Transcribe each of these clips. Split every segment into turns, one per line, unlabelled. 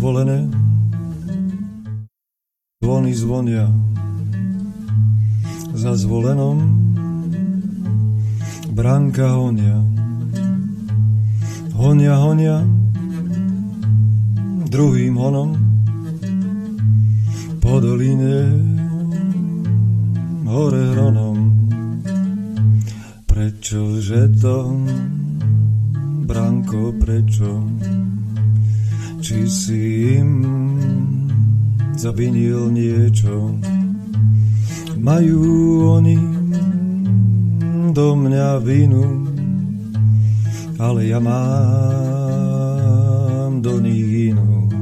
dozvolené. Zvony zvonia za zvolenom, bránka honia. Honia, honia, druhým honom po doline hore hronom. Prečože to, Branko, prečo? Či si im zavinil niečo? Majú oni do mňa vinu, ale ja mám do nich inú.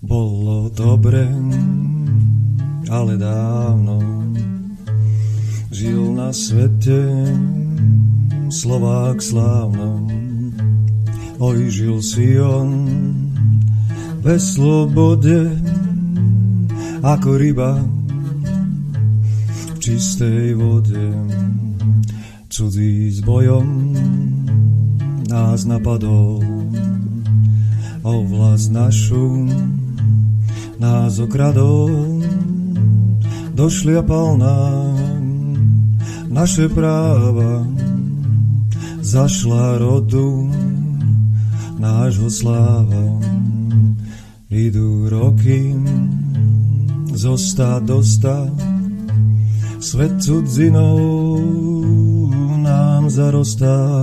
Bolo dobre, ale dávno žil na svete Slovák slávno. Oj, žil si on ve slobode ako ryba v čistej vode. Cudzí s bojom nás napadol, o vlast našu nás okradol, došliapal nám naše práva, zašla rodu nášho sláva. Idú roky, zostať dostať, svet cudzinou nám zarostá.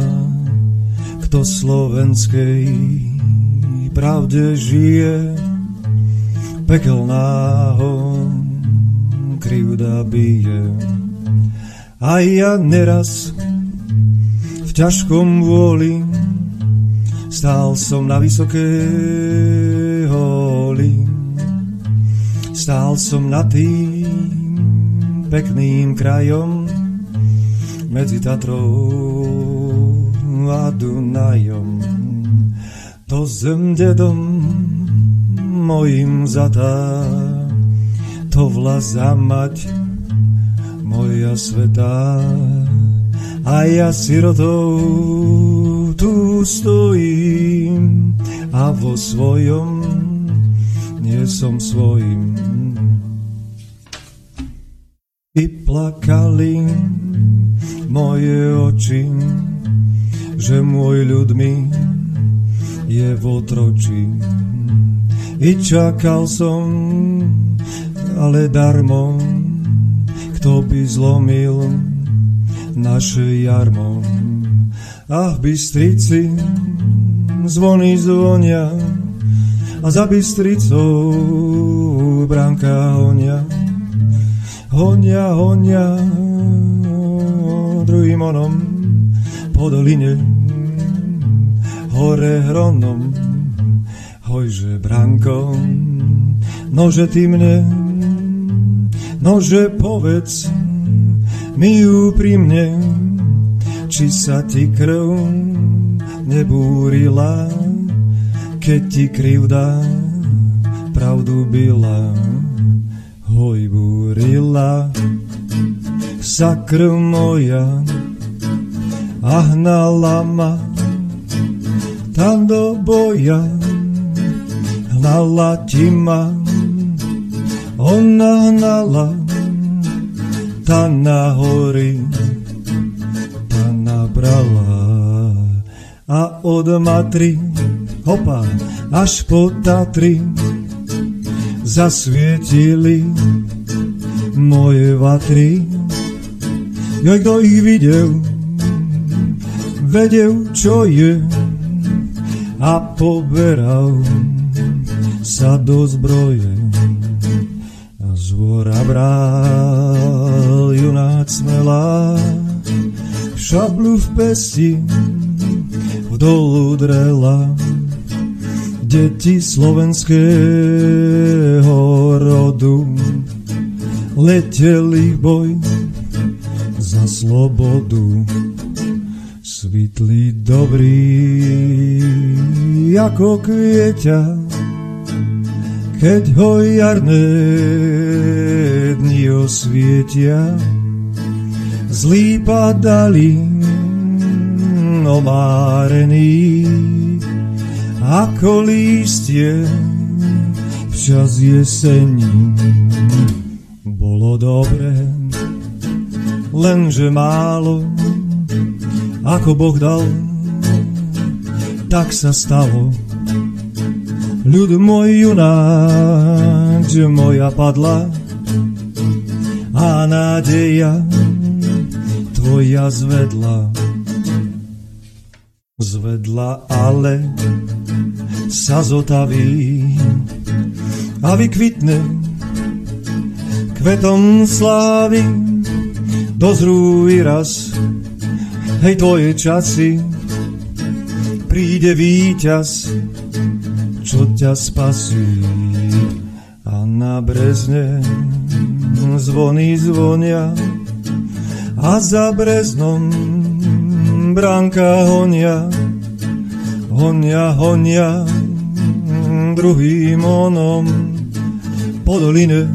Kto slovenskej pravde žije, pekelnáho krivda bije. A ja neraz v ťažkom vôli Stál som na vysokej holi, stál som na tým pekným krajom medzi Tatrou a Dunajom. To zem dedom mojim zatá, to vlaza mať moja svetá a ja sirotou tu stojím a vo svojom nie som svojím. I plakali moje oči, že môj ľud mi je v otroči. I čakal som, ale darmo, kto by zlomil naše jarmo a v Bystrici zvony zvonia a za Bystricou bránka honia. Honia, honia druhým onom po doline hore hronom hojže bránko nože ty mne nože povedz mi úprimne či sa ti krv nebúrila, keď ti krivda pravdu byla. Hoj, búrila sa krv moja a hnala ma tam do boja. Hnala ti ma, ona hnala, tá na hory brala a od Matry, hopa, až po Tatry zasvietili moje vatry. Jo, kto ich videl, vedel, čo je a poberal sa do zbroje. A zvora bral junác smelá, šablu v pesti v dolu drela deti slovenského rodu. Leteli boj za slobodu svitli dobrý ako kvieťa. Keď ho jarné dni osvietia zlí padali omárení ako lístie včas jesení. Bolo dobre, lenže málo, ako Boh dal, tak sa stalo. Ľud môj junák, že moja padla a nádeja tvoja zvedla. Zvedla, ale sa zotaví a vykvitne kvetom slávy dozrú raz hej tvoje časy príde víťaz čo ťa spasí. A na brezne zvony zvonia a za breznom bránka honia, honia, honia druhým onom po doline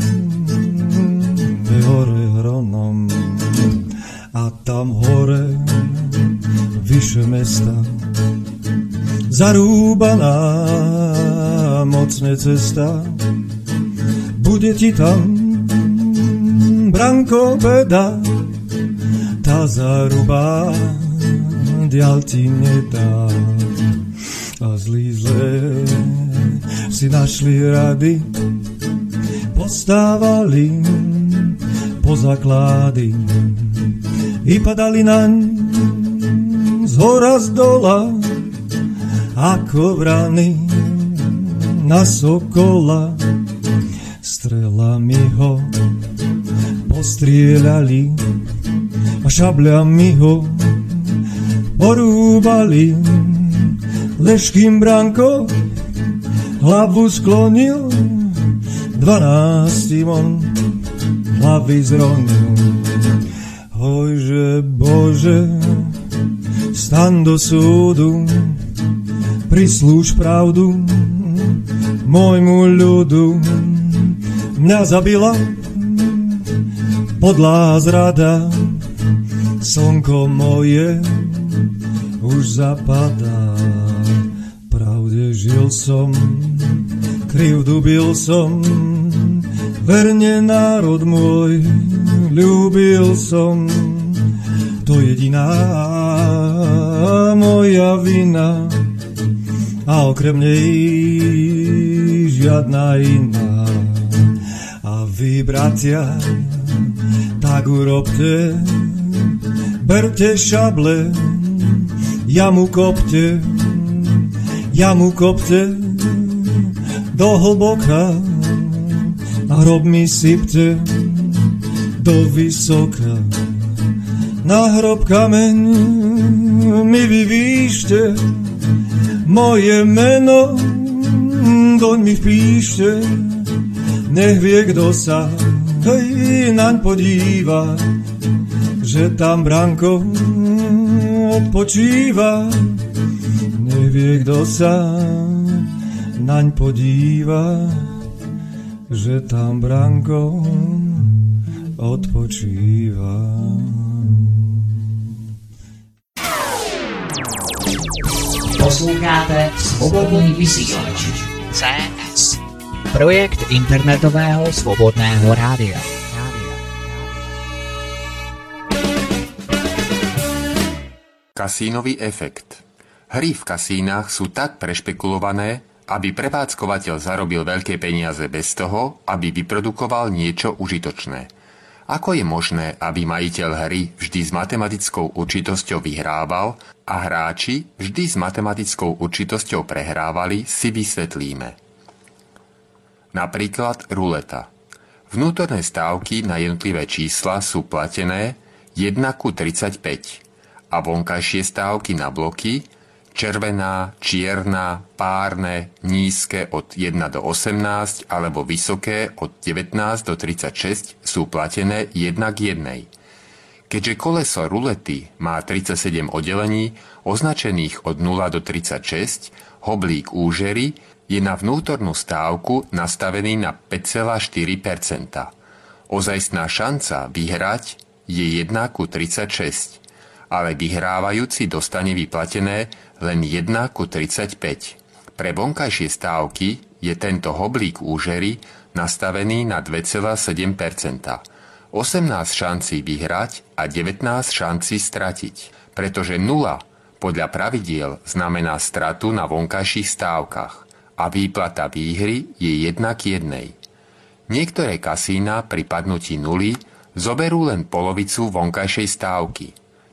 hore hronom. A tam hore vyše mesta zarúbaná mocne cesta. Bude ti tam, branko, beda, tá zaruba dial ti nedá. A zlý zlé si našli rady, postávali po zaklady i padali naň z hora z dola ako vrany na sokola. Strelami ho postrieľali šabľami ho porúbali. Leškým branko hlavu sklonil, dvanáctým on hlavy zronil. Hojže Bože, stan do súdu, prislúž pravdu môjmu ľudu. Mňa zabila podlá zrada, slnko moje už zapadá. Pravde žil som, krivdu bil som, verne národ môj ľúbil som. To jediná moja vina, a okrem nej žiadna iná. A vy, bratia, tak urobte, berte šable, jamu kopte, jamu kopte do hlboka a hrob mi sypte do vysoka. Na hrob kameň mi vyvíšte, moje meno doň mi vpíšte, nech vie, kto sa hej, naň podíva, že tam Branko odpočíva. Nech vie, kto sa naň podíva, že tam Branko odpočíva.
Posloucháte Svobodný vysílač. CS. Projekt internetového svobodného rádia.
Kasínový efekt Hry v kasínach sú tak prešpekulované, aby prevádzkovateľ zarobil veľké peniaze bez toho, aby vyprodukoval niečo užitočné – ako je možné, aby majiteľ hry vždy s matematickou určitosťou vyhrával a hráči vždy s matematickou určitosťou prehrávali, si vysvetlíme. Napríklad ruleta. Vnútorné stávky na jednotlivé čísla sú platené 1 ku 35 a vonkajšie stávky na bloky červená, čierna, párne, nízke od 1 do 18 alebo vysoké od 19 do 36 sú platené 1 k 1. Keďže koleso rulety má 37 oddelení, označených od 0 do 36, hoblík úžery je na vnútornú stávku nastavený na 5,4%. Ozajstná šanca vyhrať je 1 ku 36 ale vyhrávajúci dostane vyplatené len 1 ku 35. Pre vonkajšie stávky je tento hoblík úžery nastavený na 2,7 18 šancí vyhrať a 19 šancí stratiť, pretože 0 podľa pravidiel znamená stratu na vonkajších stávkach a výplata výhry je jednak jednej. Niektoré kasína pri padnutí nuly zoberú len polovicu vonkajšej stávky,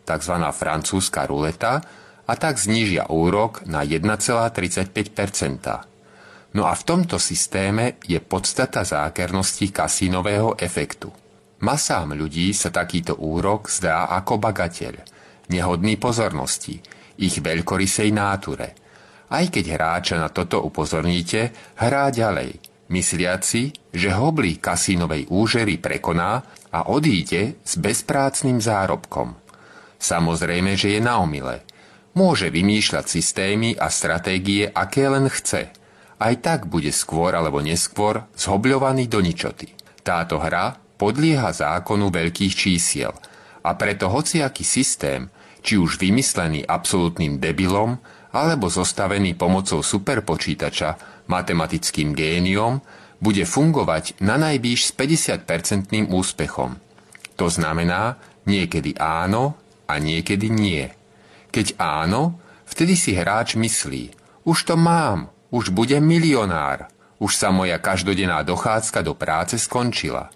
tzv. francúzska ruleta, a tak znížia úrok na 1,35% No a v tomto systéme je podstata zákernosti kasínového efektu. Masám ľudí sa takýto úrok zdá ako bagateľ, nehodný pozornosti, ich veľkorysej náture. Aj keď hráča na toto upozorníte, hrá ďalej, mysliaci, že hoblí kasínovej úžery prekoná a odíde s bezprácným zárobkom. Samozrejme, že je na omyle. Môže vymýšľať systémy a stratégie, aké len chce. Aj tak bude skôr alebo neskôr zhobľovaný do ničoty. Táto hra podlieha zákonu veľkých čísiel a preto hociaký systém, či už vymyslený absolútnym debilom, alebo zostavený pomocou superpočítača, matematickým géniom, bude fungovať na najvýš s 50-percentným úspechom. To znamená niekedy áno a niekedy nie. Keď áno, vtedy si hráč myslí, už to mám, už budem milionár, už sa moja každodenná dochádzka do práce skončila.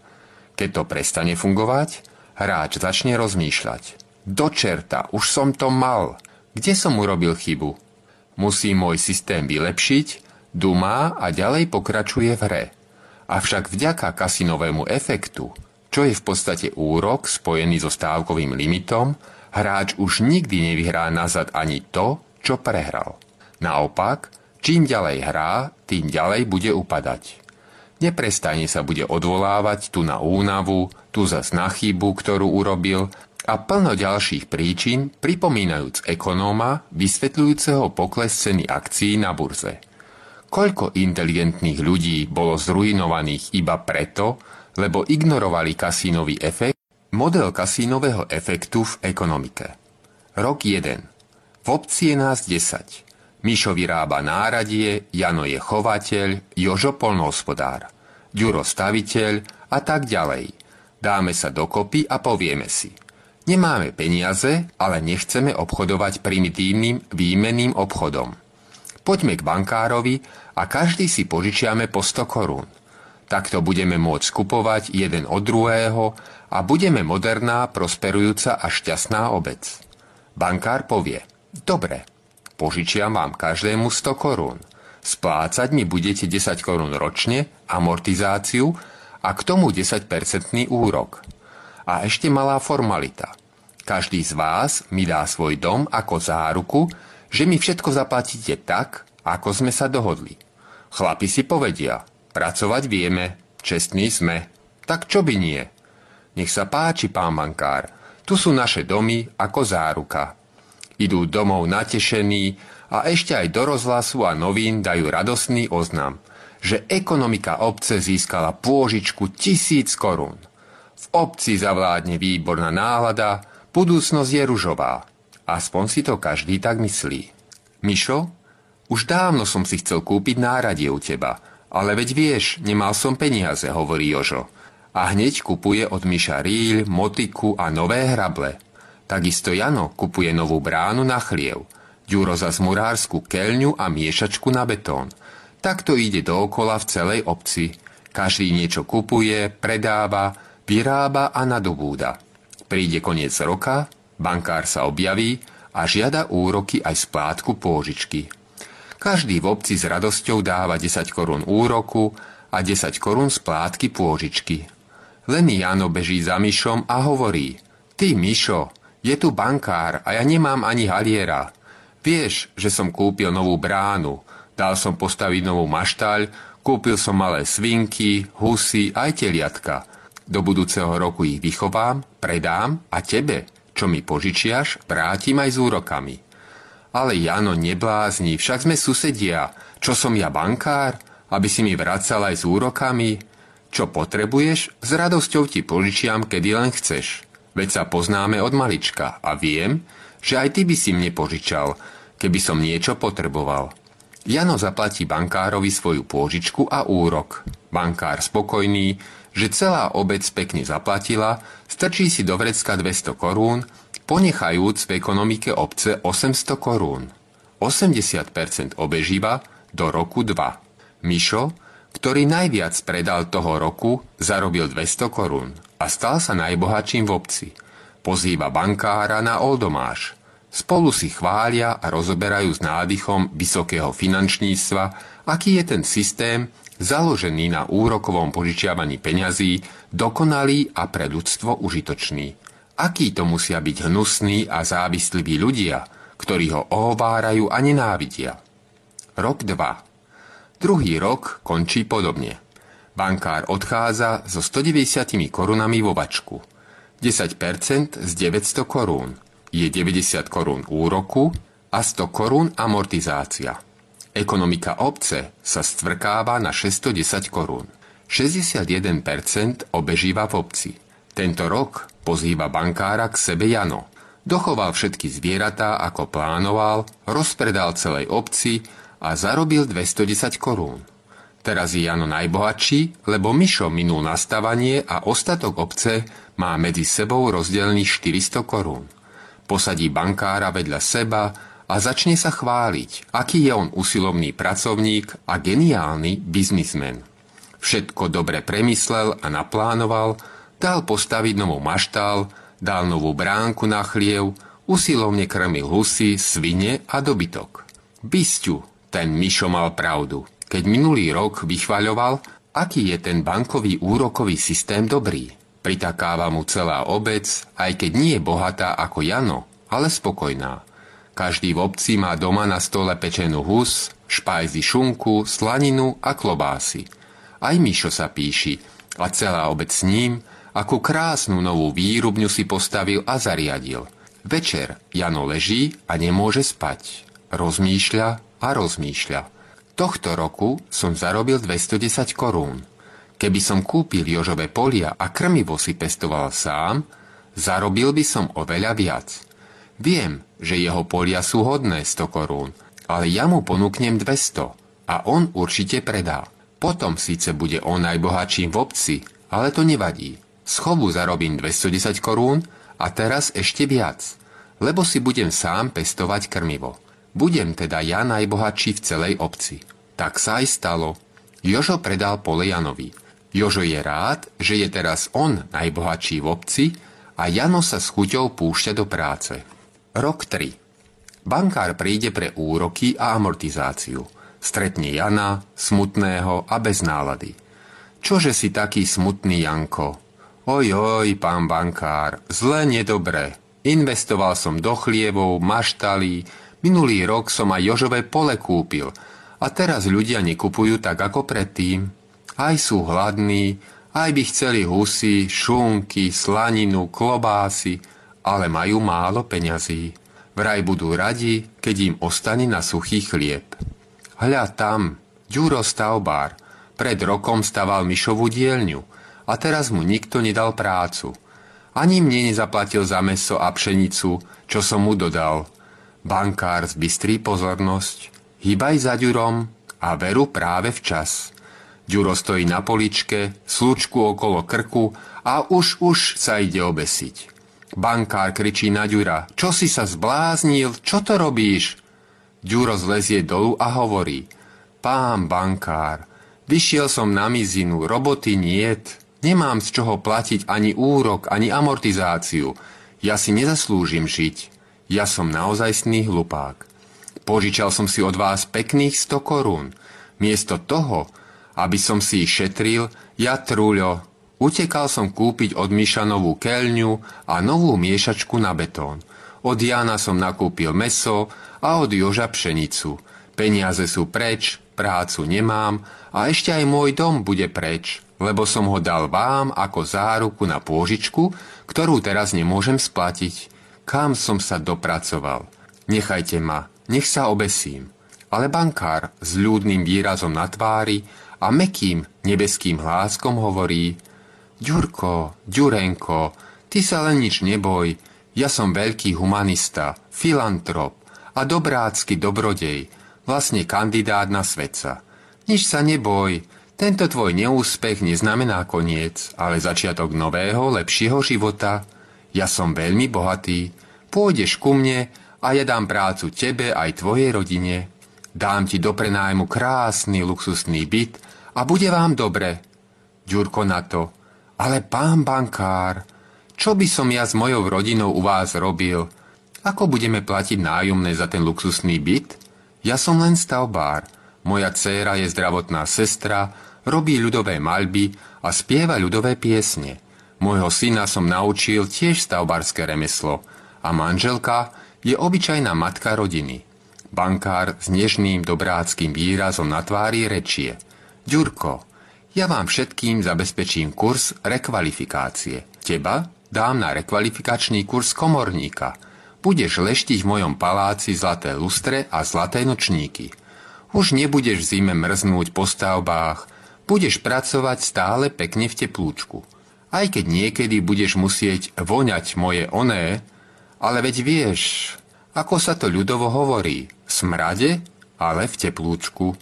Keď to prestane fungovať, hráč začne rozmýšľať. Do čerta, už som to mal. Kde som urobil chybu? Musí môj systém vylepšiť, dumá a ďalej pokračuje v hre. Avšak vďaka kasinovému efektu, čo je v podstate úrok spojený so stávkovým limitom, hráč už nikdy nevyhrá nazad ani to, čo prehral. Naopak, čím ďalej hrá, tým ďalej bude upadať. Neprestane sa bude odvolávať tu na únavu, tu zas na chybu, ktorú urobil a plno ďalších príčin, pripomínajúc ekonóma, vysvetľujúceho pokles ceny akcií na burze. Koľko inteligentných ľudí bolo zrujnovaných iba preto, lebo ignorovali kasínový efekt Model kasínového efektu v ekonomike. Rok 1. V obci je nás 10. Mišo vyrába náradie, Jano je chovateľ, Jožo polnohospodár, Ďuro staviteľ a tak ďalej. Dáme sa dokopy a povieme si. Nemáme peniaze, ale nechceme obchodovať primitívnym výmenným obchodom. Poďme k bankárovi a každý si požičiame po 100 korún. Takto budeme môcť kupovať jeden od druhého a budeme moderná, prosperujúca a šťastná obec. Bankár povie, dobre, požičiam vám každému 100 korún. Splácať mi budete 10 korún ročne, amortizáciu a k tomu 10-percentný úrok. A ešte malá formalita. Každý z vás mi dá svoj dom ako záruku, že mi všetko zaplatíte tak, ako sme sa dohodli. Chlapi si povedia, pracovať vieme, čestní sme, tak čo by nie? Nech sa páči, pán bankár, tu sú naše domy ako záruka. Idú domov natešení a ešte aj do rozhlasu a novín dajú radosný oznam, že ekonomika obce získala pôžičku tisíc korún. V obci zavládne výborná nálada, budúcnosť je ružová. Aspoň si to každý tak myslí. Mišo, už dávno som si chcel kúpiť náradie u teba, ale veď vieš, nemal som peniaze, hovorí Jožo a hneď kupuje od Miša rýľ, motiku a nové hrable. Takisto Jano kupuje novú bránu na chliev, Ďuro za murársku keľňu a miešačku na betón. Takto ide dookola v celej obci. Každý niečo kupuje, predáva, vyrába a nadobúda. Príde koniec roka, bankár sa objaví a žiada úroky aj splátku pôžičky. Každý v obci s radosťou dáva 10 korún úroku a 10 korún splátky pôžičky. Len Jano beží za Myšom a hovorí Ty, Myšo, je tu bankár a ja nemám ani haliera. Vieš, že som kúpil novú bránu, dal som postaviť novú maštaľ, kúpil som malé svinky, husy aj teliatka. Do budúceho roku ich vychovám, predám a tebe, čo mi požičiaš, vrátim aj s úrokami. Ale Jano neblázni, však sme susedia. Čo som ja bankár? Aby si mi vracal aj s úrokami? Čo potrebuješ, s radosťou ti požičiam, kedy len chceš. Veď sa poznáme od malička a viem, že aj ty by si mne požičal, keby som niečo potreboval. Jano zaplatí bankárovi svoju pôžičku a úrok. Bankár spokojný, že celá obec pekne zaplatila, strčí si do vrecka 200 korún, ponechajúc v ekonomike obce 800 korún. 80% obežíva do roku 2. Mišo, ktorý najviac predal toho roku, zarobil 200 korún a stal sa najbohatším v obci. Pozýva bankára na oldomáš – Spolu si chvália a rozoberajú s nádychom vysokého finančníctva, aký je ten systém, založený na úrokovom požičiavaní peňazí, dokonalý a pre ľudstvo užitočný. Akí to musia byť hnusní a závisliví ľudia, ktorí ho ohovárajú a nenávidia. Rok 2. Druhý rok končí podobne. Bankár odchádza so 190 korunami vo vačku. 10% z 900 korún je 90 korún úroku a 100 korún amortizácia. Ekonomika obce sa stvrkáva na 610 korún. 61% obežíva v obci. Tento rok pozýva bankára k sebe Jano. Dochoval všetky zvieratá, ako plánoval, rozpredal celej obci a zarobil 210 korún. Teraz je Jano najbohatší, lebo Mišo minul nastavanie a ostatok obce má medzi sebou rozdelených 400 korún posadí bankára vedľa seba a začne sa chváliť, aký je on usilovný pracovník a geniálny biznismen. Všetko dobre premyslel a naplánoval, dal postaviť novú maštál, dal novú bránku na chliev, usilovne krmil husy, svine a dobytok. Bysťu, ten Mišo mal pravdu, keď minulý rok vychvaľoval, aký je ten bankový úrokový systém dobrý. Pritakáva mu celá obec, aj keď nie je bohatá ako Jano, ale spokojná. Každý v obci má doma na stole pečenú hus, špajzy šunku, slaninu a klobásy. Aj Mišo sa píši a celá obec s ním, ako krásnu novú výrubňu si postavil a zariadil. Večer Jano leží a nemôže spať. Rozmýšľa a rozmýšľa. Tohto roku som zarobil 210 korún. Keby som kúpil jožové polia a krmivo si pestoval sám, zarobil by som oveľa viac. Viem, že jeho polia sú hodné 100 korún, ale ja mu ponúknem 200 a on určite predá. Potom síce bude on najbohatším v obci, ale to nevadí. Z chovu zarobím 210 korún a teraz ešte viac, lebo si budem sám pestovať krmivo. Budem teda ja najbohatší v celej obci. Tak sa aj stalo. Jožo predal pole Janovi. Jožo je rád, že je teraz on najbohatší v obci a Jano sa s chuťou púšťa do práce. Rok 3. Bankár príde pre úroky a amortizáciu. Stretne Jana, smutného a bez nálady. Čože si taký smutný, Janko? Oj, pán bankár, zle nedobre. Investoval som do chlievov, maštalí, minulý rok som aj Jožové pole kúpil a teraz ľudia nekupujú tak ako predtým. Aj sú hladní, aj by chceli husy, šunky, slaninu, klobásy, ale majú málo peňazí. Vraj budú radi, keď im ostane na suchý chlieb. Hľa tam, Ďuro stavbár, pred rokom staval myšovú dielňu a teraz mu nikto nedal prácu. Ani mne nezaplatil za meso a pšenicu, čo som mu dodal. Bankár zbystrí pozornosť, hýbaj za Ďurom a veru práve včas. Ďuro stojí na poličke, slúčku okolo krku a už už sa ide obesiť. Bankár kričí na Ďura. Čo si sa zbláznil? Čo to robíš? Ďuro zlezie dolu a hovorí. Pán bankár, vyšiel som na mizinu, roboty niet. Nemám z čoho platiť ani úrok, ani amortizáciu. Ja si nezaslúžim žiť. Ja som naozajstný hlupák. Požičal som si od vás pekných 100 korún. Miesto toho, aby som si ich šetril, ja trúľo, utekal som kúpiť od Miša novú keľňu a novú miešačku na betón. Od Jana som nakúpil meso a od Joža pšenicu. Peniaze sú preč, prácu nemám a ešte aj môj dom bude preč, lebo som ho dal vám ako záruku na pôžičku, ktorú teraz nemôžem splatiť. Kam som sa dopracoval? Nechajte ma, nech sa obesím. Ale bankár s ľudným výrazom na tvári a mekým nebeským hláskom hovorí Ďurko, Ďurenko, ty sa len nič neboj, ja som veľký humanista, filantrop a dobrácky dobrodej, Vlastne kandidát na svetca. Nič sa neboj, tento tvoj neúspech neznamená koniec, ale začiatok nového, lepšieho života. Ja som veľmi bohatý, pôjdeš ku mne a ja dám prácu tebe aj tvojej rodine. Dám ti do prenájmu krásny luxusný byt a bude vám dobre. Ďurko na to. Ale pán bankár, čo by som ja s mojou rodinou u vás robil? Ako budeme platiť nájomné za ten luxusný byt? Ja som len stavbár. Moja dcéra je zdravotná sestra robí ľudové maľby a spieva ľudové piesne. Môjho syna som naučil tiež stavbarské remeslo a manželka je obyčajná matka rodiny. Bankár s nežným dobráckým výrazom na tvári rečie. Ďurko, ja vám všetkým zabezpečím kurz rekvalifikácie. Teba dám na rekvalifikačný kurz komorníka. Budeš leštiť v mojom paláci zlaté lustre a zlaté nočníky. Už nebudeš v zime mrznúť po stavbách, budeš pracovať stále pekne v teplúčku. Aj keď niekedy budeš musieť voňať moje oné, ale veď vieš, ako sa to ľudovo hovorí, smrade, ale v teplúčku.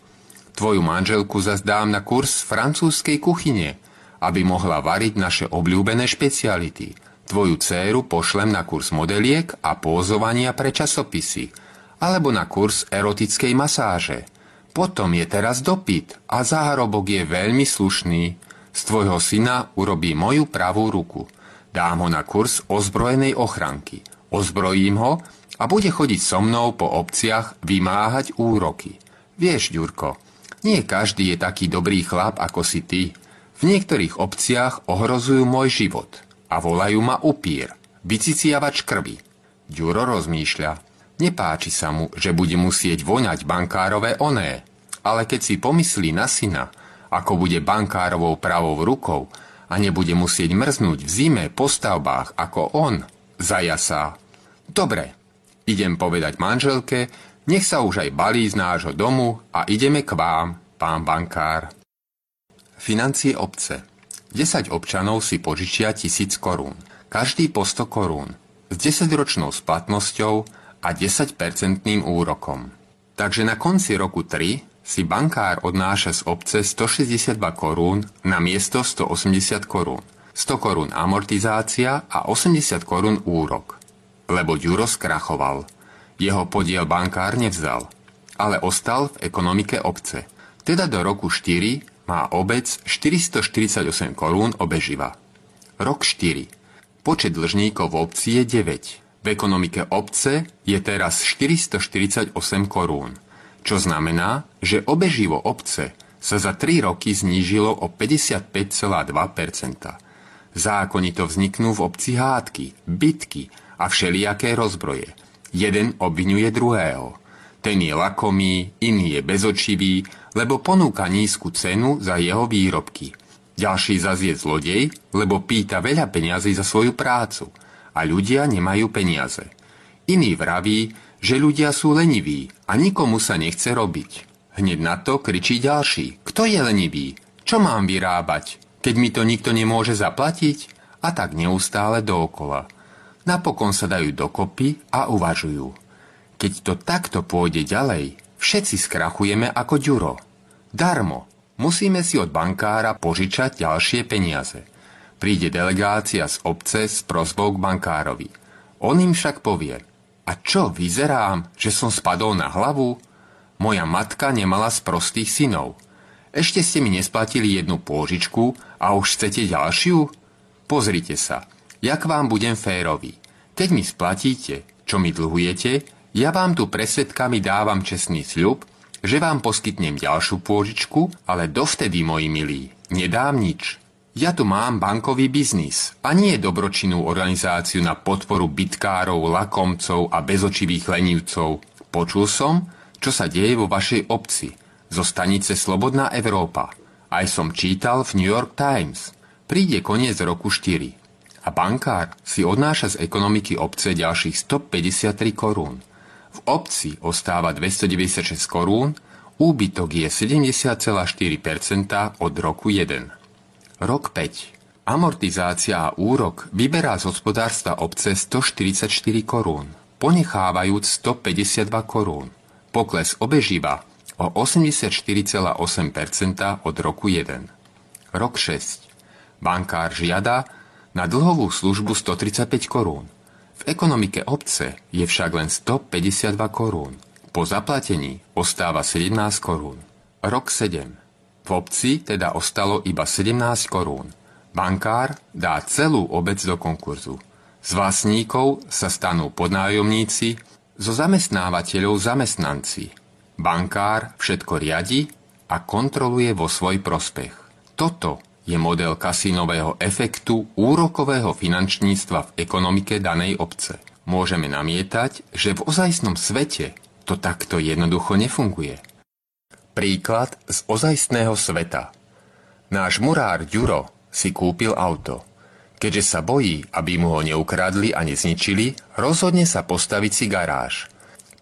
Tvoju manželku zazdám na kurz francúzskej kuchyne, aby mohla variť naše obľúbené špeciality. Tvoju dceru pošlem na kurz modeliek a pózovania pre časopisy, alebo na kurz erotickej masáže – potom je teraz dopyt a záhrobok je veľmi slušný. Z tvojho syna urobí moju pravú ruku. Dám ho na kurz ozbrojenej ochranky. Ozbrojím ho a bude chodiť so mnou po obciach vymáhať úroky. Vieš, Ďurko, nie každý je taký dobrý chlap ako si ty. V niektorých obciach ohrozujú môj život a volajú ma upír, vyciciavač krvi. Ďuro rozmýšľa. Nepáči sa mu, že bude musieť voňať bankárové oné, ale keď si pomyslí na syna, ako bude bankárovou pravou rukou a nebude musieť mrznúť v zime po stavbách ako on, zajasá. Dobre, idem povedať manželke, nech sa už aj balí z nášho domu a ideme k vám, pán bankár. Financie obce. 10 občanov si požičia tisíc korún. Každý po 100 korún. S 10-ročnou splatnosťou a 10-percentným úrokom. Takže na konci roku 3 si bankár odnáša z obce 162 korún na miesto 180 korún. 100 korún amortizácia a 80 korún úrok. Lebo Ďuro skrachoval. Jeho podiel bankár nevzal, ale ostal v ekonomike obce. Teda do roku 4 má obec 448 korún obeživa. Rok 4. Počet dlžníkov v obci je 9. V ekonomike obce je teraz 448 korún, čo znamená, že obeživo obce sa za 3 roky znížilo o 55,2% Zákonito vzniknú v obci hádky, bitky a všelijaké rozbroje. Jeden obvinuje druhého. Ten je lakomý, iný je bezočivý, lebo ponúka nízku cenu za jeho výrobky. Ďalší zase je zlodej, lebo pýta veľa peňazí za svoju prácu – a ľudia nemajú peniaze. Iný vraví, že ľudia sú leniví a nikomu sa nechce robiť. Hneď na to kričí ďalší. Kto je lenivý? Čo mám vyrábať? Keď mi to nikto nemôže zaplatiť? A tak neustále dookola. Napokon sa dajú dokopy a uvažujú. Keď to takto pôjde ďalej, všetci skrachujeme ako ďuro. Darmo. Musíme si od bankára požičať ďalšie peniaze – Príde delegácia z obce s prozbou k bankárovi. On im však povie, a čo, vyzerám, že som spadol na hlavu? Moja matka nemala z prostých synov. Ešte ste mi nesplatili jednu pôžičku a už chcete ďalšiu? Pozrite sa, jak vám budem férový. Keď mi splatíte, čo mi dlhujete, ja vám tu presvedkami dávam čestný sľub, že vám poskytnem ďalšiu pôžičku, ale dovtedy, moji milí, nedám nič. Ja tu mám bankový biznis a nie dobročinnú organizáciu na podporu bitkárov, lakomcov a bezočivých lenivcov. Počul som, čo sa deje vo vašej obci, zo stanice Slobodná Európa. Aj som čítal v New York Times. Príde koniec roku 4 a bankár si odnáša z ekonomiky obce ďalších 153 korún. V obci ostáva 296 korún, úbytok je 70,4% od roku 1. Rok 5. Amortizácia a úrok vyberá z hospodárstva obce 144 korún, ponechávajúc 152 korún. Pokles obežíva o 84,8% od roku 1. Rok 6. Bankár žiada na dlhovú službu 135 korún. V ekonomike obce je však len 152 korún. Po zaplatení ostáva 17 korún. Rok 7. V obci teda ostalo iba 17 korún. Bankár dá celú obec do konkurzu. Z vlastníkov sa stanú podnájomníci, zo zamestnávateľov zamestnanci. Bankár všetko riadi a kontroluje vo svoj prospech. Toto je model kasínového efektu úrokového finančníctva v ekonomike danej obce. Môžeme namietať, že v ozajstnom svete to takto jednoducho nefunguje. Príklad z ozajstného sveta. Náš murár Ďuro si kúpil auto. Keďže sa bojí, aby mu ho neukradli a nezničili, rozhodne sa postaviť si garáž.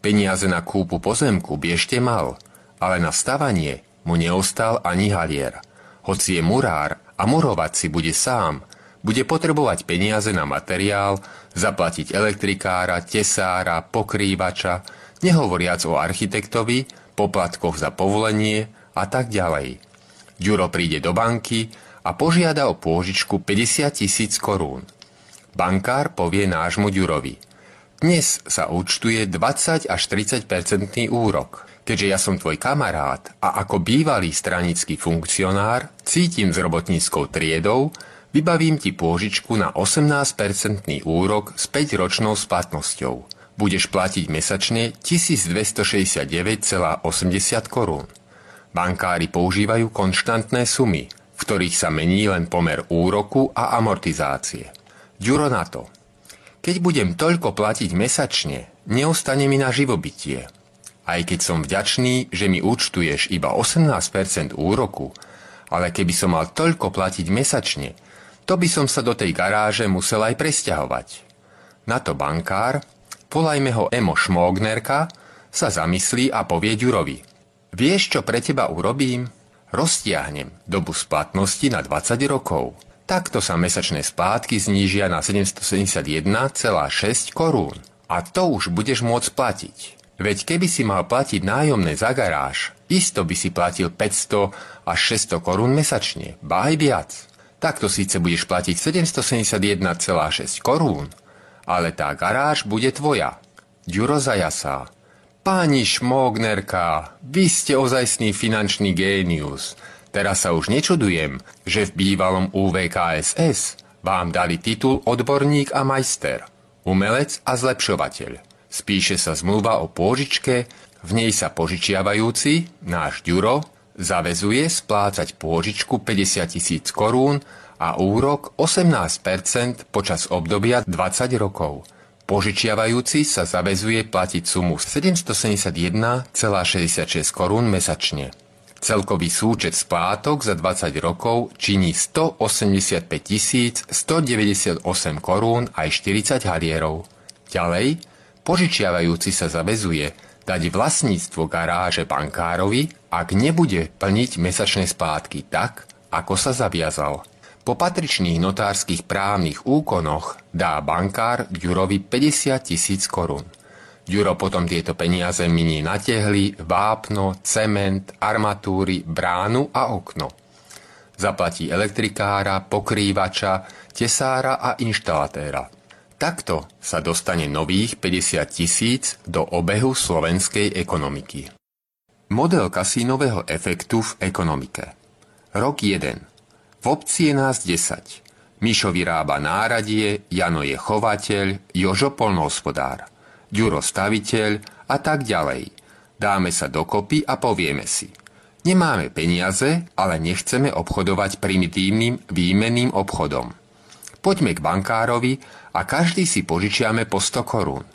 Peniaze na kúpu pozemku by ešte mal, ale na stavanie mu neostal ani halier. Hoci je murár a murovať si bude sám, bude potrebovať peniaze na materiál, zaplatiť elektrikára, tesára, pokrývača, nehovoriac o architektovi, poplatkoch za povolenie a tak ďalej. Ďuro príde do banky, a požiada o pôžičku 50 tisíc korún. Bankár povie nášmu Ďurovi. Dnes sa účtuje 20 až 30 percentný úrok. Keďže ja som tvoj kamarát a ako bývalý stranický funkcionár cítim s robotníckou triedou, vybavím ti pôžičku na 18-percentný úrok s 5-ročnou splatnosťou. Budeš platiť mesačne 1269,80 korún. Bankári používajú konštantné sumy, v ktorých sa mení len pomer úroku a amortizácie. Ďuro na to. Keď budem toľko platiť mesačne, neostane mi na živobytie. Aj keď som vďačný, že mi účtuješ iba 18% úroku, ale keby som mal toľko platiť mesačne, to by som sa do tej garáže musel aj presťahovať. Na to bankár, volajme ho Emo Šmógnerka, sa zamyslí a povie Ďurovi. Vieš, čo pre teba urobím? Roztiahnem dobu splatnosti na 20 rokov. Takto sa mesačné splátky znížia na 771,6 korún. A to už budeš môcť platiť. Veď keby si mal platiť nájomné za garáž, isto by si platil 500 až 600 korún mesačne, ba aj viac. Takto síce budeš platiť 771,6 korún, ale tá garáž bude tvoja. Ďuro zajasá. Páni Šmognerka, vy ste ozajstný finančný génius. Teraz sa už nečudujem, že v bývalom UVKSS vám dali titul odborník a majster, umelec a zlepšovateľ. Spíše sa zmluva o pôžičke, v nej sa požičiavajúci, náš Ďuro, zavezuje splácať pôžičku 50 tisíc korún a úrok 18% počas obdobia 20 rokov – Požičiavajúci sa zavezuje platiť sumu 771,66 korún mesačne. Celkový súčet splátok za 20 rokov činí 185 198 korún aj 40 halierov. Ďalej, požičiavajúci sa zavezuje dať vlastníctvo garáže bankárovi, ak nebude plniť mesačné splátky tak, ako sa zaviazal. Po patričných notárskych právnych úkonoch dá bankár Ďurovi 50 tisíc korún. Ďuro potom tieto peniaze minie na tehly, vápno, cement, armatúry, bránu a okno. Zaplatí elektrikára, pokrývača, tesára a inštalatéra. Takto sa dostane nových 50 tisíc do obehu slovenskej ekonomiky. Model kasínového efektu v ekonomike. Rok 1. V obci je nás 10. Mišo vyrába náradie, Jano je chovateľ, Jožo polnohospodár, Ďuro staviteľ a tak ďalej. Dáme sa dokopy a povieme si. Nemáme peniaze, ale nechceme obchodovať primitívnym výmenným obchodom. Poďme k bankárovi a každý si požičiame po 100 korún.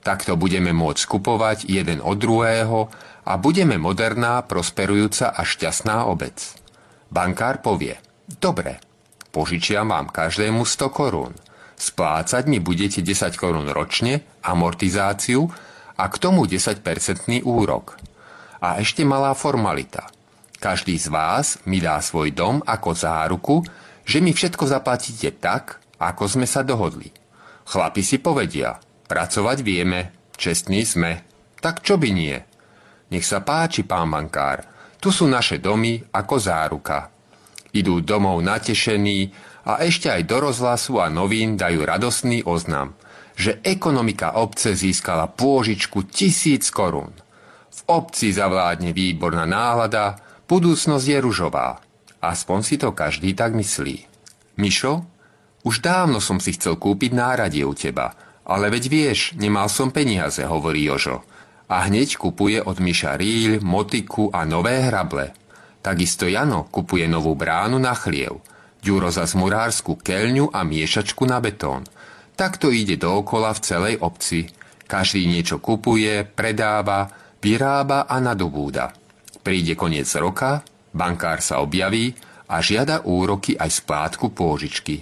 Takto budeme môcť skupovať jeden od druhého a budeme moderná, prosperujúca a šťastná obec. Bankár povie – Dobre, požičiam vám každému 100 korún. Splácať mi budete 10 korún ročne, amortizáciu a k tomu 10-percentný úrok. A ešte malá formalita. Každý z vás mi dá svoj dom ako záruku, že mi všetko zaplatíte tak, ako sme sa dohodli. Chlapi si povedia, pracovať vieme, čestní sme. Tak čo by nie? Nech sa páči, pán bankár, tu sú naše domy ako záruka. Idú domov natešení a ešte aj do rozhlasu a novín dajú radosný oznam, že ekonomika obce získala pôžičku tisíc korún. V obci zavládne výborná nálada, budúcnosť je ružová. Aspoň si to každý tak myslí. Mišo, už dávno som si chcel kúpiť náradie u teba, ale veď vieš, nemal som peniaze, hovorí Jožo a hneď kupuje od Miša rýľ, motiku a nové hrable. Takisto Jano kupuje novú bránu na chliev, Ďuro za zmurárskú keľňu a miešačku na betón. Takto ide dookola v celej obci. Každý niečo kupuje, predáva, vyrába a nadobúda. Príde koniec roka, bankár sa objaví a žiada úroky aj splátku pôžičky.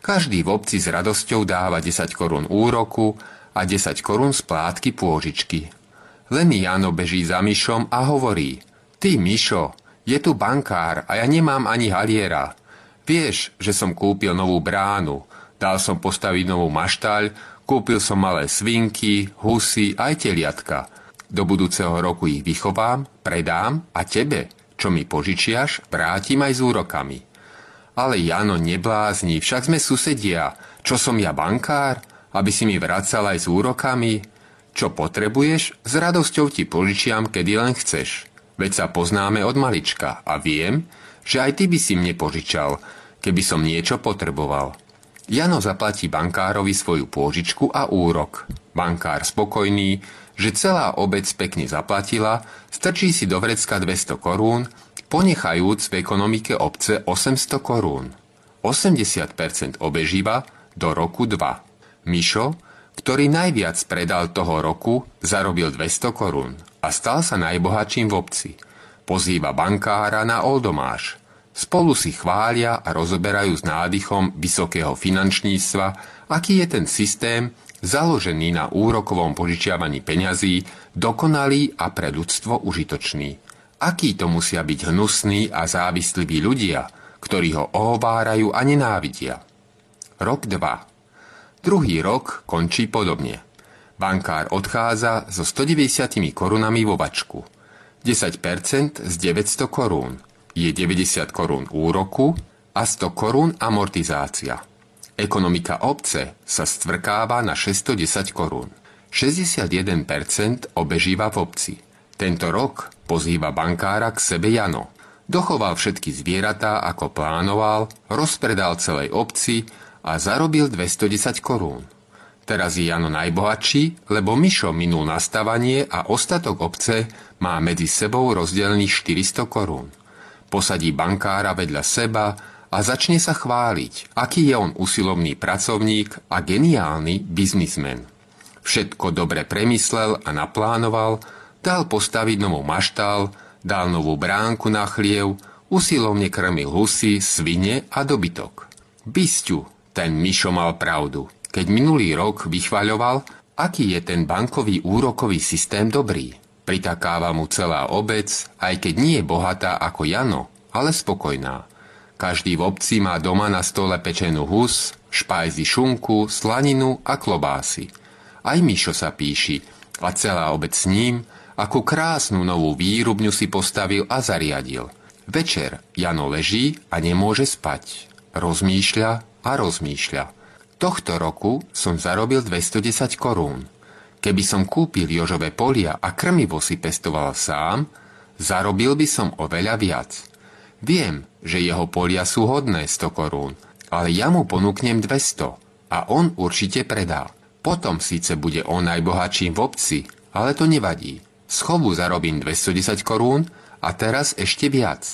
Každý v obci s radosťou dáva 10 korún úroku a 10 korún splátky pôžičky. Len Jano beží za Myšom a hovorí Ty, Myšo, je tu bankár a ja nemám ani haliera. Vieš, že som kúpil novú bránu, dal som postaviť novú maštaľ, kúpil som malé svinky, husy aj teliatka. Do budúceho roku ich vychovám, predám a tebe, čo mi požičiaš, vrátim aj s úrokami. Ale Jano neblázni, však sme susedia. Čo som ja bankár? Aby si mi vracal aj s úrokami? Čo potrebuješ, s radosťou ti požičiam, kedy len chceš. Veď sa poznáme od malička a viem, že aj ty by si mne požičal, keby som niečo potreboval. Jano zaplatí bankárovi svoju pôžičku a úrok. Bankár spokojný, že celá obec pekne zaplatila, strčí si do vrecka 200 korún, ponechajúc v ekonomike obce 800 korún. 80% obežíva do roku 2. Mišo, ktorý najviac predal toho roku, zarobil 200 korún a stal sa najbohatším v obci. Pozýva bankára na oldomáš. Spolu si chvália a rozoberajú s nádychom vysokého finančníctva, aký je ten systém, založený na úrokovom požičiavaní peňazí, dokonalý a pre ľudstvo užitočný. Aký to musia byť hnusní a závisliví ľudia, ktorí ho ohovárajú a nenávidia. Rok 2. Druhý rok končí podobne. Bankár odchádza so 190 korunami vo vačku. 10% z 900 korún je 90 korún úroku a 100 korún amortizácia. Ekonomika obce sa stvrkáva na 610 korún. 61% obežíva v obci. Tento rok pozýva bankára k sebe Jano. Dochoval všetky zvieratá, ako plánoval, rozpredal celej obci a zarobil 210 korún. Teraz je Jano najbohatší, lebo Mišo minul nastavanie a ostatok obce má medzi sebou rozdelených 400 korún. Posadí bankára vedľa seba a začne sa chváliť, aký je on usilovný pracovník a geniálny biznismen. Všetko dobre premyslel a naplánoval, dal postaviť novú maštal, dal novú bránku na chliev, usilovne krmil husy, svine a dobytok. Bysťu, ten Mišo mal pravdu, keď minulý rok vychvaľoval, aký je ten bankový úrokový systém dobrý. Pritakáva mu celá obec, aj keď nie je bohatá ako Jano, ale spokojná. Každý v obci má doma na stole pečenú hus, špajzy šunku, slaninu a klobásy. Aj Mišo sa píši a celá obec s ním, ako krásnu novú výrubňu si postavil a zariadil. Večer Jano leží a nemôže spať. Rozmýšľa a rozmýšľa. Tohto roku som zarobil 210 korún. Keby som kúpil Jožové polia a krmivo si pestoval sám, zarobil by som oveľa viac. Viem, že jeho polia sú hodné 100 korún, ale ja mu ponúknem 200 a on určite predá. Potom síce bude on najbohatším v obci, ale to nevadí. Schovu zarobím 210 korún a teraz ešte viac,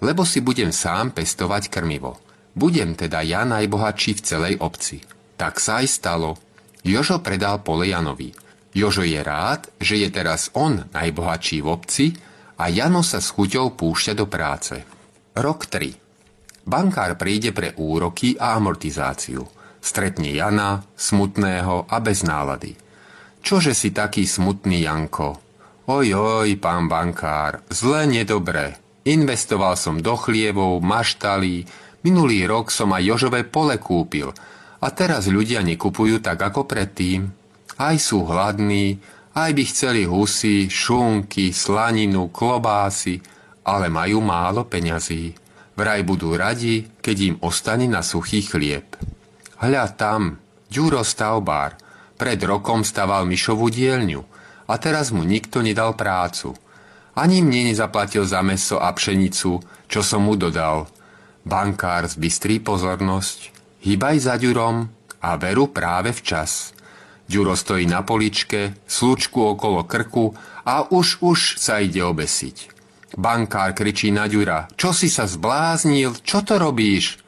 lebo si budem sám pestovať krmivo. Budem teda ja najbohatší v celej obci. Tak sa aj stalo. Jožo predal pole Janovi. Jožo je rád, že je teraz on najbohatší v obci a Jano sa s chuťou púšťa do práce. Rok 3. Bankár príde pre úroky a amortizáciu. Stretne Jana, smutného a bez nálady. Čože si taký smutný, Janko? Ojoj, pán bankár, zle nedobre. Investoval som do chlievov, maštalí, Minulý rok som aj Jožové pole kúpil a teraz ľudia nekupujú tak ako predtým. Aj sú hladní, Aj by chceli husy, šunky, slaninu, klobásy, ale majú málo peňazí. Vraj budú radi, keď im ostane na suchý chlieb. Hľa tam, Ďuro stavbár, pred rokom staval myšovú dielňu a teraz mu nikto nedal prácu. Ani mne nezaplatil za meso a pšenicu, čo som mu dodal. Bankár zbystrí pozornosť, hýbaj za Ďurom a veru práve včas. Ďuro stojí na poličke, slučku okolo krku a už už sa ide obesiť. Bankár kričí na Ďura, čo si sa zbláznil, čo to robíš?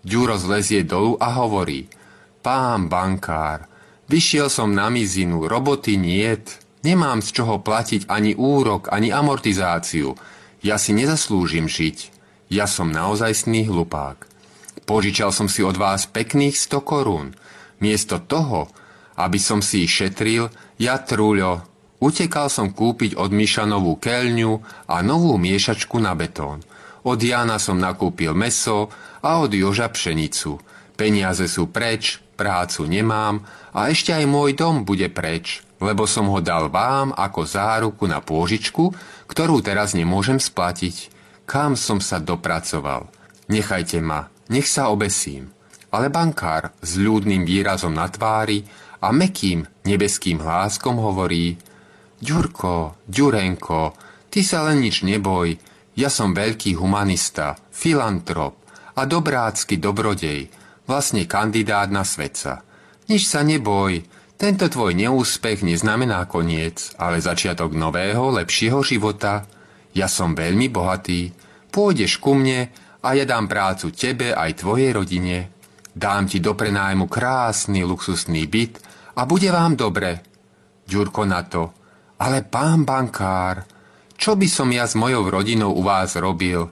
Ďuro zlezie dolu a hovorí, pán bankár, vyšiel som na mizinu, roboty niet, nemám z čoho platiť ani úrok, ani amortizáciu, ja si nezaslúžim žiť, ja som naozajstný hlupák. Požičal som si od vás pekných 100 korún, miesto toho, aby som si ich šetril, ja trúľo, Utekal som kúpiť od Miša novú keľňu a novú miešačku na betón. Od Jana som nakúpil meso a od Joža pšenicu. Peniaze sú preč, prácu nemám a ešte aj môj dom bude preč, lebo som ho dal vám ako záruku na pôžičku, ktorú teraz nemôžem splatiť. Kam som sa dopracoval? Nechajte ma, nech sa obesím. Ale bankár s ľudným výrazom na tvári a mekým nebeským hláskom hovorí – Ďurko, Ďurenko, ty sa len nič neboj, ja som veľký humanista, filantrop a dobrácky dobrodej, vlastne kandidát na svetca. Nič sa neboj, tento tvoj neúspech neznamená koniec, ale začiatok nového, lepšieho života. Ja som veľmi bohatý, pôjdeš ku mne a ja dám prácu tebe aj tvojej rodine. Dám ti do prenájmu krásny luxusný byt a bude vám dobre. Ďurko na to, ale pán bankár, čo by som ja s mojou rodinou u vás robil?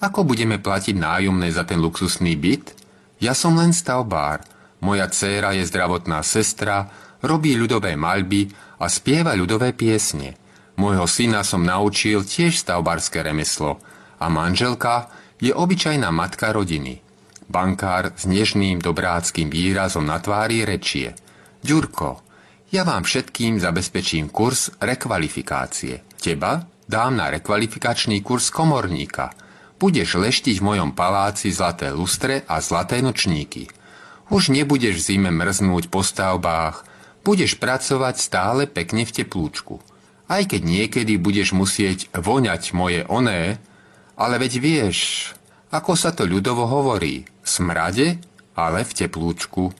Ako budeme platiť nájomné za ten luxusný byt? Ja som len stavbár. Moja dcéra je zdravotná sestra, robí ľudové maľby a spieva ľudové piesne. Môjho syna som naučil tiež stavbárske remeslo a manželka je obyčajná matka rodiny. Bankár s nežným dobráckým výrazom na tvári rečie. Ďurko, ja vám všetkým zabezpečím kurz rekvalifikácie. Teba dám na rekvalifikačný kurz komorníka. Budeš leštiť v mojom paláci zlaté lustre a zlaté nočníky. Už nebudeš v zime mrznúť po stavbách, budeš pracovať stále pekne v teplúčku. Aj keď niekedy budeš musieť voňať moje oné, ale veď vieš, ako sa to ľudovo hovorí, smrade, ale v teplúčku.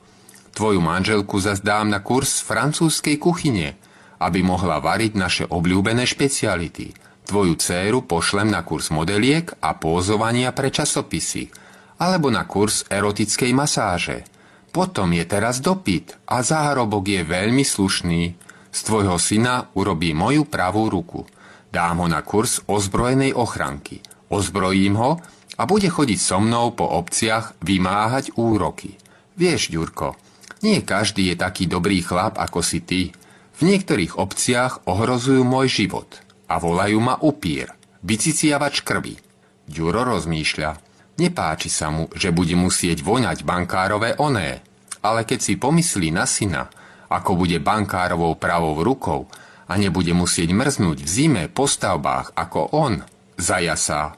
Tvoju manželku zazdám na kurz francúzskej kuchyne, aby mohla variť naše obľúbené špeciality. Tvoju dceru pošlem na kurz modeliek a pózovania pre časopisy, alebo na kurz erotickej masáže. Potom je teraz dopyt a záhrobok je veľmi slušný. Z tvojho syna urobí moju pravú ruku. Dám ho na kurz ozbrojenej ochranky. Ozbrojím ho a bude chodiť so mnou po obciach vymáhať úroky. Vieš, Ďurko, nie každý je taký dobrý chlap ako si ty. V niektorých obciach ohrozujú môj život a volajú ma upír, vyciciavač krvi. Ďuro rozmýšľa. Nepáči sa mu, že bude musieť voňať bankárové oné, ale keď si pomyslí na syna, ako bude bankárovou pravou rukou a nebude musieť mrznúť v zime po stavbách ako on, zajasá.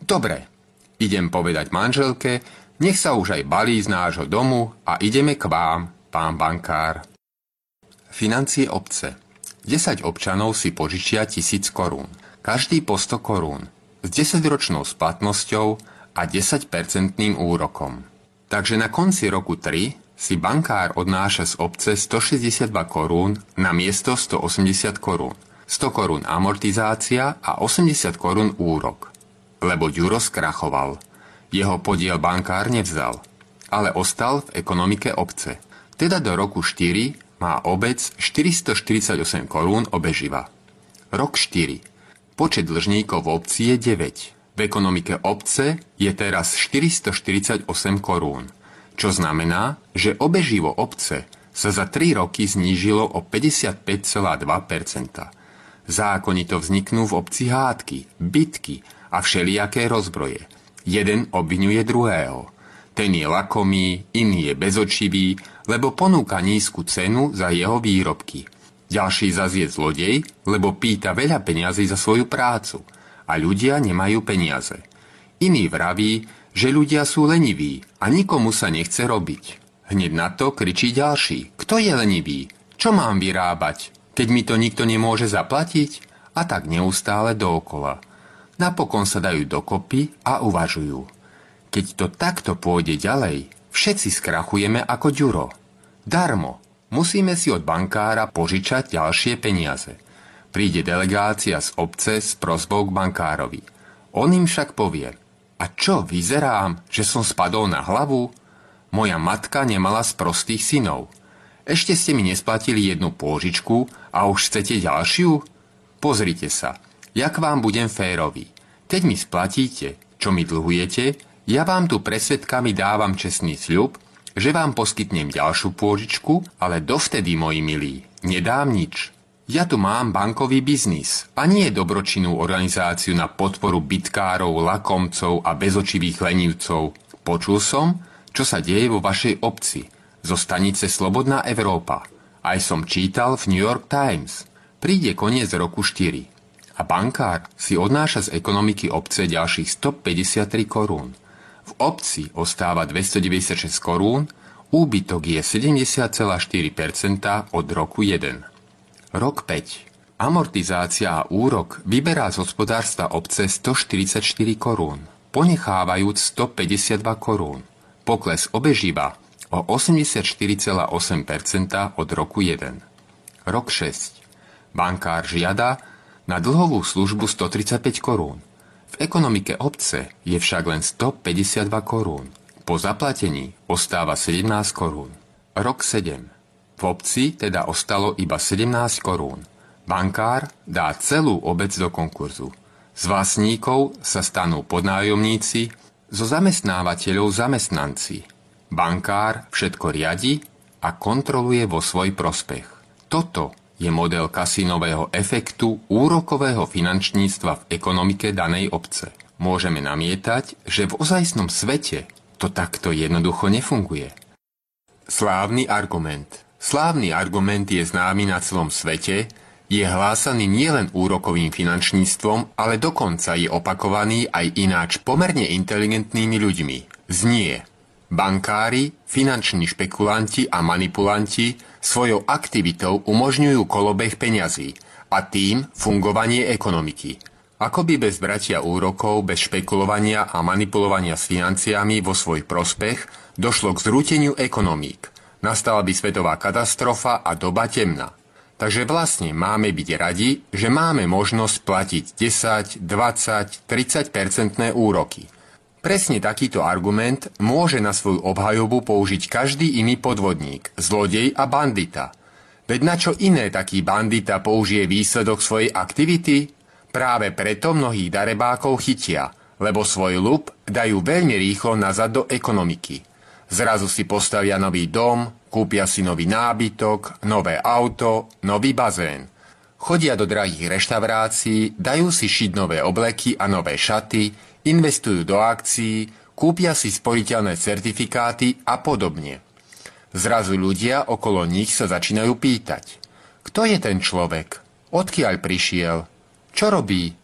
Dobre, idem povedať manželke, nech sa už aj balí z nášho domu a ideme k vám, pán bankár. Financie obce. 10 občanov si požičia tisíc korún. Každý po 100 korún. S 10-ročnou splatnosťou a 10-percentným úrokom. Takže na konci roku 3 si bankár odnáša z obce 162 korún na miesto 180 korún. 100 korún amortizácia a 80 korún úrok. Lebo Ďuro skrachoval – jeho podiel bankár nevzal, ale ostal v ekonomike obce. Teda do roku 4 má obec 448 korún obeživa. Rok 4. Počet dlžníkov v obci je 9. V ekonomike obce je teraz 448 korún, čo znamená, že obeživo obce sa za 3 roky znížilo o 55,2%. Zákonito vzniknú v obci hádky, bitky a všelijaké rozbroje – Jeden obvinuje druhého. Ten je lakomý, iný je bezočivý, lebo ponúka nízku cenu za jeho výrobky. Ďalší zas je zlodej, lebo pýta veľa peniazy za svoju prácu a ľudia nemajú peniaze. Iný vraví, že ľudia sú leniví a nikomu sa nechce robiť. Hneď na to kričí ďalší. Kto je lenivý? Čo mám vyrábať? Keď mi to nikto nemôže zaplatiť? A tak neustále dookola. Napokon sa dajú dokopy a uvažujú. Keď to takto pôjde ďalej, všetci skrachujeme ako ďuro. Darmo, Musíme si od bankára požičať ďalšie peniaze. Príde delegácia z obce s prozbou k bankárovi. On im však povie, a čo, vyzerám, že som spadol na hlavu? Moja matka nemala z prostých synov. Ešte ste mi nesplatili jednu pôžičku a už chcete ďalšiu? Pozrite sa, jak vám budem férový. Keď mi splatíte, čo mi dlhujete, ja vám tu presvedkami dávam čestný sľub, že vám poskytnem ďalšiu pôžičku, ale dovtedy, moji milí, nedám nič. Ja tu mám bankový biznis a nie dobročinnú organizáciu na podporu bitkárov, lakomcov a bezočivých lenivcov. Počul som, čo sa deje vo vašej obci, zo stanice Slobodná Európa. Aj som čítal v New York Times. Príde koniec roku 4 a bankár si odnáša z ekonomiky obce ďalších 153 korún. V obci ostáva 296 korún, úbytok je 70,4% od roku 1. Rok 5. Amortizácia a úrok vyberá z hospodárstva obce 144 korún, ponechávajúc 152 korún. Pokles obežíva o 84,8% od roku 1. Rok 6. Bankár žiada na dlhovú službu 135 korún. V ekonomike obce je však len 152 korún. Po zaplatení ostáva 17 korún. Rok 7. V obci teda ostalo iba 17 korún. Bankár dá celú obec do konkurzu. Z vlastníkov sa stanú podnájomníci, zo zamestnávateľov zamestnanci. Bankár všetko riadi a kontroluje vo svoj prospech. Toto je model kasínového efektu úrokového finančníctva v ekonomike danej obce. Môžeme namietať, že v ozajstnom svete to takto jednoducho nefunguje. Slávny argument. Slávny argument je známy na celom svete, je hlásaný nielen úrokovým finančníctvom, ale dokonca je opakovaný aj ináč pomerne inteligentnými ľuďmi. Znie Bankári, finanční špekulanti a manipulanti svojou aktivitou umožňujú kolobeh peňazí a tým fungovanie ekonomiky. Ako by bez bratia úrokov, bez špekulovania a manipulovania s financiami vo svoj prospech došlo k zrúteniu ekonomík. Nastala by svetová katastrofa a doba temná. Takže vlastne máme byť radi, že máme možnosť platiť 10, 20, 30 percentné úroky – Presne takýto argument môže na svoju obhajobu použiť každý iný podvodník, zlodej a bandita. Veď na čo iné taký bandita použije výsledok svojej aktivity? Práve preto mnohých darebákov chytia, lebo svoj lup dajú veľmi rýchlo nazad do ekonomiky. Zrazu si postavia nový dom, kúpia si nový nábytok, nové auto, nový bazén. Chodia do drahých reštaurácií, dajú si šiť nové obleky a nové šaty, investujú do akcií, kúpia si sporiteľné certifikáty a podobne. Zrazu ľudia okolo nich sa začínajú pýtať. Kto je ten človek? Odkiaľ prišiel? Čo robí?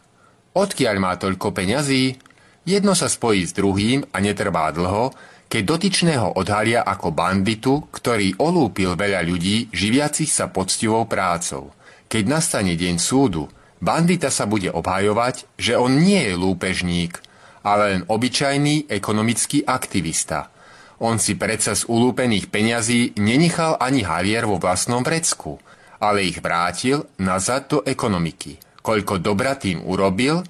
Odkiaľ má toľko peňazí? Jedno sa spojí s druhým a netrvá dlho, keď dotyčného odhalia ako banditu, ktorý olúpil veľa ľudí živiacich sa poctivou prácou. Keď nastane deň súdu, bandita sa bude obhajovať, že on nie je lúpežník, ale len obyčajný ekonomický aktivista. On si predsa z ulúpených peňazí nenechal ani halier vo vlastnom vrecku, ale ich vrátil nazad do ekonomiky. Koľko dobra tým urobil,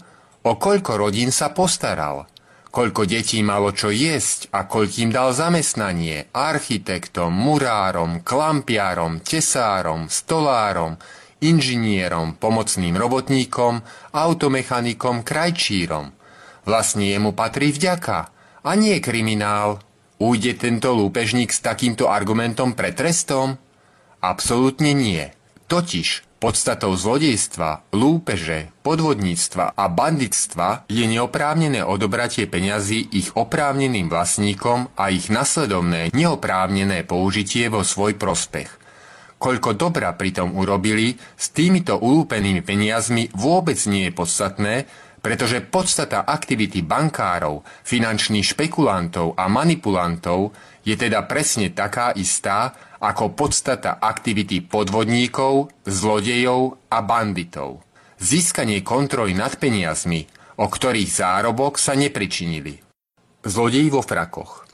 o koľko rodín sa postaral, koľko detí malo čo jesť a koľkým dal zamestnanie architektom, murárom, klampiarom, tesárom, stolárom, inžinierom, pomocným robotníkom, automechanikom, krajčírom. Vlastne jemu patrí vďaka a nie kriminál. Ujde tento lúpežník s takýmto argumentom pre trestom? Absolútne nie. Totiž podstatou zlodejstva, lúpeže, podvodníctva a banditstva je neoprávnené odobratie peňazí ich oprávneným vlastníkom a ich nasledovné neoprávnené použitie vo svoj prospech. Koľko dobra pritom urobili, s týmito ulúpenými peniazmi vôbec nie je podstatné, pretože podstata aktivity bankárov, finančných špekulantov a manipulantov je teda presne taká istá ako podstata aktivity podvodníkov, zlodejov a banditov. Získanie kontroly nad peniazmi, o ktorých zárobok sa nepričinili. Zlodej vo frakoch.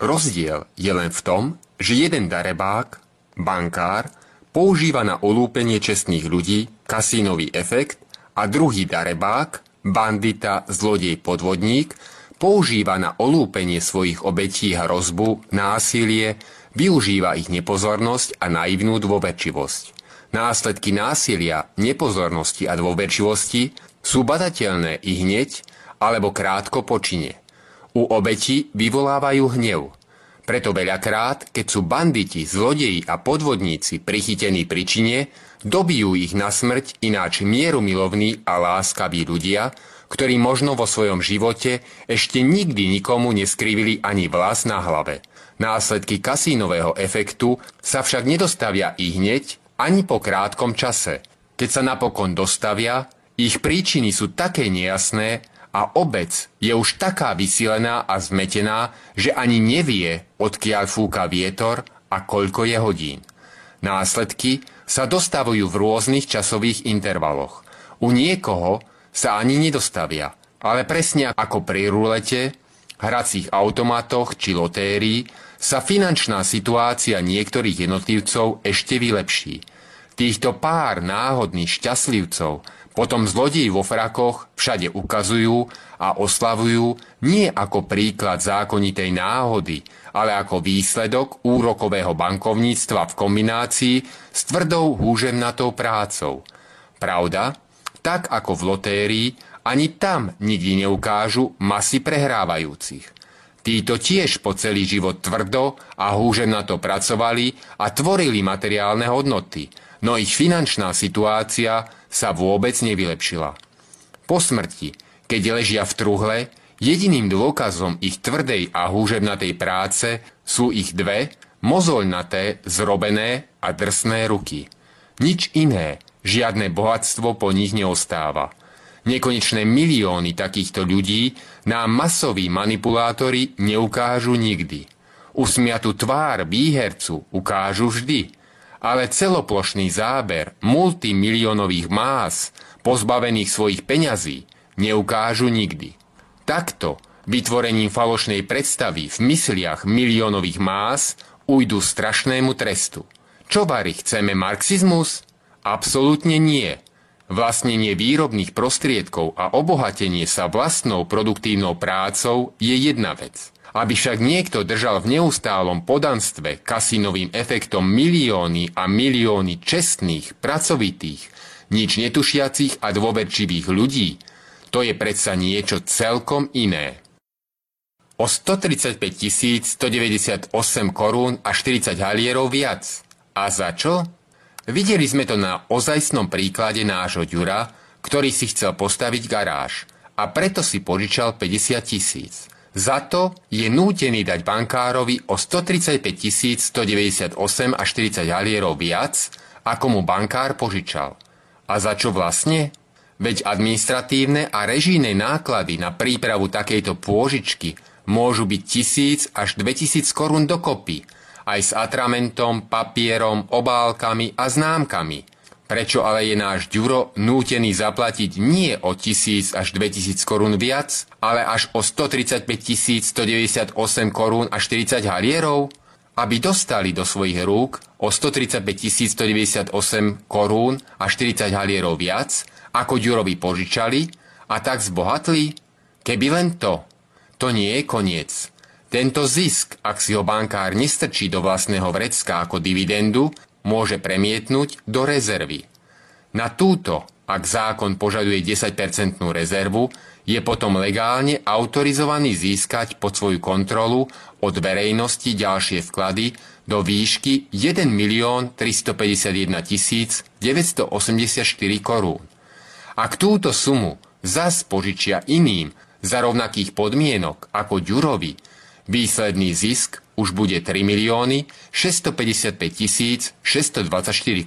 Rozdiel je len v tom, že jeden darebák, bankár, používa na olúpenie čestných ľudí kasínový efekt a druhý darebák, bandita, zlodej, podvodník, používa na olúpenie svojich obetí hrozbu, násilie, využíva ich nepozornosť a naivnú dôverčivosť. Následky násilia, nepozornosti a dôverčivosti sú badateľné i hneď alebo krátko počine. U obeti vyvolávajú hnev, preto veľakrát, keď sú banditi, zlodeji a podvodníci prichytení pri čine, dobijú ich na smrť ináč mierumilovní a láskaví ľudia, ktorí možno vo svojom živote ešte nikdy nikomu neskrivili ani vlas na hlave. Následky kasínového efektu sa však nedostavia i hneď ani po krátkom čase. Keď sa napokon dostavia, ich príčiny sú také nejasné, a obec je už taká vysilená a zmetená, že ani nevie, odkiaľ fúka vietor a koľko je hodín. Následky sa dostavujú v rôznych časových intervaloch. U niekoho sa ani nedostavia, ale presne ako pri rulete, hracích automatoch či lotérii sa finančná situácia niektorých jednotlivcov ešte vylepší. Týchto pár náhodných šťastlivcov potom zlodeji vo frakoch všade ukazujú a oslavujú nie ako príklad zákonitej náhody, ale ako výsledok úrokového bankovníctva v kombinácii s tvrdou húžemnatou prácou. Pravda, tak ako v lotérii, ani tam nikdy neukážu masy prehrávajúcich. Títo tiež po celý život tvrdo a húžemnato pracovali a tvorili materiálne hodnoty, no ich finančná situácia sa vôbec nevylepšila. Po smrti, keď ležia v truhle, jediným dôkazom ich tvrdej a húžebnatej práce sú ich dve, mozoľnaté, zrobené a drsné ruky. Nič iné, žiadne bohatstvo po nich neostáva. Nekonečné milióny takýchto ľudí nám masoví manipulátori neukážu nikdy. Usmiatú tvár výhercu ukážu vždy – ale celoplošný záber multimilionových más, pozbavených svojich peňazí, neukážu nikdy. Takto, vytvorením falošnej predstavy v mysliach miliónových más, ujdu strašnému trestu. Čo bari chceme marxizmus? Absolútne nie. Vlastnenie výrobných prostriedkov a obohatenie sa vlastnou produktívnou prácou je jedna vec. Aby však niekto držal v neustálom podanstve kasinovým efektom milióny a milióny čestných, pracovitých, nič netušiacich a dôverčivých ľudí, to je predsa niečo celkom iné. O 135 198 korún a 40 halierov viac. A za čo? Videli sme to na ozajstnom príklade nášho Ďura, ktorý si chcel postaviť garáž a preto si požičal 50 tisíc. Za to je nútený dať bankárovi o 135 198 až 40 halierov viac, ako mu bankár požičal. A za čo vlastne? Veď administratívne a režijné náklady na prípravu takejto pôžičky môžu byť tisíc až 2000 korún dokopy, aj s atramentom, papierom, obálkami a známkami – Prečo ale je náš Ďuro nútený zaplatiť nie o 1000 až 2000 korún viac, ale až o 135 198 korún a 40 halierov? Aby dostali do svojich rúk o 135 198 korún a 40 halierov viac, ako Ďurovi požičali a tak zbohatli? Keby len to. To nie je koniec. Tento zisk, ak si ho bankár nestrčí do vlastného vrecka ako dividendu, môže premietnúť do rezervy. Na túto, ak zákon požaduje 10-percentnú rezervu, je potom legálne autorizovaný získať pod svoju kontrolu od verejnosti ďalšie vklady do výšky 1 milión 351 984 korún. Ak túto sumu zas požičia iným za rovnakých podmienok ako Ďurovi, výsledný zisk už bude 3 milióny 655 tisíc 624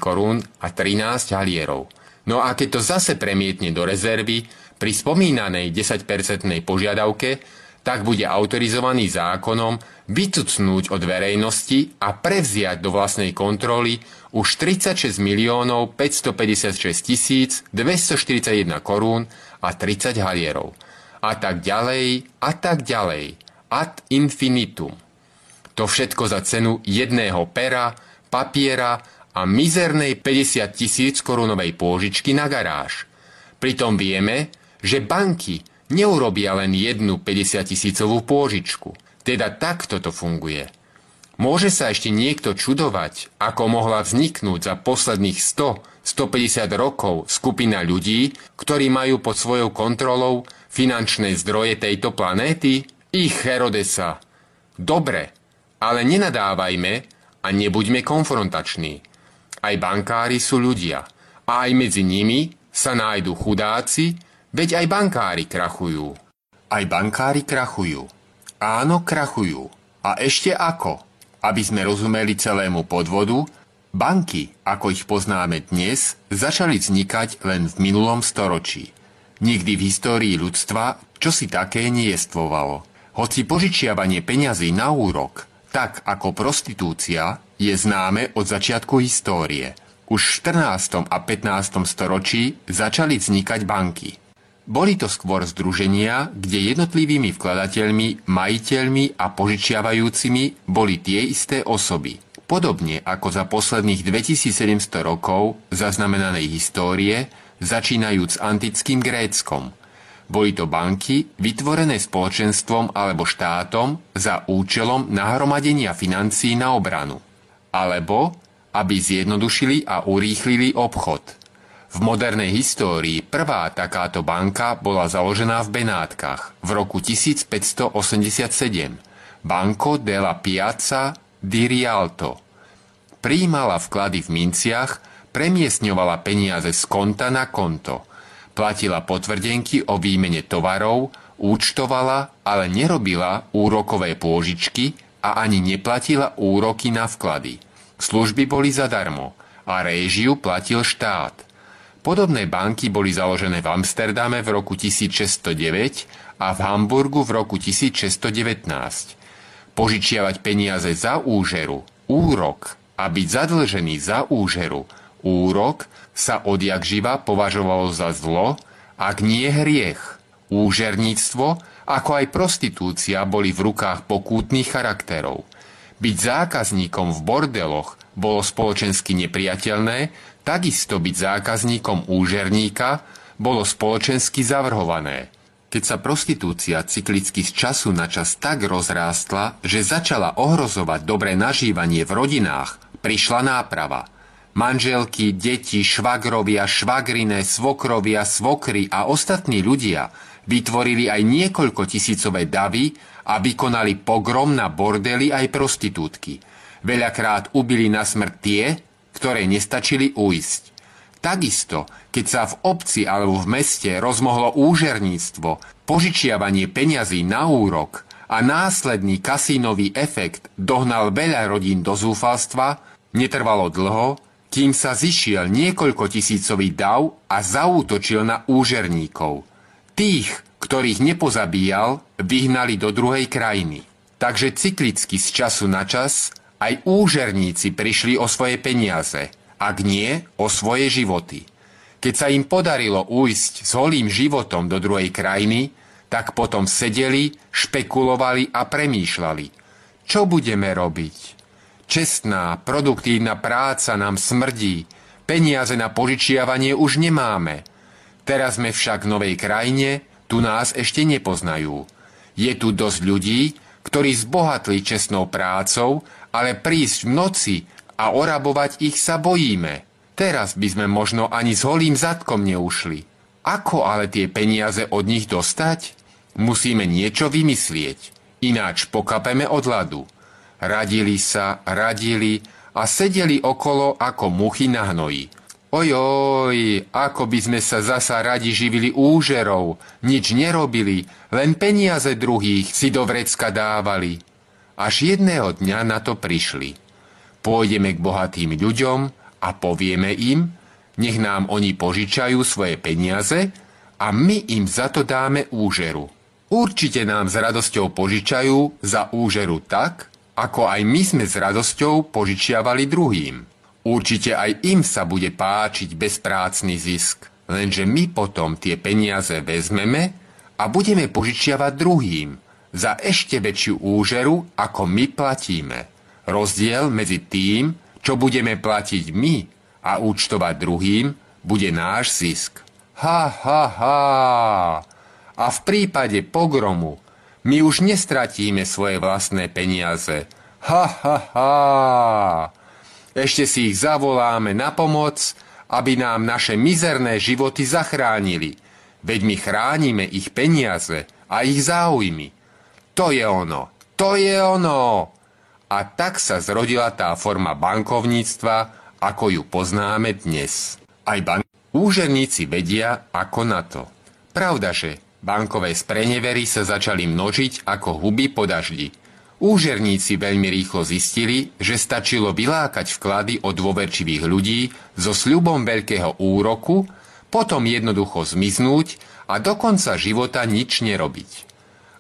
korún a 13 halierov. No a keď to zase premietne do rezervy pri spomínanej 10-percentnej požiadavke, tak bude autorizovaný zákonom vycucnúť od verejnosti a prevziať do vlastnej kontroly už 36 miliónov 556 tisíc 241 korún a 30 halierov. A tak ďalej, a tak ďalej. Ad infinitum. To všetko za cenu jedného pera, papiera a mizernej 50 tisíc korunovej pôžičky na garáž. Pritom vieme, že banky neurobia len jednu 50 tisícovú pôžičku. Teda takto to funguje. Môže sa ešte niekto čudovať, ako mohla vzniknúť za posledných 100-150 rokov skupina ľudí, ktorí majú pod svojou kontrolou finančné zdroje tejto planéty? Ich Herodesa. Dobre, ale nenadávajme a nebuďme konfrontační. Aj bankári sú ľudia a aj medzi nimi sa nájdu chudáci, veď aj bankári krachujú. Aj bankári krachujú. Áno, krachujú. A ešte ako? Aby sme rozumeli celému podvodu, banky, ako ich poznáme dnes, začali vznikať len v minulom storočí. Nikdy v histórii ľudstva čo si také niejestvovalo. Hoci požičiavanie peňazí na úrok tak ako prostitúcia, je známe od začiatku histórie. Už v 14. a 15. storočí začali vznikať banky. Boli to skôr združenia, kde jednotlivými vkladateľmi, majiteľmi a požičiavajúcimi boli tie isté osoby. Podobne ako za posledných 2700 rokov zaznamenanej histórie, začínajúc antickým Gréckom – boli to banky vytvorené spoločenstvom alebo štátom za účelom nahromadenia financií na obranu. Alebo aby zjednodušili a urýchlili obchod. V modernej histórii prvá takáto banka bola založená v Benátkach v roku 1587. Banco della Piazza di Rialto. Prijímala vklady v minciach, premiesňovala peniaze z konta na konto – platila potvrdenky o výmene tovarov, účtovala, ale nerobila úrokové pôžičky a ani neplatila úroky na vklady. Služby boli zadarmo a réžiu platil štát. Podobné banky boli založené v Amsterdame v roku 1609 a v Hamburgu v roku 1619. Požičiavať peniaze za úžeru, úrok a byť zadlžený za úžeru, úrok sa odjak živa považovalo za zlo, ak nie hriech. Úžerníctvo, ako aj prostitúcia boli v rukách pokútnych charakterov. Byť zákazníkom v bordeloch bolo spoločensky nepriateľné, takisto byť zákazníkom úžerníka bolo spoločensky zavrhované. Keď sa prostitúcia cyklicky z času na čas tak rozrástla, že začala ohrozovať dobré nažívanie v rodinách, prišla náprava – Manželky, deti, švagrovia, švagrine, svokrovia, svokry a ostatní ľudia vytvorili aj niekoľko tisícové davy a vykonali pogrom na bordely aj prostitútky. Veľakrát ubili na smrť tie, ktoré nestačili uísť. Takisto, keď sa v obci alebo v meste rozmohlo úžerníctvo, požičiavanie peňazí na úrok a následný kasínový efekt dohnal veľa rodín do zúfalstva, netrvalo dlho kým sa zišiel niekoľko tisícový dav a zaútočil na úžerníkov. Tých, ktorých nepozabíjal, vyhnali do druhej krajiny. Takže cyklicky z času na čas aj úžerníci prišli o svoje peniaze, ak nie o svoje životy. Keď sa im podarilo ujsť s holým životom do druhej krajiny, tak potom sedeli, špekulovali a premýšľali, čo budeme robiť. Čestná, produktívna práca nám smrdí, peniaze na požičiavanie už nemáme. Teraz sme však v novej krajine, tu nás ešte nepoznajú. Je tu dosť ľudí, ktorí zbohatli čestnou prácou, ale prísť v noci a orabovať ich sa bojíme. Teraz by sme možno ani s holým zadkom neušli. Ako ale tie peniaze od nich dostať? Musíme niečo vymyslieť, ináč pokapeme od ľadu. Radili sa, radili a sedeli okolo ako muchy na hnoji. Ojoj, ako by sme sa zasa radi živili úžerov, nič nerobili, len peniaze druhých si do vrecka dávali. až jedného dňa na to prišli. Pôjdeme k bohatým ľuďom a povieme im, nech nám oni požičajú svoje peniaze a my im za to dáme úžeru. Určite nám s radosťou požičajú za úžeru tak, ako aj my sme s radosťou požičiavali druhým. Určite aj im sa bude páčiť bezprácný zisk, lenže my potom tie peniaze vezmeme a budeme požičiavať druhým za ešte väčšiu úžeru, ako my platíme. Rozdiel medzi tým, čo budeme platiť my a účtovať druhým, bude náš zisk. Ha, ha, ha! A v prípade pogromu my už nestratíme svoje vlastné peniaze. Ha, ha, ha! Ešte si ich zavoláme na pomoc, aby nám naše mizerné životy zachránili. Veď my chránime ich peniaze a ich záujmy. To je ono, to je ono. A tak sa zrodila tá forma bankovníctva, ako ju poznáme dnes. Aj bank- úžerníci vedia, ako na to. Pravda, že bankové sprenevery sa začali množiť ako huby po daždi. Úžerníci veľmi rýchlo zistili, že stačilo vylákať vklady od dôverčivých ľudí so sľubom veľkého úroku, potom jednoducho zmiznúť a do konca života nič nerobiť.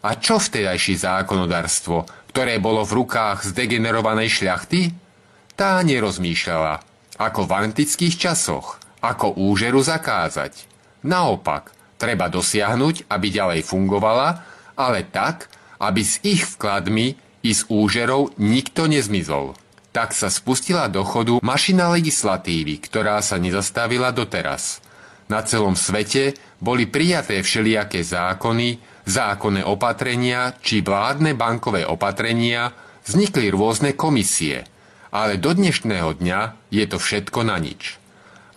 A čo vtedajší zákonodárstvo, ktoré bolo v rukách zdegenerovanej šľachty? Tá nerozmýšľala, ako v antických časoch, ako úžeru zakázať. Naopak, treba dosiahnuť, aby ďalej fungovala, ale tak, aby s ich vkladmi i s úžerou nikto nezmizol. Tak sa spustila do chodu mašina legislatívy, ktorá sa nezastavila doteraz. Na celom svete boli prijaté všelijaké zákony, zákonné opatrenia či vládne bankové opatrenia, vznikli rôzne komisie – ale do dnešného dňa je to všetko na nič.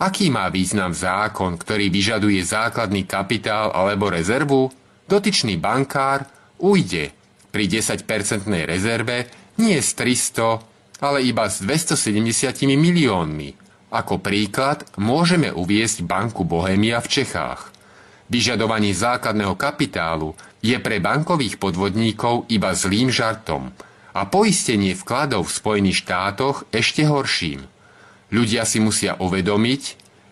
Aký má význam zákon, ktorý vyžaduje základný kapitál alebo rezervu? Dotyčný bankár ujde pri 10-percentnej rezerve nie z 300, ale iba s 270 miliónmi. Ako príklad môžeme uviesť banku Bohemia v Čechách. Vyžadovanie základného kapitálu je pre bankových podvodníkov iba zlým žartom – a poistenie vkladov v Spojených štátoch ešte horším. Ľudia si musia uvedomiť,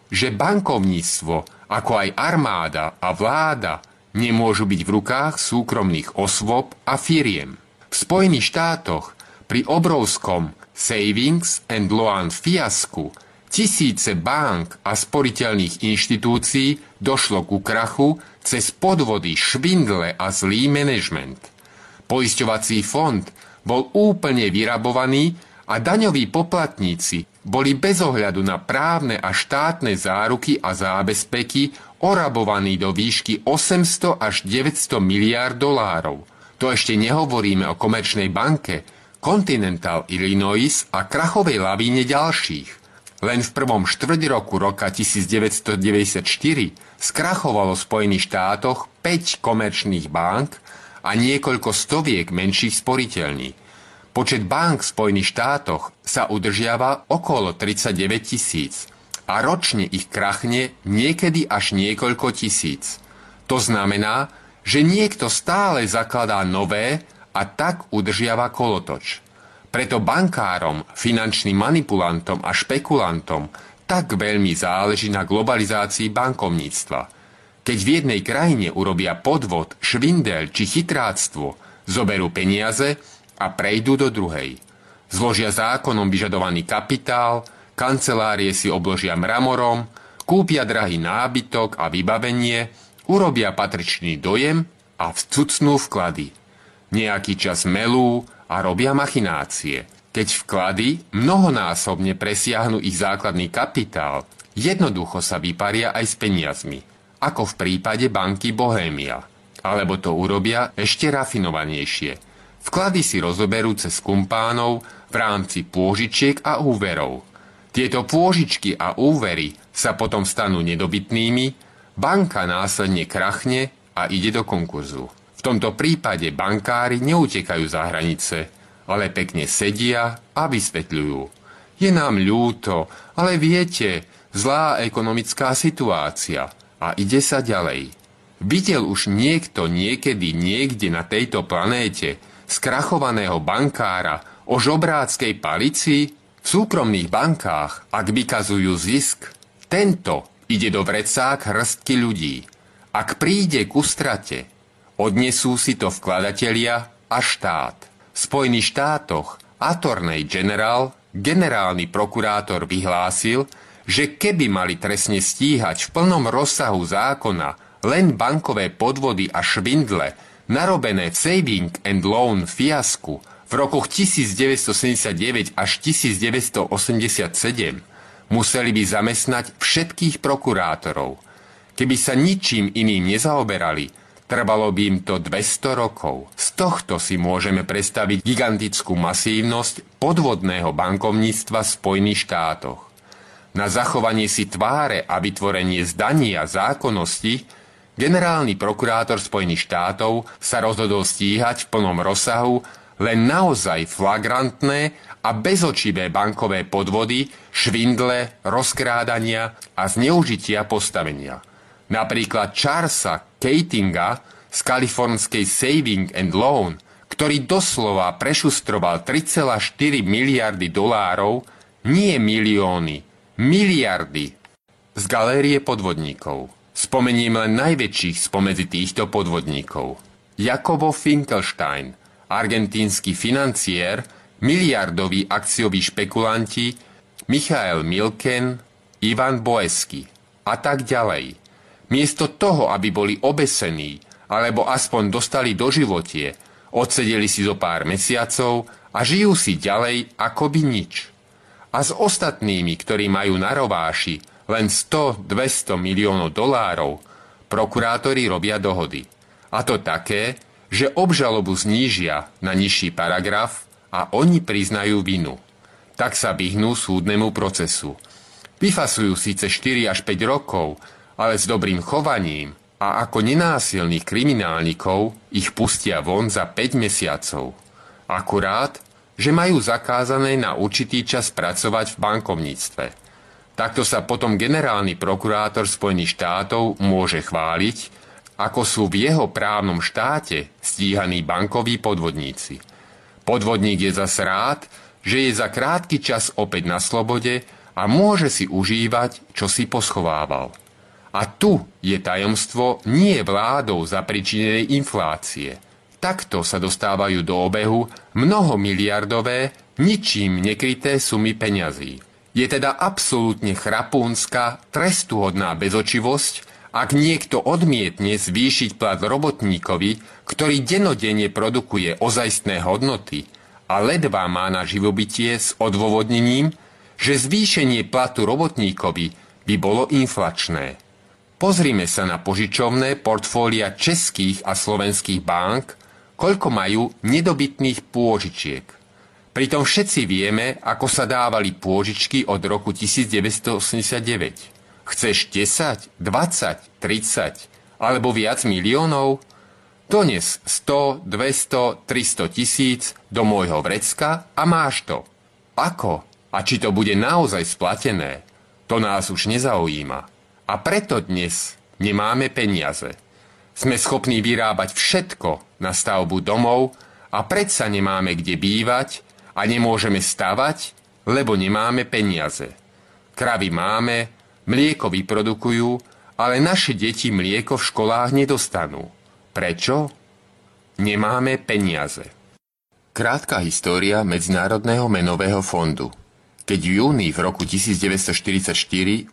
že bankovníctvo, ako aj armáda a vláda nemôžu byť v rukách súkromných osôb a firiem. V Spojených štátoch pri obrovskom Savings and Loan fiasku tisíce bank a sporiteľných inštitúcií došlo ku krachu cez podvody, švindle a zlý manažment. Poisťovací fond bol úplne vyrabovaný a daňoví poplatníci boli bez ohľadu na právne a štátne záruky a zábezpeky orabovaní do výšky 800 až 900 miliárd dolárov. To ešte nehovoríme o komerčnej banke, Continental Illinois a krachovej lavíne ďalších. Len v prvom štvrť roku roka 1994 skrachovalo v Spojených štátoch 5 komerčných bank a niekoľko stoviek menších sporiteľní. Počet bank v Spojených štátoch sa udržiava okolo 39 tisíc a ročne ich krachne niekedy až niekoľko tisíc. To znamená, že niekto stále zakladá nové a tak udržiava kolotoč. Preto bankárom, finančným manipulantom a špekulantom tak veľmi záleží na globalizácii bankovníctva – keď v jednej krajine urobia podvod, švindel či chytráctvo, zoberú peniaze a prejdú do druhej. Zložia zákonom vyžadovaný kapitál, kancelárie si obložia mramorom, kúpia drahý nábytok a vybavenie, urobia patričný dojem a vcucnú vklady. Nejaký čas melú a robia machinácie. Keď vklady mnohonásobne presiahnu ich základný kapitál, jednoducho sa vyparia aj s peniazmi ako v prípade banky Bohémia. Alebo to urobia ešte rafinovanejšie. Vklady si rozoberú cez kumpánov v rámci pôžičiek a úverov. Tieto pôžičky a úvery sa potom stanú nedobytnými, banka následne krachne a ide do konkurzu. V tomto prípade bankári neutekajú za hranice, ale pekne sedia a vysvetľujú. Je nám ľúto, ale viete, zlá ekonomická situácia – a ide sa ďalej. Videl už niekto niekedy niekde na tejto planéte skrachovaného bankára o žobráckej palici? V súkromných bankách, ak vykazujú zisk, tento ide do vrecák hrstky ľudí. Ak príde k ustrate, odnesú si to vkladatelia a štát. V Spojených štátoch Attorney General, generálny prokurátor vyhlásil, že keby mali trestne stíhať v plnom rozsahu zákona len bankové podvody a švindle, narobené v Saving and Loan fiasku v rokoch 1979 až 1987, museli by zamestnať všetkých prokurátorov. Keby sa ničím iným nezaoberali, trvalo by im to 200 rokov. Z tohto si môžeme predstaviť gigantickú masívnosť podvodného bankovníctva v Spojených štátoch na zachovanie si tváre a vytvorenie zdaní a zákonnosti, generálny prokurátor Spojených štátov sa rozhodol stíhať v plnom rozsahu len naozaj flagrantné a bezočivé bankové podvody, švindle, rozkrádania a zneužitia postavenia. Napríklad Charlesa Katinga z kalifornskej Saving and Loan, ktorý doslova prešustroval 3,4 miliardy dolárov, nie milióny, miliardy z galérie podvodníkov. Spomeniem len najväčších spomedzi týchto podvodníkov. Jakobo Finkelstein, argentínsky financier, miliardoví akcioví špekulanti, Michael Milken, Ivan Boesky a tak ďalej. Miesto toho, aby boli obesení alebo aspoň dostali do životie, odsedeli si zo pár mesiacov a žijú si ďalej ako by nič a s ostatnými, ktorí majú na rováši len 100-200 miliónov dolárov, prokurátori robia dohody. A to také, že obžalobu znížia na nižší paragraf a oni priznajú vinu. Tak sa vyhnú súdnemu procesu. Vyfasujú síce 4 až 5 rokov, ale s dobrým chovaním a ako nenásilných kriminálnikov ich pustia von za 5 mesiacov. Akurát že majú zakázané na určitý čas pracovať v bankovníctve. Takto sa potom generálny prokurátor Spojených štátov môže chváliť, ako sú v jeho právnom štáte stíhaní bankoví podvodníci. Podvodník je zas rád, že je za krátky čas opäť na slobode a môže si užívať, čo si poschovával. A tu je tajomstvo nie vládou zapričinenej inflácie – Takto sa dostávajú do obehu mnohomiliardové, ničím nekryté sumy peňazí. Je teda absolútne chrapúnska, trestuhodná bezočivosť, ak niekto odmietne zvýšiť plat robotníkovi, ktorý denodenne produkuje ozajstné hodnoty a ledva má na živobytie s odôvodnením, že zvýšenie platu robotníkovi by bolo inflačné. Pozrime sa na požičovné portfólia českých a slovenských bank koľko majú nedobytných pôžičiek. Pritom všetci vieme, ako sa dávali pôžičky od roku 1989. Chceš 10, 20, 30 alebo viac miliónov? Dones 100, 200, 300 tisíc do môjho vrecka a máš to. Ako? A či to bude naozaj splatené? To nás už nezaujíma. A preto dnes nemáme peniaze. Sme schopní vyrábať všetko na stavbu domov a predsa nemáme kde bývať a nemôžeme stavať, lebo nemáme peniaze. Kravy máme, mlieko vyprodukujú, ale naše deti mlieko v školách nedostanú. Prečo? Nemáme peniaze. Krátka história Medzinárodného menového fondu – keď v júni v roku 1944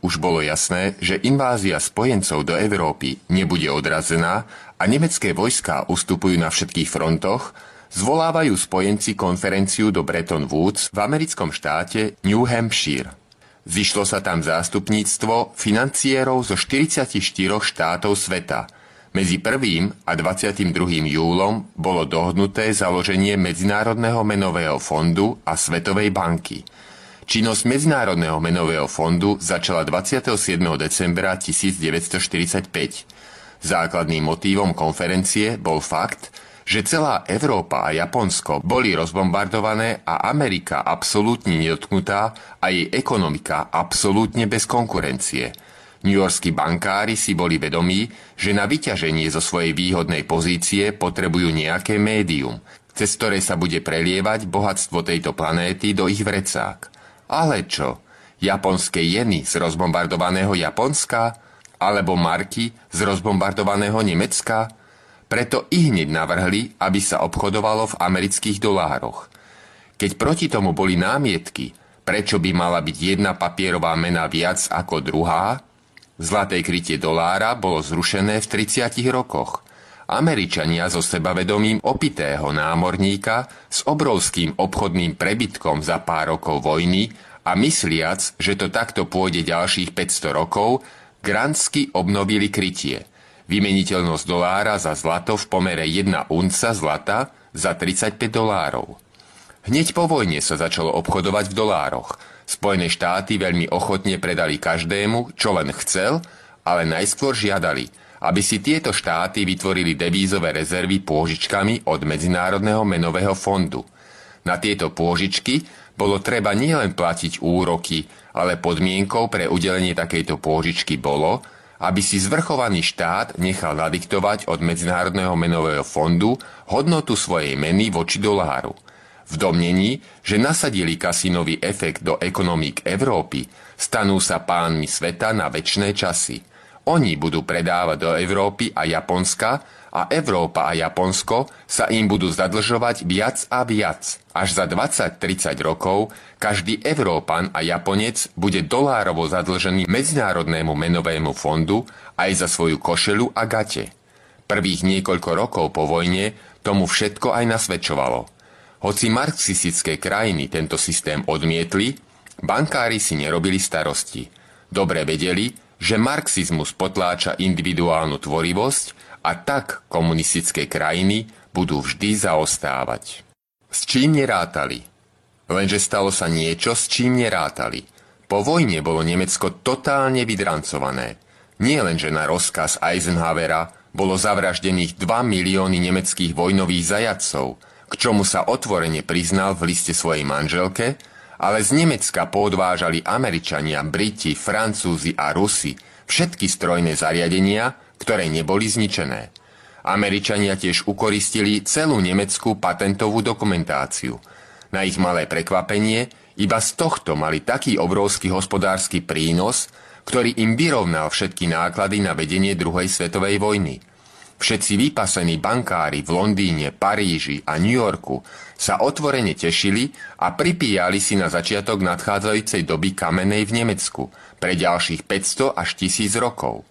už bolo jasné, že invázia spojencov do Európy nebude odrazená a nemecké vojská ustupujú na všetkých frontoch, zvolávajú spojenci konferenciu do Bretton Woods v americkom štáte New Hampshire. Zišlo sa tam zástupníctvo financierov zo 44 štátov sveta. Medzi 1. a 22. júlom bolo dohodnuté založenie Medzinárodného menového fondu a Svetovej banky – Činnosť Medzinárodného menového fondu začala 27. decembra 1945. Základným motívom konferencie bol fakt, že celá Európa a Japonsko boli rozbombardované a Amerika absolútne nedotknutá a jej ekonomika absolútne bez konkurencie. Yorkskí bankári si boli vedomí, že na vyťaženie zo svojej výhodnej pozície potrebujú nejaké médium – cez ktoré sa bude prelievať bohatstvo tejto planéty do ich vrecák. Ale čo? Japonské jeny z rozbombardovaného Japonska? Alebo marky z rozbombardovaného Nemecka? Preto i hneď navrhli, aby sa obchodovalo v amerických dolároch. Keď proti tomu boli námietky, prečo by mala byť jedna papierová mena viac ako druhá, zlaté krytie dolára bolo zrušené v 30 rokoch. Američania so sebavedomím opitého námorníka s obrovským obchodným prebytkom za pár rokov vojny a mysliac, že to takto pôjde ďalších 500 rokov, grantsky obnovili krytie. Vymeniteľnosť dolára za zlato v pomere 1 unca zlata za 35 dolárov. Hneď po vojne sa začalo obchodovať v dolároch. Spojené štáty veľmi ochotne predali každému, čo len chcel, ale najskôr žiadali, aby si tieto štáty vytvorili devízové rezervy pôžičkami od Medzinárodného menového fondu. Na tieto pôžičky bolo treba nielen platiť úroky, ale podmienkou pre udelenie takejto pôžičky bolo, aby si zvrchovaný štát nechal nadiktovať od Medzinárodného menového fondu hodnotu svojej meny voči doláru – v domnení, že nasadili kasinový efekt do ekonomík Európy, stanú sa pánmi sveta na väčšie časy. Oni budú predávať do Európy a Japonska a Európa a Japonsko sa im budú zadlžovať viac a viac. Až za 20-30 rokov každý Európan a Japonec bude dolárovo zadlžený Medzinárodnému menovému fondu aj za svoju košelu a gate. Prvých niekoľko rokov po vojne tomu všetko aj nasvedčovalo – hoci marxistické krajiny tento systém odmietli, bankári si nerobili starosti. Dobre vedeli, že marxizmus potláča individuálnu tvorivosť a tak komunistické krajiny budú vždy zaostávať. S čím nerátali? Lenže stalo sa niečo, s čím nerátali. Po vojne bolo Nemecko totálne vydrancované. Nie len, že na rozkaz Eisenhowera bolo zavraždených 2 milióny nemeckých vojnových zajadcov – k čomu sa otvorene priznal v liste svojej manželke, ale z Nemecka podvážali Američania, Briti, Francúzi a Rusi všetky strojné zariadenia, ktoré neboli zničené. Američania tiež ukoristili celú nemeckú patentovú dokumentáciu. Na ich malé prekvapenie, iba z tohto mali taký obrovský hospodársky prínos, ktorý im vyrovnal všetky náklady na vedenie druhej svetovej vojny – Všetci vypasení bankári v Londýne, Paríži a New Yorku sa otvorene tešili a pripíjali si na začiatok nadchádzajúcej doby kamenej v Nemecku pre ďalších 500 až 1000 rokov.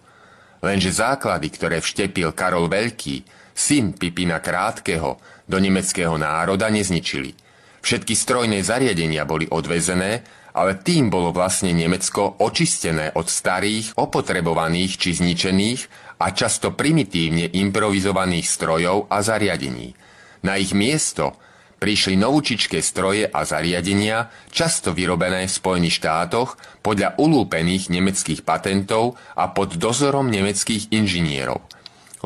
Lenže základy, ktoré vštepil Karol Veľký, syn Pipina Krátkeho, do nemeckého národa nezničili. Všetky strojné zariadenia boli odvezené, ale tým bolo vlastne Nemecko očistené od starých, opotrebovaných či zničených a často primitívne improvizovaných strojov a zariadení. Na ich miesto prišli novúčičké stroje a zariadenia, často vyrobené v Spojených štátoch podľa ulúpených nemeckých patentov a pod dozorom nemeckých inžinierov.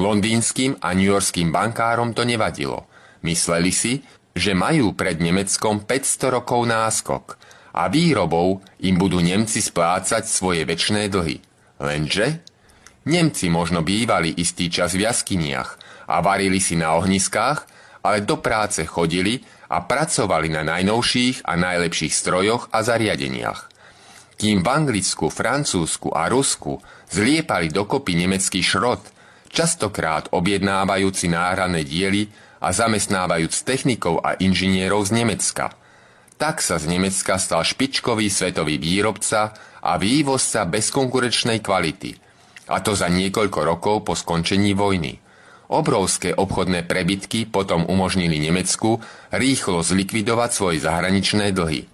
Londýnským a newyorským bankárom to nevadilo. Mysleli si, že majú pred Nemeckom 500 rokov náskok a výrobou im budú Nemci splácať svoje väčšné dlhy. Lenže Nemci možno bývali istý čas v jaskyniach a varili si na ohniskách, ale do práce chodili a pracovali na najnovších a najlepších strojoch a zariadeniach. Kým v Anglicku, Francúzsku a Rusku zliepali dokopy nemecký šrot, častokrát objednávajúci náhradné diely a zamestnávajúc technikov a inžinierov z Nemecka. Tak sa z Nemecka stal špičkový svetový výrobca a vývozca bezkonkurečnej kvality – a to za niekoľko rokov po skončení vojny. Obrovské obchodné prebytky potom umožnili Nemecku rýchlo zlikvidovať svoje zahraničné dlhy.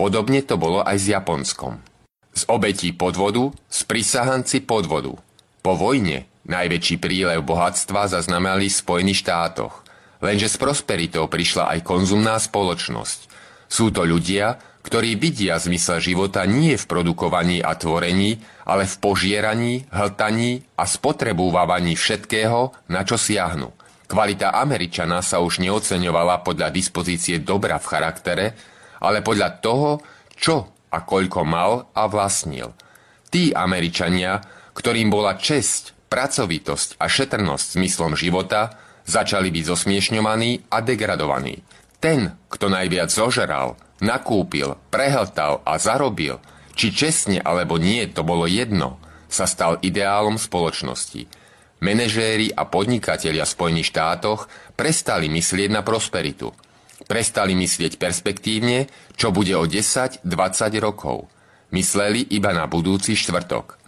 Podobne to bolo aj s Japonskom. Z obetí podvodu, z prisahanci podvodu. Po vojne najväčší prílev bohatstva zaznamenali v Spojených štátoch. Lenže s prosperitou prišla aj konzumná spoločnosť. Sú to ľudia, ktorí vidia zmysel života nie v produkovaní a tvorení, ale v požieraní, hltaní a spotrebúvaní všetkého, na čo siahnu. Kvalita Američana sa už neoceňovala podľa dispozície dobra v charaktere, ale podľa toho, čo a koľko mal a vlastnil. Tí Američania, ktorým bola česť, pracovitosť a šetrnosť zmyslom života, Začali byť zosmiešňovaní a degradovaní. Ten, kto najviac zožeral, nakúpil, prehltal a zarobil, či čestne alebo nie, to bolo jedno, sa stal ideálom spoločnosti. Menežéri a podnikatelia v Spojených štátoch prestali myslieť na prosperitu. Prestali myslieť perspektívne, čo bude o 10-20 rokov. Mysleli iba na budúci štvrtok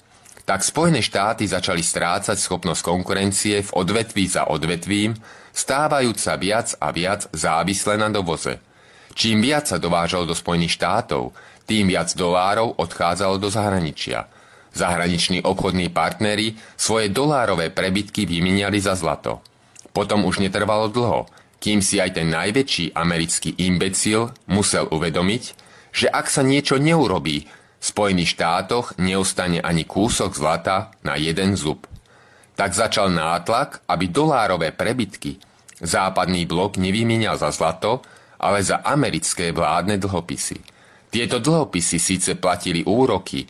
tak Spojené štáty začali strácať schopnosť konkurencie v odvetví za odvetvím, stávajúc sa viac a viac závislé na dovoze. Čím viac sa dovážalo do Spojených štátov, tým viac dolárov odchádzalo do zahraničia. Zahraniční obchodní partnery svoje dolárové prebytky vymieniali za zlato. Potom už netrvalo dlho, kým si aj ten najväčší americký imbecil musel uvedomiť, že ak sa niečo neurobí, v Spojených štátoch neostane ani kúsok zlata na jeden zub. Tak začal nátlak, aby dolárové prebytky západný blok nevymienial za zlato, ale za americké vládne dlhopisy. Tieto dlhopisy síce platili úroky,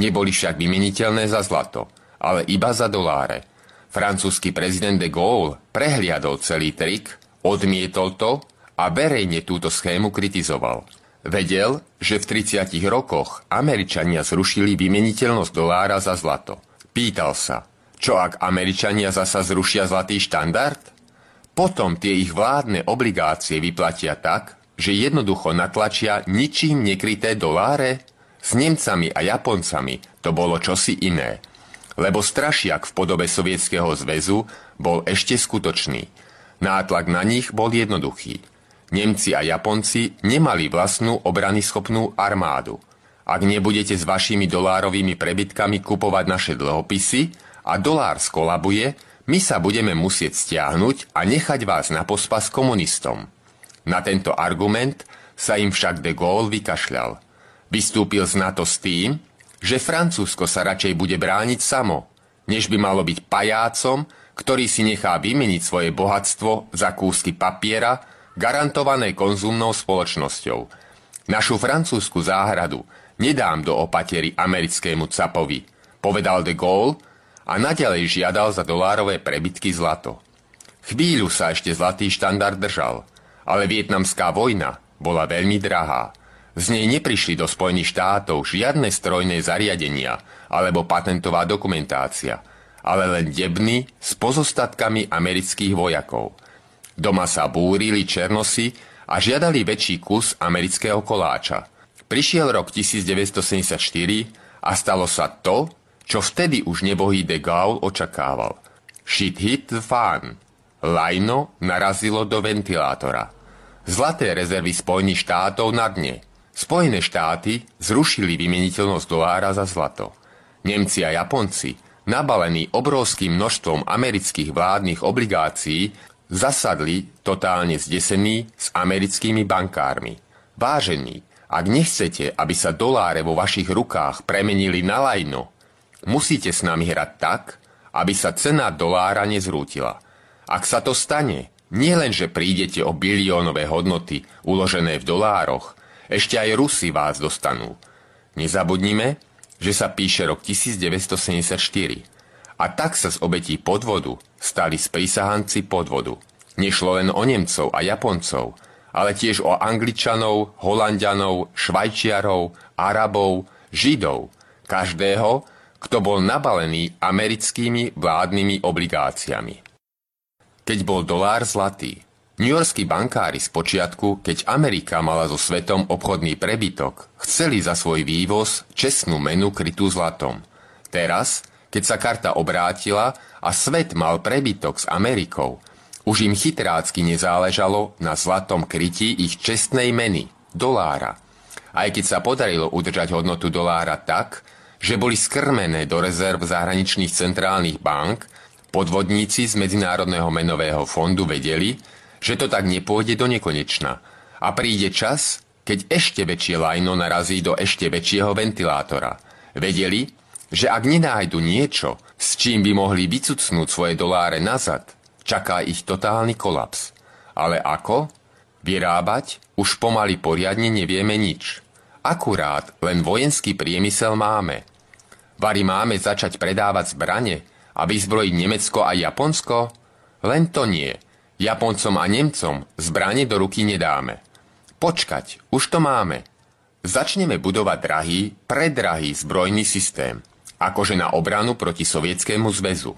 neboli však vymeniteľné za zlato, ale iba za doláre. Francúzsky prezident de Gaulle prehliadol celý trik, odmietol to a verejne túto schému kritizoval. Vedel, že v 30 rokoch Američania zrušili vymeniteľnosť dolára za zlato. Pýtal sa, čo ak Američania zasa zrušia zlatý štandard? Potom tie ich vládne obligácie vyplatia tak, že jednoducho natlačia ničím nekryté doláre? S Nemcami a Japoncami to bolo čosi iné. Lebo strašiak v podobe Sovietskeho zväzu bol ešte skutočný. Nátlak na nich bol jednoduchý – Nemci a Japonci nemali vlastnú schopnú armádu. Ak nebudete s vašimi dolárovými prebytkami kupovať naše dlhopisy a dolár skolabuje, my sa budeme musieť stiahnuť a nechať vás na pospas komunistom. Na tento argument sa im však de Gaulle vykašľal. Vystúpil z NATO s tým, že Francúzsko sa radšej bude brániť samo, než by malo byť pajácom, ktorý si nechá vymeniť svoje bohatstvo za kúsky papiera garantované konzumnou spoločnosťou. Našu francúzsku záhradu nedám do opatery americkému capovi, povedal de Gaulle a nadalej žiadal za dolárové prebytky zlato. Chvíľu sa ešte zlatý štandard držal, ale vietnamská vojna bola veľmi drahá. Z nej neprišli do Spojených štátov žiadne strojné zariadenia alebo patentová dokumentácia, ale len debny s pozostatkami amerických vojakov – Doma sa búrili černosy a žiadali väčší kus amerického koláča. Prišiel rok 1974 a stalo sa to, čo vtedy už nebohý de Gaulle očakával. Shit hit the fan. Lajno narazilo do ventilátora. Zlaté rezervy Spojených štátov na dne. Spojené štáty zrušili vymeniteľnosť dolára za zlato. Nemci a Japonci, nabalení obrovským množstvom amerických vládnych obligácií, zasadli totálne zdesení s americkými bankármi. Vážení, ak nechcete, aby sa doláre vo vašich rukách premenili na lajno, musíte s nami hrať tak, aby sa cena dolára nezrútila. Ak sa to stane, nielen, že prídete o biliónové hodnoty uložené v dolároch, ešte aj Rusi vás dostanú. Nezabudnime, že sa píše rok 1974 a tak sa z obetí podvodu stali sprisahanci podvodu. Nešlo len o Nemcov a Japoncov, ale tiež o Angličanov, Holandianov, Švajčiarov, Arabov, Židov, každého, kto bol nabalený americkými vládnymi obligáciami. Keď bol dolár zlatý, Yorkskí bankári z počiatku, keď Amerika mala so svetom obchodný prebytok, chceli za svoj vývoz čestnú menu krytú zlatom. Teraz, keď sa karta obrátila a svet mal prebytok s Amerikou, už im chytrácky nezáležalo na zlatom krytí ich čestnej meny, dolára. Aj keď sa podarilo udržať hodnotu dolára tak, že boli skrmené do rezerv zahraničných centrálnych bank, podvodníci z Medzinárodného menového fondu vedeli, že to tak nepôjde do nekonečna. A príde čas, keď ešte väčšie lajno narazí do ešte väčšieho ventilátora. Vedeli, že ak nenájdu niečo, s čím by mohli vycucnúť svoje doláre nazad, čaká ich totálny kolaps. Ale ako? Vyrábať už pomaly poriadne nevieme nič. Akurát len vojenský priemysel máme. Vary máme začať predávať zbrane a vyzbrojiť Nemecko a Japonsko? Len to nie. Japoncom a Nemcom zbranie do ruky nedáme. Počkať, už to máme. Začneme budovať drahý, predrahý zbrojný systém, akože na obranu proti Sovietskému zväzu.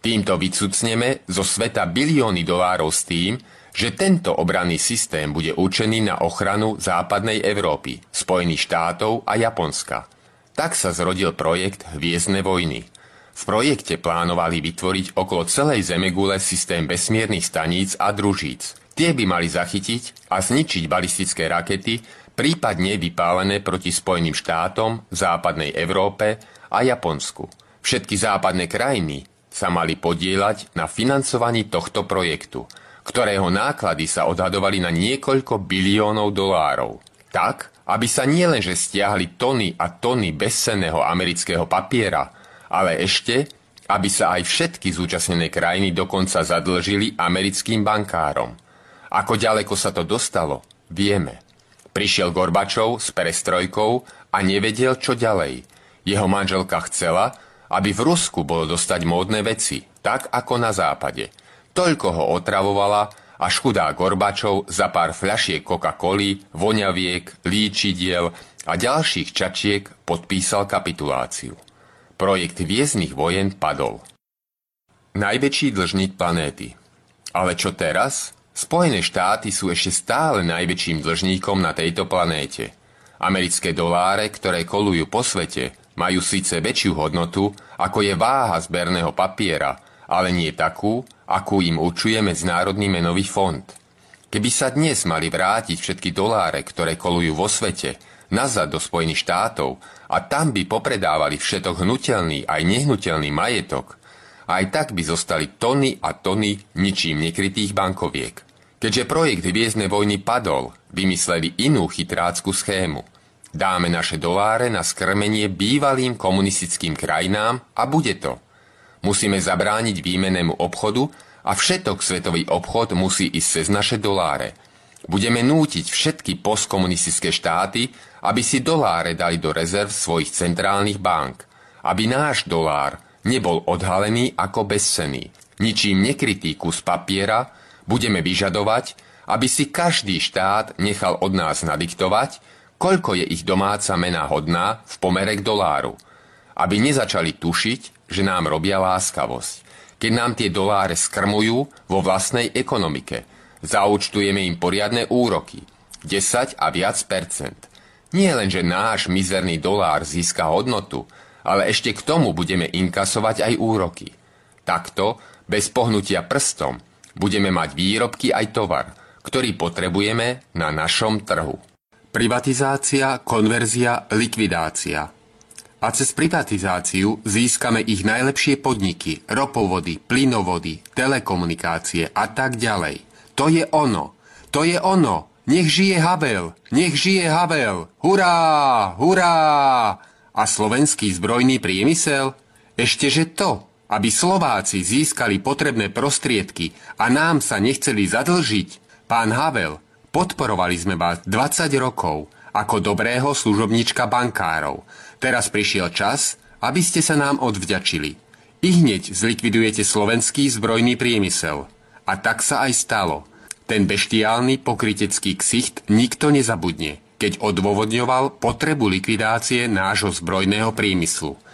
Týmto vycucneme zo sveta bilióny dolárov s tým, že tento obranný systém bude určený na ochranu západnej Európy, Spojených štátov a Japonska. Tak sa zrodil projekt Hviezdne vojny. V projekte plánovali vytvoriť okolo celej Zemegule systém vesmírnych staníc a družíc. Tie by mali zachytiť a zničiť balistické rakety, prípadne vypálené proti Spojeným štátom, západnej Európe a Japonsku. Všetky západné krajiny sa mali podieľať na financovaní tohto projektu, ktorého náklady sa odhadovali na niekoľko biliónov dolárov. Tak, aby sa nielenže stiahli tony a tony bezcenného amerického papiera, ale ešte, aby sa aj všetky zúčastnené krajiny dokonca zadlžili americkým bankárom. Ako ďaleko sa to dostalo, vieme. Prišiel Gorbačov s perestrojkou a nevedel, čo ďalej. Jeho manželka chcela, aby v Rusku bolo dostať módne veci, tak ako na západe. Toľko ho otravovala, až chudá Gorbačov za pár fľašiek Coca-Coly, voňaviek, líčidiel a ďalších čačiek podpísal kapituláciu. Projekt vieznych vojen padol. Najväčší dlžník planéty. Ale čo teraz? Spojené štáty sú ešte stále najväčším dlžníkom na tejto planéte. Americké doláre, ktoré kolujú po svete, majú síce väčšiu hodnotu, ako je váha zberného papiera, ale nie takú, akú im určuje Medzinárodný menový fond. Keby sa dnes mali vrátiť všetky doláre, ktoré kolujú vo svete, nazad do Spojených štátov a tam by popredávali všetok hnutelný aj nehnuteľný majetok, aj tak by zostali tony a tony ničím nekrytých bankoviek. Keďže projekt Hviezdne vojny padol, vymysleli inú chytrácku schému. Dáme naše doláre na skrmenie bývalým komunistickým krajinám a bude to. Musíme zabrániť výmenému obchodu a všetok svetový obchod musí ísť cez naše doláre. Budeme nútiť všetky postkomunistické štáty, aby si doláre dali do rezerv svojich centrálnych bank. Aby náš dolár nebol odhalený ako bezcený. Ničím nekrytý kus papiera, Budeme vyžadovať, aby si každý štát nechal od nás nadiktovať, koľko je ich domáca mena hodná v pomere k doláru. Aby nezačali tušiť, že nám robia láskavosť. Keď nám tie doláre skrmujú vo vlastnej ekonomike, zaučtujeme im poriadne úroky. 10 a viac percent. Nie len, že náš mizerný dolár získa hodnotu, ale ešte k tomu budeme inkasovať aj úroky. Takto, bez pohnutia prstom, budeme mať výrobky aj tovar, ktorý potrebujeme na našom trhu. Privatizácia, konverzia, likvidácia. A cez privatizáciu získame ich najlepšie podniky, ropovody, plynovody, telekomunikácie a tak ďalej. To je ono. To je ono. Nech žije Havel. Nech žije Havel. Hurá! Hurá! A slovenský zbrojný priemysel? Ešteže to aby Slováci získali potrebné prostriedky a nám sa nechceli zadlžiť, pán Havel, podporovali sme vás 20 rokov ako dobrého služobnička bankárov. Teraz prišiel čas, aby ste sa nám odvďačili. I hneď zlikvidujete slovenský zbrojný priemysel. A tak sa aj stalo. Ten beštiálny pokrytecký ksicht nikto nezabudne, keď odôvodňoval potrebu likvidácie nášho zbrojného priemyslu –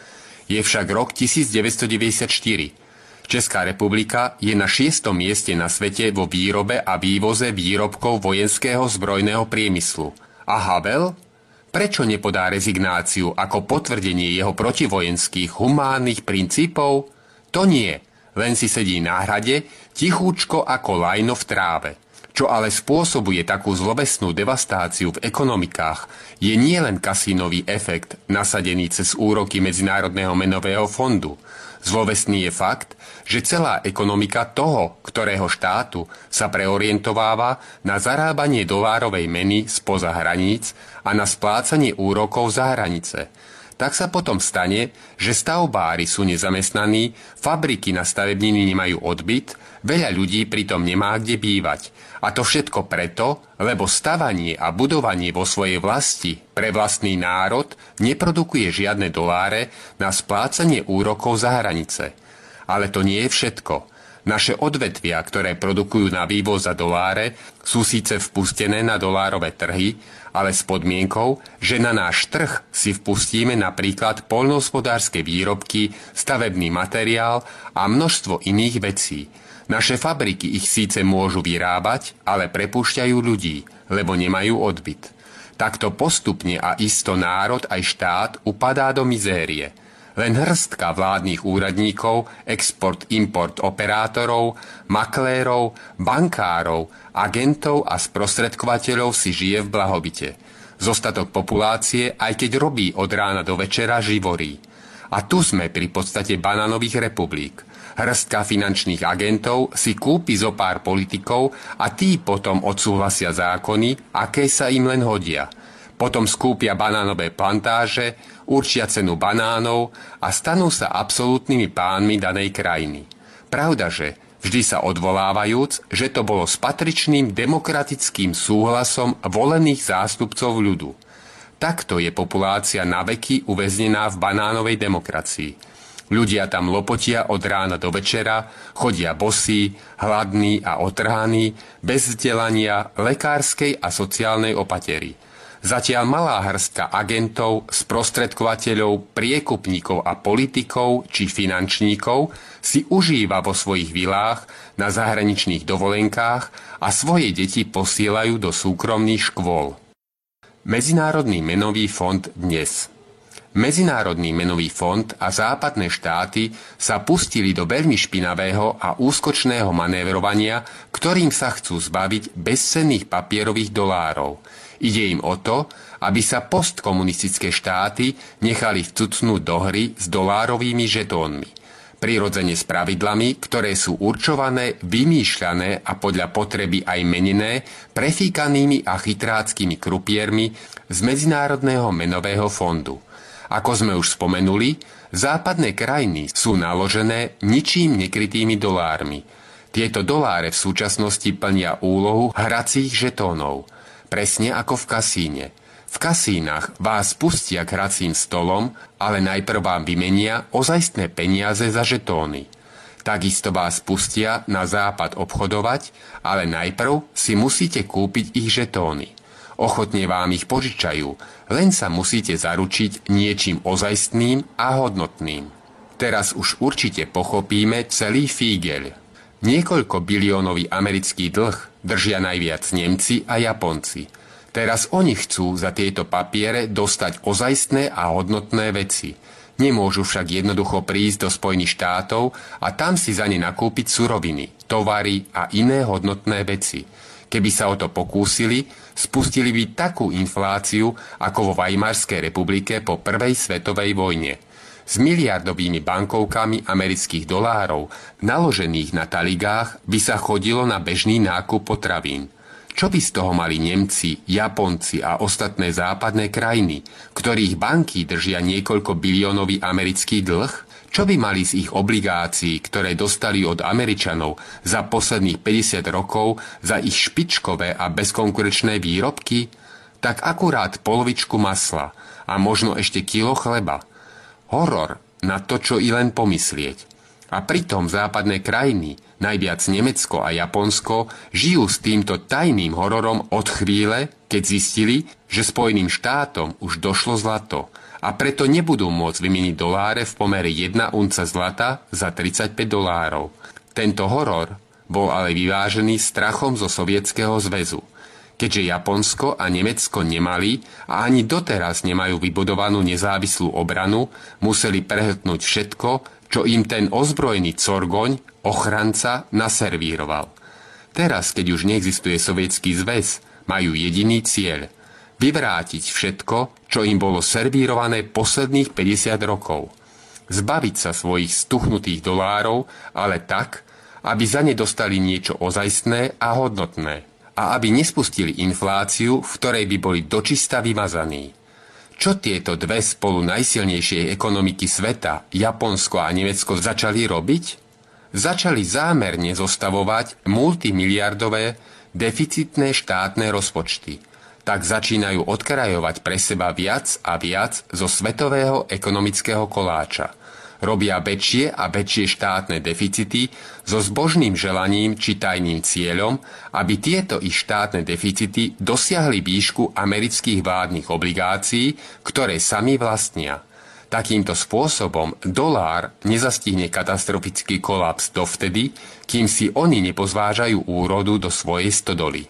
je však rok 1994. Česká republika je na šiestom mieste na svete vo výrobe a vývoze výrobkov vojenského zbrojného priemyslu. A Havel? Prečo nepodá rezignáciu ako potvrdenie jeho protivojenských humánnych princípov? To nie, len si sedí na hrade, tichúčko ako lajno v tráve. Čo ale spôsobuje takú zlobesnú devastáciu v ekonomikách, je nielen kasínový efekt nasadený cez úroky Medzinárodného menového fondu. Zlovesný je fakt, že celá ekonomika toho, ktorého štátu sa preorientováva na zarábanie dolárovej meny spoza hraníc a na splácanie úrokov za hranice – tak sa potom stane, že stavbári sú nezamestnaní, fabriky na stavebniny nemajú odbyt, veľa ľudí pritom nemá kde bývať. A to všetko preto, lebo stavanie a budovanie vo svojej vlasti pre vlastný národ neprodukuje žiadne doláre na splácanie úrokov za hranice. Ale to nie je všetko. Naše odvetvia, ktoré produkujú na vývoz za doláre, sú síce vpustené na dolárové trhy, ale s podmienkou, že na náš trh si vpustíme napríklad poľnohospodárske výrobky, stavebný materiál a množstvo iných vecí. Naše fabriky ich síce môžu vyrábať, ale prepúšťajú ľudí, lebo nemajú odbyt. Takto postupne a isto národ aj štát upadá do mizérie – len hrstka vládnych úradníkov, export-import operátorov, maklérov, bankárov, agentov a sprostredkovateľov si žije v blahobite. Zostatok populácie, aj keď robí od rána do večera, živorí. A tu sme pri podstate banánových republik. Hrstka finančných agentov si kúpi zo pár politikov a tí potom odsúhlasia zákony, aké sa im len hodia. Potom skúpia banánové plantáže, určia cenu banánov a stanú sa absolútnymi pánmi danej krajiny. Pravdaže, vždy sa odvolávajúc, že to bolo s patričným demokratickým súhlasom volených zástupcov ľudu. Takto je populácia na veky uväznená v banánovej demokracii. Ľudia tam lopotia od rána do večera, chodia bosí, hladní a otrhaní, bez vzdelania, lekárskej a sociálnej opatery – Zatiaľ malá hrstka agentov, sprostredkovateľov, priekupníkov a politikov či finančníkov si užíva vo svojich vilách na zahraničných dovolenkách a svoje deti posielajú do súkromných škôl. Medzinárodný menový fond dnes Medzinárodný menový fond a západné štáty sa pustili do veľmi špinavého a úskočného manévrovania, ktorým sa chcú zbaviť bezcenných papierových dolárov – Ide im o to, aby sa postkomunistické štáty nechali vcucnúť do hry s dolárovými žetónmi. Prirodzene s pravidlami, ktoré sú určované, vymýšľané a podľa potreby aj menené prefíkanými a chytráckými krupiermi z Medzinárodného menového fondu. Ako sme už spomenuli, západné krajiny sú naložené ničím nekrytými dolármi. Tieto doláre v súčasnosti plnia úlohu hracích žetónov – presne ako v kasíne. V kasínach vás pustia k hracím stolom, ale najprv vám vymenia ozajstné peniaze za žetóny. Takisto vás pustia na západ obchodovať, ale najprv si musíte kúpiť ich žetóny. Ochotne vám ich požičajú, len sa musíte zaručiť niečím ozajstným a hodnotným. Teraz už určite pochopíme celý fígel. Niekoľko biliónový americký dlh držia najviac Nemci a Japonci. Teraz oni chcú za tieto papiere dostať ozajstné a hodnotné veci. Nemôžu však jednoducho prísť do Spojených štátov a tam si za ne nakúpiť suroviny, tovary a iné hodnotné veci. Keby sa o to pokúsili, spustili by takú infláciu ako vo Weimarskej republike po prvej svetovej vojne – s miliardovými bankovkami amerických dolárov naložených na taligách by sa chodilo na bežný nákup potravín. Čo by z toho mali Nemci, Japonci a ostatné západné krajiny, ktorých banky držia niekoľko biliónový americký dlh? Čo by mali z ich obligácií, ktoré dostali od Američanov za posledných 50 rokov za ich špičkové a bezkonkurečné výrobky? Tak akurát polovičku masla a možno ešte kilo chleba – Horor na to, čo i len pomyslieť. A pritom západné krajiny, najviac Nemecko a Japonsko, žijú s týmto tajným hororom od chvíle, keď zistili, že Spojeným štátom už došlo zlato a preto nebudú môcť vymeniť doláre v pomere 1 unca zlata za 35 dolárov. Tento horor bol ale vyvážený strachom zo Sovietskeho zväzu – keďže Japonsko a Nemecko nemali a ani doteraz nemajú vybudovanú nezávislú obranu, museli prehltnúť všetko, čo im ten ozbrojený Corgoň, ochranca, naservíroval. Teraz, keď už neexistuje sovietský zväz, majú jediný cieľ – vyvrátiť všetko, čo im bolo servírované posledných 50 rokov. Zbaviť sa svojich stuchnutých dolárov, ale tak, aby za ne dostali niečo ozajstné a hodnotné – a aby nespustili infláciu, v ktorej by boli dočista vymazaní. Čo tieto dve spolu najsilnejšie ekonomiky sveta, Japonsko a Nemecko, začali robiť? Začali zámerne zostavovať multimiliardové deficitné štátne rozpočty. Tak začínajú odkrajovať pre seba viac a viac zo svetového ekonomického koláča. robia väčšie a väčšie štátne deficity so zbožným želaním či tajným cieľom, aby tieto ich štátne deficity dosiahli výšku amerických vládnych obligácií, ktoré sami vlastnia. Takýmto spôsobom dolár nezastihne katastrofický kolaps dovtedy, kým si oni nepozvážajú úrodu do svojej stodoly.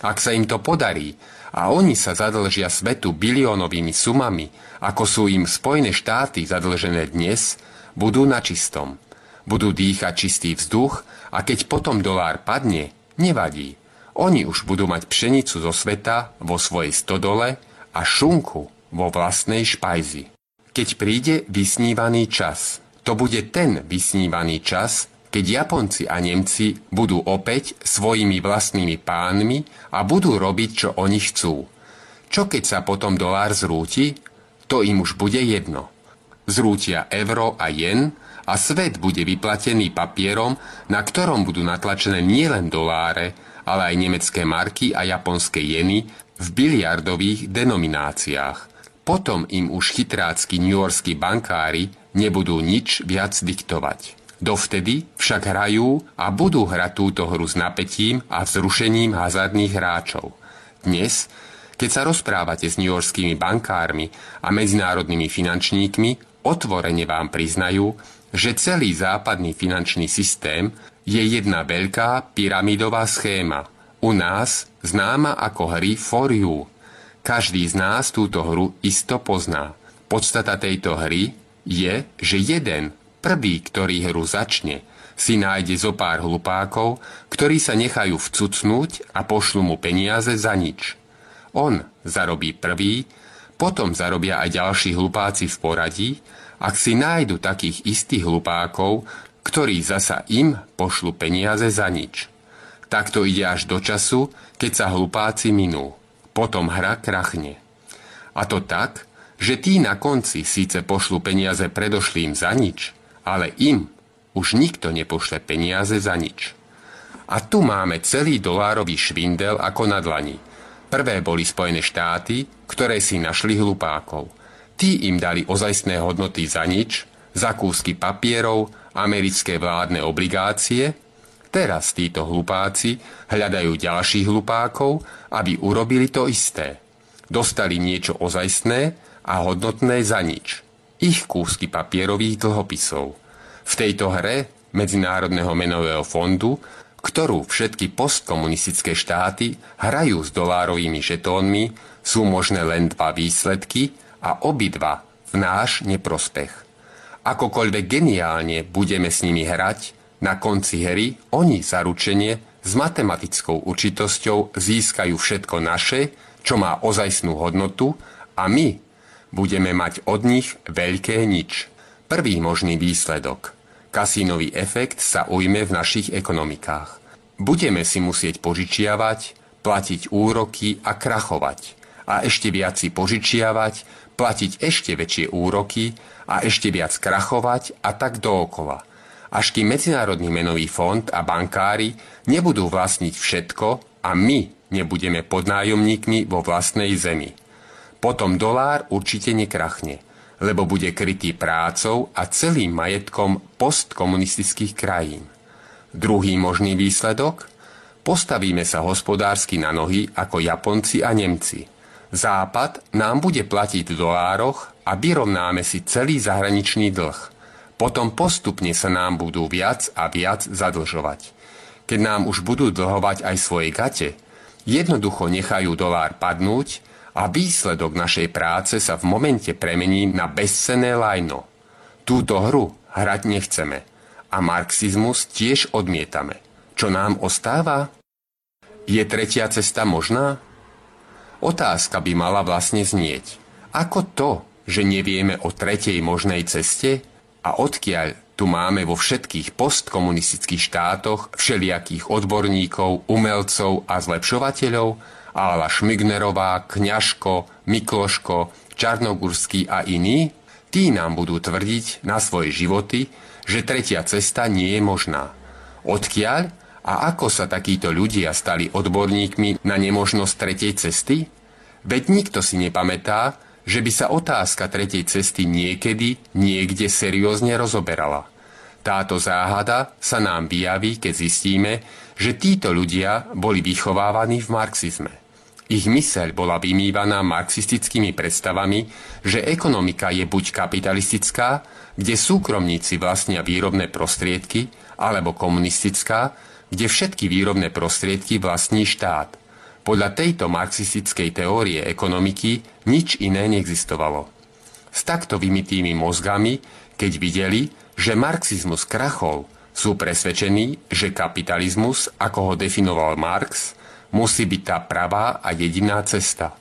Ak sa im to podarí a oni sa zadlžia svetu biliónovými sumami, ako sú im Spojené štáty zadlžené dnes, budú na čistom. Budú dýchať čistý vzduch a keď potom dolár padne, nevadí. Oni už budú mať pšenicu zo sveta vo svojej stodole a šunku vo vlastnej špajzi. Keď príde vysnívaný čas, to bude ten vysnívaný čas, keď Japonci a Nemci budú opäť svojimi vlastnými pánmi a budú robiť, čo oni chcú. Čo keď sa potom dolár zrúti? To im už bude jedno. Zrútia euro a jen a svet bude vyplatený papierom, na ktorom budú natlačené nielen doláre, ale aj nemecké marky a japonské jeny v biliardových denomináciách. Potom im už chytrácky newyorskí bankári nebudú nič viac diktovať. Dovtedy však hrajú a budú hrať túto hru s napätím a vzrušením hazardných hráčov. Dnes, keď sa rozprávate s newyorskými bankármi a medzinárodnými finančníkmi, otvorene vám priznajú, že celý západný finančný systém je jedna veľká pyramidová schéma, u nás známa ako hry for you, každý z nás túto hru isto pozná. Podstata tejto hry je, že jeden, prvý, ktorý hru začne, si nájde zo pár hlupákov, ktorí sa nechajú vcucnúť a pošlu mu peniaze za nič. On zarobí prvý, potom zarobia aj ďalší hlupáci v poradí, ak si nájdu takých istých hlupákov, ktorí zasa im pošlu peniaze za nič. Takto ide až do času, keď sa hlupáci minú potom hra krachne. A to tak, že tí na konci síce pošlu peniaze predošlým za nič, ale im už nikto nepošle peniaze za nič. A tu máme celý dolárový švindel ako na dlani. Prvé boli Spojené štáty, ktoré si našli hlupákov. Tí im dali ozajstné hodnoty za nič, za papierov, americké vládne obligácie Teraz títo hlupáci hľadajú ďalších hlupákov, aby urobili to isté. Dostali niečo ozajstné a hodnotné za nič. Ich kúsky papierových dlhopisov. V tejto hre Medzinárodného menového fondu, ktorú všetky postkomunistické štáty hrajú s dolárovými žetónmi, sú možné len dva výsledky a obidva v náš neprospech. Akokoľvek geniálne budeme s nimi hrať, na konci hry oni zaručenie s matematickou určitosťou získajú všetko naše, čo má ozajstnú hodnotu a my budeme mať od nich veľké nič. Prvý možný výsledok. Kasínový efekt sa ujme v našich ekonomikách. Budeme si musieť požičiavať, platiť úroky a krachovať. A ešte viac si požičiavať, platiť ešte väčšie úroky a ešte viac krachovať a tak dookola – až kým Medzinárodný menový fond a bankári nebudú vlastniť všetko a my nebudeme podnájomníkmi vo vlastnej zemi. Potom dolár určite nekrachne, lebo bude krytý prácou a celým majetkom postkomunistických krajín. Druhý možný výsledok? Postavíme sa hospodársky na nohy ako Japonci a Nemci. Západ nám bude platiť v dolároch a vyrovnáme si celý zahraničný dlh – potom postupne sa nám budú viac a viac zadlžovať. Keď nám už budú dlhovať aj svoje gate, jednoducho nechajú dolár padnúť a výsledok našej práce sa v momente premení na bezcené lajno. Túto hru hrať nechceme a marxizmus tiež odmietame. Čo nám ostáva? Je tretia cesta možná? Otázka by mala vlastne znieť. Ako to, že nevieme o tretej možnej ceste? A odkiaľ tu máme vo všetkých postkomunistických štátoch všelijakých odborníkov, umelcov a zlepšovateľov, Ála Šmignerová, Kňažko, Mikloško, Čarnogurský a iní, tí nám budú tvrdiť na svoje životy, že tretia cesta nie je možná. Odkiaľ a ako sa takíto ľudia stali odborníkmi na nemožnosť tretej cesty? Veď nikto si nepamätá, že by sa otázka tretej cesty niekedy, niekde seriózne rozoberala. Táto záhada sa nám vyjaví, keď zistíme, že títo ľudia boli vychovávaní v marxizme. Ich myseľ bola vymývaná marxistickými predstavami, že ekonomika je buď kapitalistická, kde súkromníci vlastnia výrobné prostriedky, alebo komunistická, kde všetky výrobné prostriedky vlastní štát. Podľa tejto marxistickej teórie ekonomiky nič iné neexistovalo. S takto vymitými mozgami, keď videli, že marxizmus krachol, sú presvedčení, že kapitalizmus, ako ho definoval Marx, musí byť tá pravá a jediná cesta.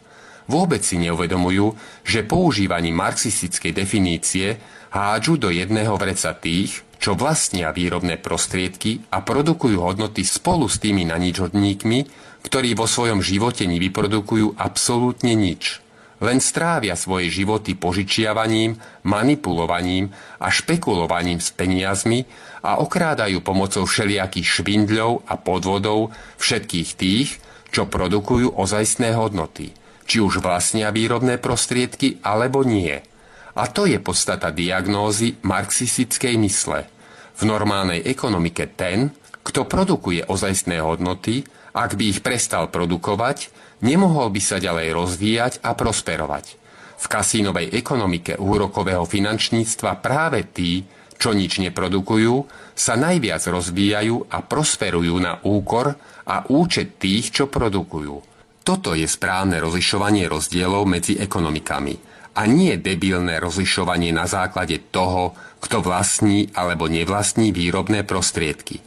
Vôbec si neuvedomujú, že používaním marxistickej definície hádžu do jedného vreca tých, čo vlastnia výrobné prostriedky a produkujú hodnoty spolu s tými naničodníkmi, ktorí vo svojom živote nevyprodukujú absolútne nič. Len strávia svoje životy požičiavaním, manipulovaním a špekulovaním s peniazmi a okrádajú pomocou všelijakých švindľov a podvodov všetkých tých, čo produkujú ozajstné hodnoty, či už vlastnia výrobné prostriedky alebo nie – a to je podstata diagnózy marxistickej mysle. V normálnej ekonomike ten, kto produkuje ozajstné hodnoty, ak by ich prestal produkovať, nemohol by sa ďalej rozvíjať a prosperovať. V kasínovej ekonomike úrokového finančníctva práve tí, čo nič neprodukujú, sa najviac rozvíjajú a prosperujú na úkor a účet tých, čo produkujú. Toto je správne rozlišovanie rozdielov medzi ekonomikami – a nie debilné rozlišovanie na základe toho, kto vlastní alebo nevlastní výrobné prostriedky.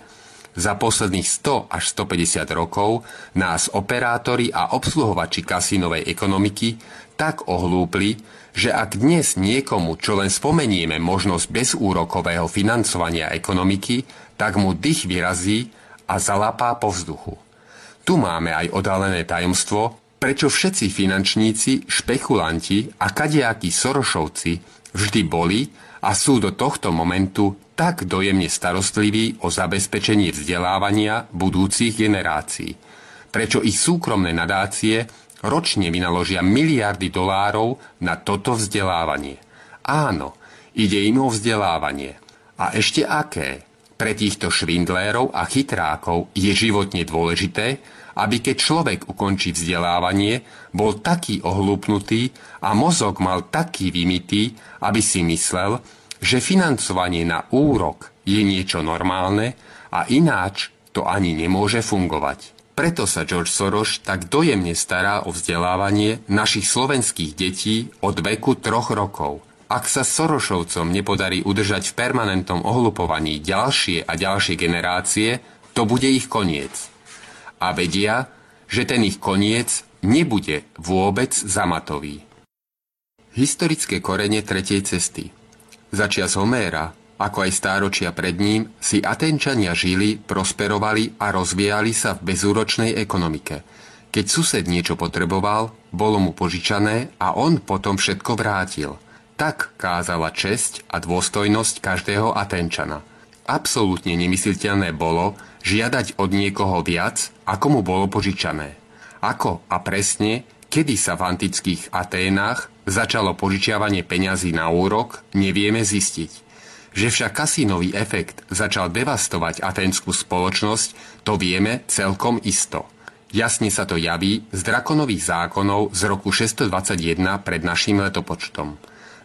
Za posledných 100 až 150 rokov nás operátori a obsluhovači kasínovej ekonomiky tak ohlúpli, že ak dnes niekomu čo len spomenieme možnosť bezúrokového financovania ekonomiky, tak mu dých vyrazí a zalapá po vzduchu. Tu máme aj odhalené tajomstvo, prečo všetci finančníci, špekulanti a kadejakí Sorošovci vždy boli a sú do tohto momentu tak dojemne starostliví o zabezpečenie vzdelávania budúcich generácií. Prečo ich súkromné nadácie ročne vynaložia miliardy dolárov na toto vzdelávanie. Áno, ide im o vzdelávanie. A ešte aké? Pre týchto švindlérov a chytrákov je životne dôležité, aby keď človek ukončí vzdelávanie, bol taký ohlúpnutý a mozog mal taký vymitý, aby si myslel, že financovanie na úrok je niečo normálne a ináč to ani nemôže fungovať. Preto sa George Soros tak dojemne stará o vzdelávanie našich slovenských detí od veku troch rokov. Ak sa Sorošovcom nepodarí udržať v permanentnom ohlupovaní ďalšie a ďalšie generácie, to bude ich koniec a vedia, že ten ich koniec nebude vôbec zamatový. Historické korene tretej cesty Začias Homéra, ako aj stáročia pred ním, si Atenčania žili, prosperovali a rozvíjali sa v bezúročnej ekonomike. Keď sused niečo potreboval, bolo mu požičané a on potom všetko vrátil. Tak kázala česť a dôstojnosť každého Atenčana. Absolútne nemysliteľné bolo, žiadať od niekoho viac, ako mu bolo požičané. Ako a presne, kedy sa v antických Aténach začalo požičiavanie peňazí na úrok, nevieme zistiť. Že však kasínový efekt začal devastovať aténskú spoločnosť, to vieme celkom isto. Jasne sa to javí z drakonových zákonov z roku 621 pred našim letopočtom.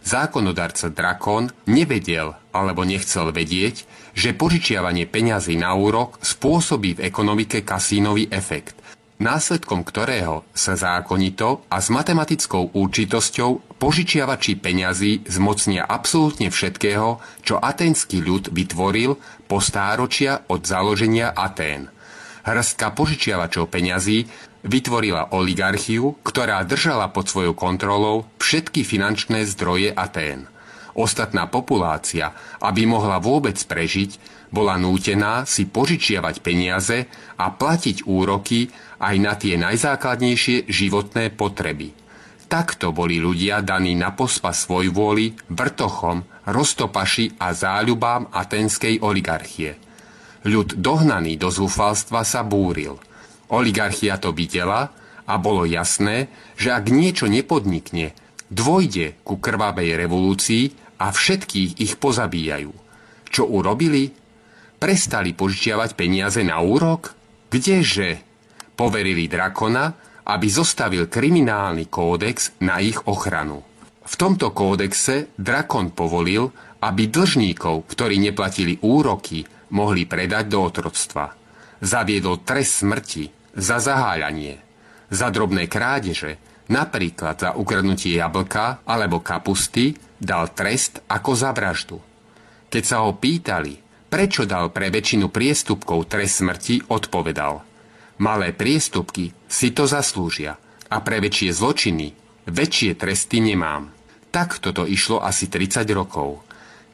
Zákonodarca Drakon nevedel alebo nechcel vedieť, že požičiavanie peňazí na úrok spôsobí v ekonomike kasínový efekt, následkom ktorého sa zákonito a s matematickou účitosťou požičiavači peňazí zmocnia absolútne všetkého, čo aténsky ľud vytvoril po stáročia od založenia Atén. Hrstka požičiavačov peňazí vytvorila oligarchiu, ktorá držala pod svojou kontrolou všetky finančné zdroje Atén – Ostatná populácia, aby mohla vôbec prežiť, bola nútená si požičiavať peniaze a platiť úroky aj na tie najzákladnejšie životné potreby. Takto boli ľudia daní na pospa svoj vôli, vrtochom, roztopaši a záľubám atenskej oligarchie. Ľud dohnaný do zúfalstva sa búril. Oligarchia to videla a bolo jasné, že ak niečo nepodnikne, Dvojde ku krvavej revolúcii a všetkých ich pozabíjajú. Čo urobili? Prestali požičiavať peniaze na úrok? Kdeže? Poverili drakona, aby zostavil kriminálny kódex na ich ochranu. V tomto kódexe drakon povolil, aby dlžníkov, ktorí neplatili úroky, mohli predať do otroctva. Zaviedol trest smrti za zaháľanie, za drobné krádeže, napríklad za ukradnutie jablka alebo kapusty, dal trest ako za vraždu. Keď sa ho pýtali, prečo dal pre väčšinu priestupkov trest smrti, odpovedal Malé priestupky si to zaslúžia a pre väčšie zločiny väčšie tresty nemám. Takto to išlo asi 30 rokov.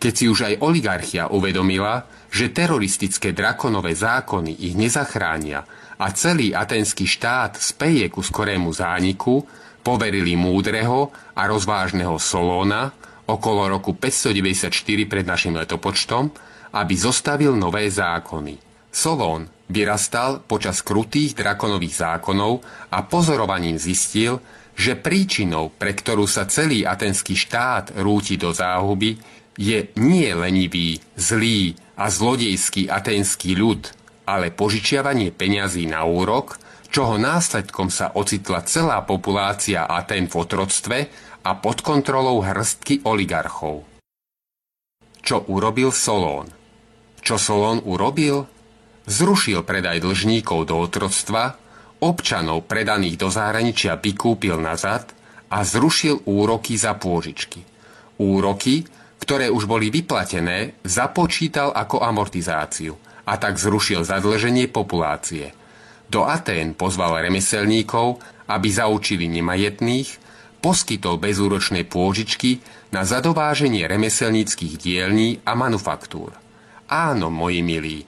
Keď si už aj oligarchia uvedomila, že teroristické drakonové zákony ich nezachránia a celý atenský štát speje ku skorému zániku, poverili múdreho a rozvážneho Solóna okolo roku 594 pred našim letopočtom, aby zostavil nové zákony. Solón vyrastal počas krutých drakonových zákonov a pozorovaním zistil, že príčinou, pre ktorú sa celý atenský štát rúti do záhuby, je nie lenivý, zlý a zlodejský aténsky ľud, ale požičiavanie peňazí na úrok, čoho následkom sa ocitla celá populácia Aten v otroctve a pod kontrolou hrstky oligarchov. Čo urobil Solón? Čo Solón urobil? Zrušil predaj dlžníkov do otroctva, občanov predaných do zahraničia vykúpil nazad a zrušil úroky za pôžičky. Úroky, ktoré už boli vyplatené, započítal ako amortizáciu a tak zrušil zadlženie populácie. Do Atén pozval remeselníkov, aby zaučili nemajetných, poskytol bezúročné pôžičky na zadováženie remeselníckých dielní a manufaktúr. Áno, moji milí,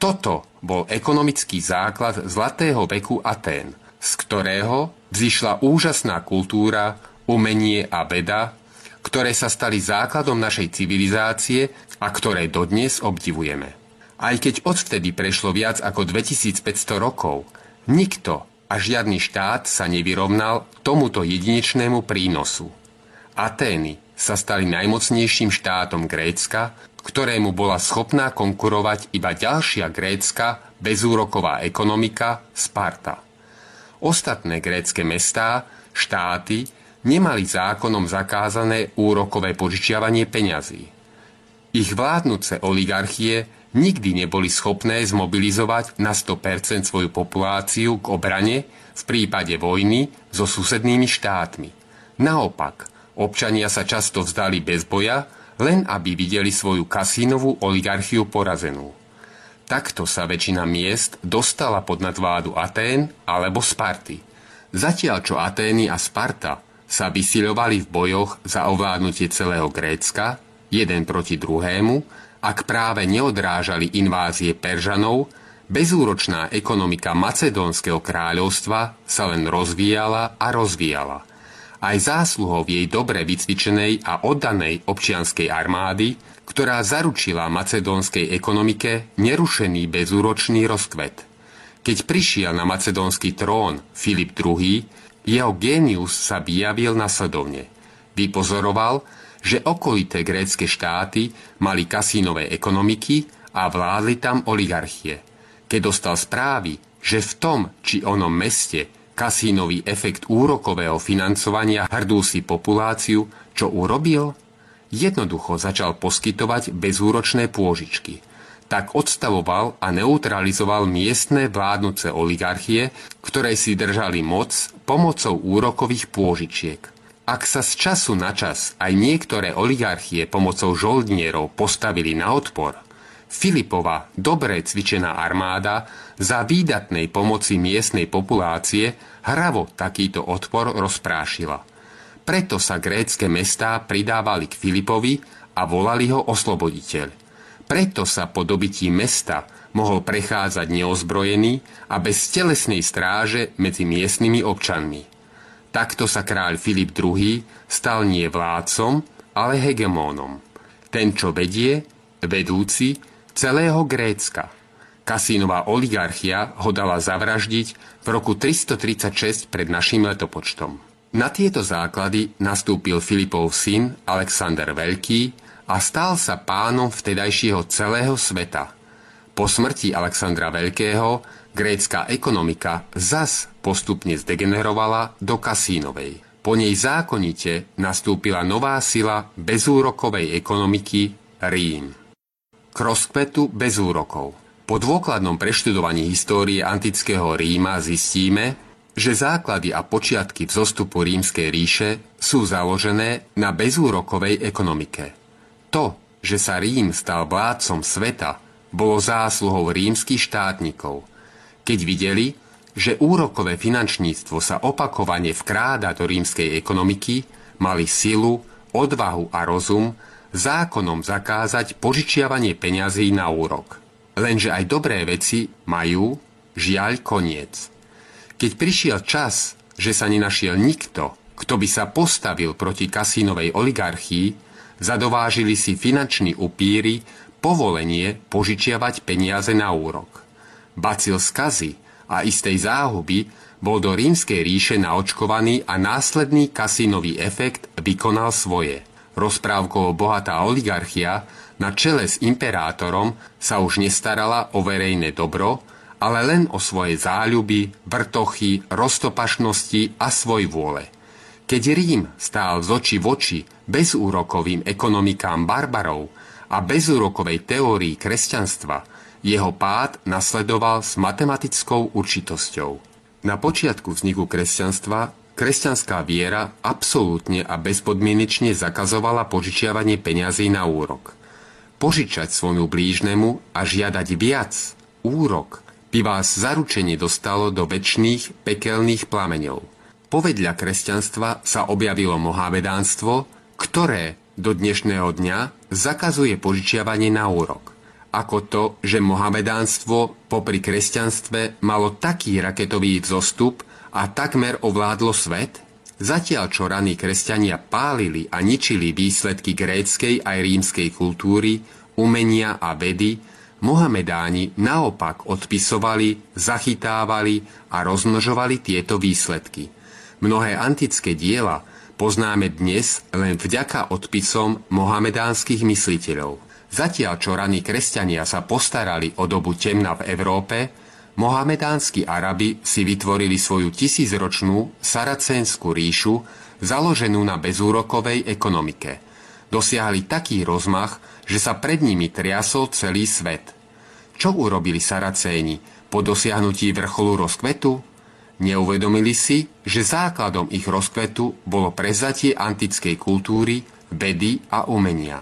toto bol ekonomický základ zlatého veku Atén, z ktorého vzýšla úžasná kultúra, umenie a veda, ktoré sa stali základom našej civilizácie a ktoré dodnes obdivujeme. Aj keď odvtedy prešlo viac ako 2500 rokov, nikto a žiadny štát sa nevyrovnal tomuto jedinečnému prínosu. Atény sa stali najmocnejším štátom Grécka, ktorému bola schopná konkurovať iba ďalšia grécka bezúroková ekonomika Sparta. Ostatné grécke mestá, štáty nemali zákonom zakázané úrokové požičiavanie peňazí. Ich vládnuce oligarchie nikdy neboli schopné zmobilizovať na 100% svoju populáciu k obrane v prípade vojny so susednými štátmi. Naopak, občania sa často vzdali bez boja, len aby videli svoju kasínovú oligarchiu porazenú. Takto sa väčšina miest dostala pod nadvádu Atén alebo Sparty. Zatiaľ čo Atény a Sparta sa vysiľovali v bojoch za ovládnutie celého Grécka, jeden proti druhému, ak práve neodrážali invázie Peržanov, bezúročná ekonomika Macedónskeho kráľovstva sa len rozvíjala a rozvíjala. Aj zásluhou jej dobre vycvičenej a oddanej občianskej armády, ktorá zaručila macedónskej ekonomike nerušený bezúročný rozkvet. Keď prišiel na macedónsky trón Filip II, jeho génius sa vyjavil nasledovne. Vypozoroval, že okolité grécke štáty mali kasínové ekonomiky a vládli tam oligarchie. Keď dostal správy, že v tom či onom meste kasínový efekt úrokového financovania hrdú si populáciu, čo urobil? Jednoducho začal poskytovať bezúročné pôžičky – tak odstavoval a neutralizoval miestne vládnuce oligarchie, ktoré si držali moc pomocou úrokových pôžičiek. Ak sa z času na čas aj niektoré oligarchie pomocou žoldnierov postavili na odpor, Filipova dobre cvičená armáda za výdatnej pomoci miestnej populácie hravo takýto odpor rozprášila. Preto sa grécke mestá pridávali k Filipovi a volali ho osloboditeľ. Preto sa po dobití mesta mohol prechádzať neozbrojený a bez telesnej stráže medzi miestnymi občanmi. Takto sa kráľ Filip II stal nie vládcom, ale hegemónom. Ten, čo vedie, vedúci celého Grécka. Kasínová oligarchia ho dala zavraždiť v roku 336 pred našim letopočtom. Na tieto základy nastúpil Filipov syn Alexander Veľký a stal sa pánom vtedajšieho celého sveta. Po smrti Alexandra Veľkého grécka ekonomika zas postupne zdegenerovala do kasínovej. Po nej zákonite nastúpila nová sila bezúrokovej ekonomiky Rím. K rozkvetu bez úrokov. Po dôkladnom preštudovaní histórie antického Ríma zistíme, že základy a počiatky vzostupu rímskej ríše sú založené na bezúrokovej ekonomike. To, že sa Rím stal vládcom sveta, bolo zásluhou rímskych štátnikov, keď videli, že úrokové finančníctvo sa opakovane vkráda do rímskej ekonomiky, mali silu, odvahu a rozum zákonom zakázať požičiavanie peňazí na úrok. Lenže aj dobré veci majú, žiaľ, koniec. Keď prišiel čas, že sa nenašiel nikto, kto by sa postavil proti kasínovej oligarchii, zadovážili si finanční upíry povolenie požičiavať peniaze na úrok. Bacil skazy a istej záhuby bol do rímskej ríše naočkovaný a následný kasínový efekt vykonal svoje. Rozprávkovo bohatá oligarchia na čele s imperátorom sa už nestarala o verejné dobro, ale len o svoje záľuby, vrtochy, roztopašnosti a svoj vôle. Keď Rím stál z oči v oči bezúrokovým ekonomikám barbarov a bezúrokovej teórii kresťanstva, jeho pád nasledoval s matematickou určitosťou. Na počiatku vzniku kresťanstva kresťanská viera absolútne a bezpodmienečne zakazovala požičiavanie peňazí na úrok. Požičať svojmu blížnemu a žiadať viac, úrok, by vás zaručenie dostalo do väčšných pekelných plameňov. Povedľa kresťanstva sa objavilo mohamedánstvo, ktoré do dnešného dňa zakazuje požičiavanie na úrok. Ako to, že mohamedánstvo popri kresťanstve malo taký raketový vzostup a takmer ovládlo svet? Zatiaľ čo raní kresťania pálili a ničili výsledky gréckej aj rímskej kultúry, umenia a vedy, Mohamedáni naopak odpisovali, zachytávali a rozmnožovali tieto výsledky. Mnohé antické diela poznáme dnes len vďaka odpisom mohamedánskych mysliteľov. Zatiaľ, čo raní kresťania sa postarali o dobu temna v Európe, mohamedánsky Arabi si vytvorili svoju tisícročnú saracénsku ríšu, založenú na bezúrokovej ekonomike. Dosiahli taký rozmach, že sa pred nimi triasol celý svet. Čo urobili Saracéni po dosiahnutí vrcholu rozkvetu? Neuvedomili si, že základom ich rozkvetu bolo prezatie antickej kultúry, vedy a umenia.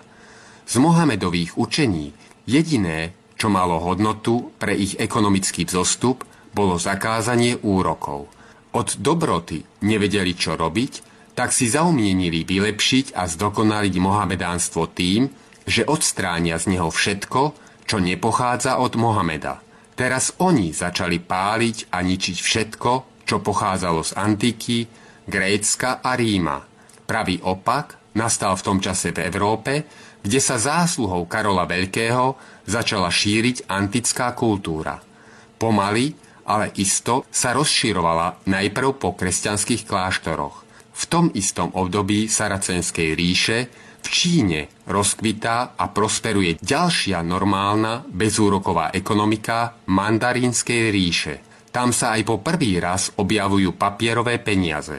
Z Mohamedových učení jediné, čo malo hodnotu pre ich ekonomický vzostup, bolo zakázanie úrokov. Od dobroty nevedeli, čo robiť, tak si zaumienili vylepšiť a zdokonaliť mohamedánstvo tým, že odstránia z neho všetko, čo nepochádza od Mohameda. Teraz oni začali páliť a ničiť všetko, čo pochádzalo z antiky, Grécka a Ríma. Pravý opak nastal v tom čase v Európe, kde sa zásluhou Karola Veľkého začala šíriť antická kultúra. Pomaly, ale isto sa rozširovala najprv po kresťanských kláštoroch. V tom istom období Saracenskej ríše v Číne rozkvitá a prosperuje ďalšia normálna bezúroková ekonomika mandarínskej ríše. Tam sa aj po prvý raz objavujú papierové peniaze.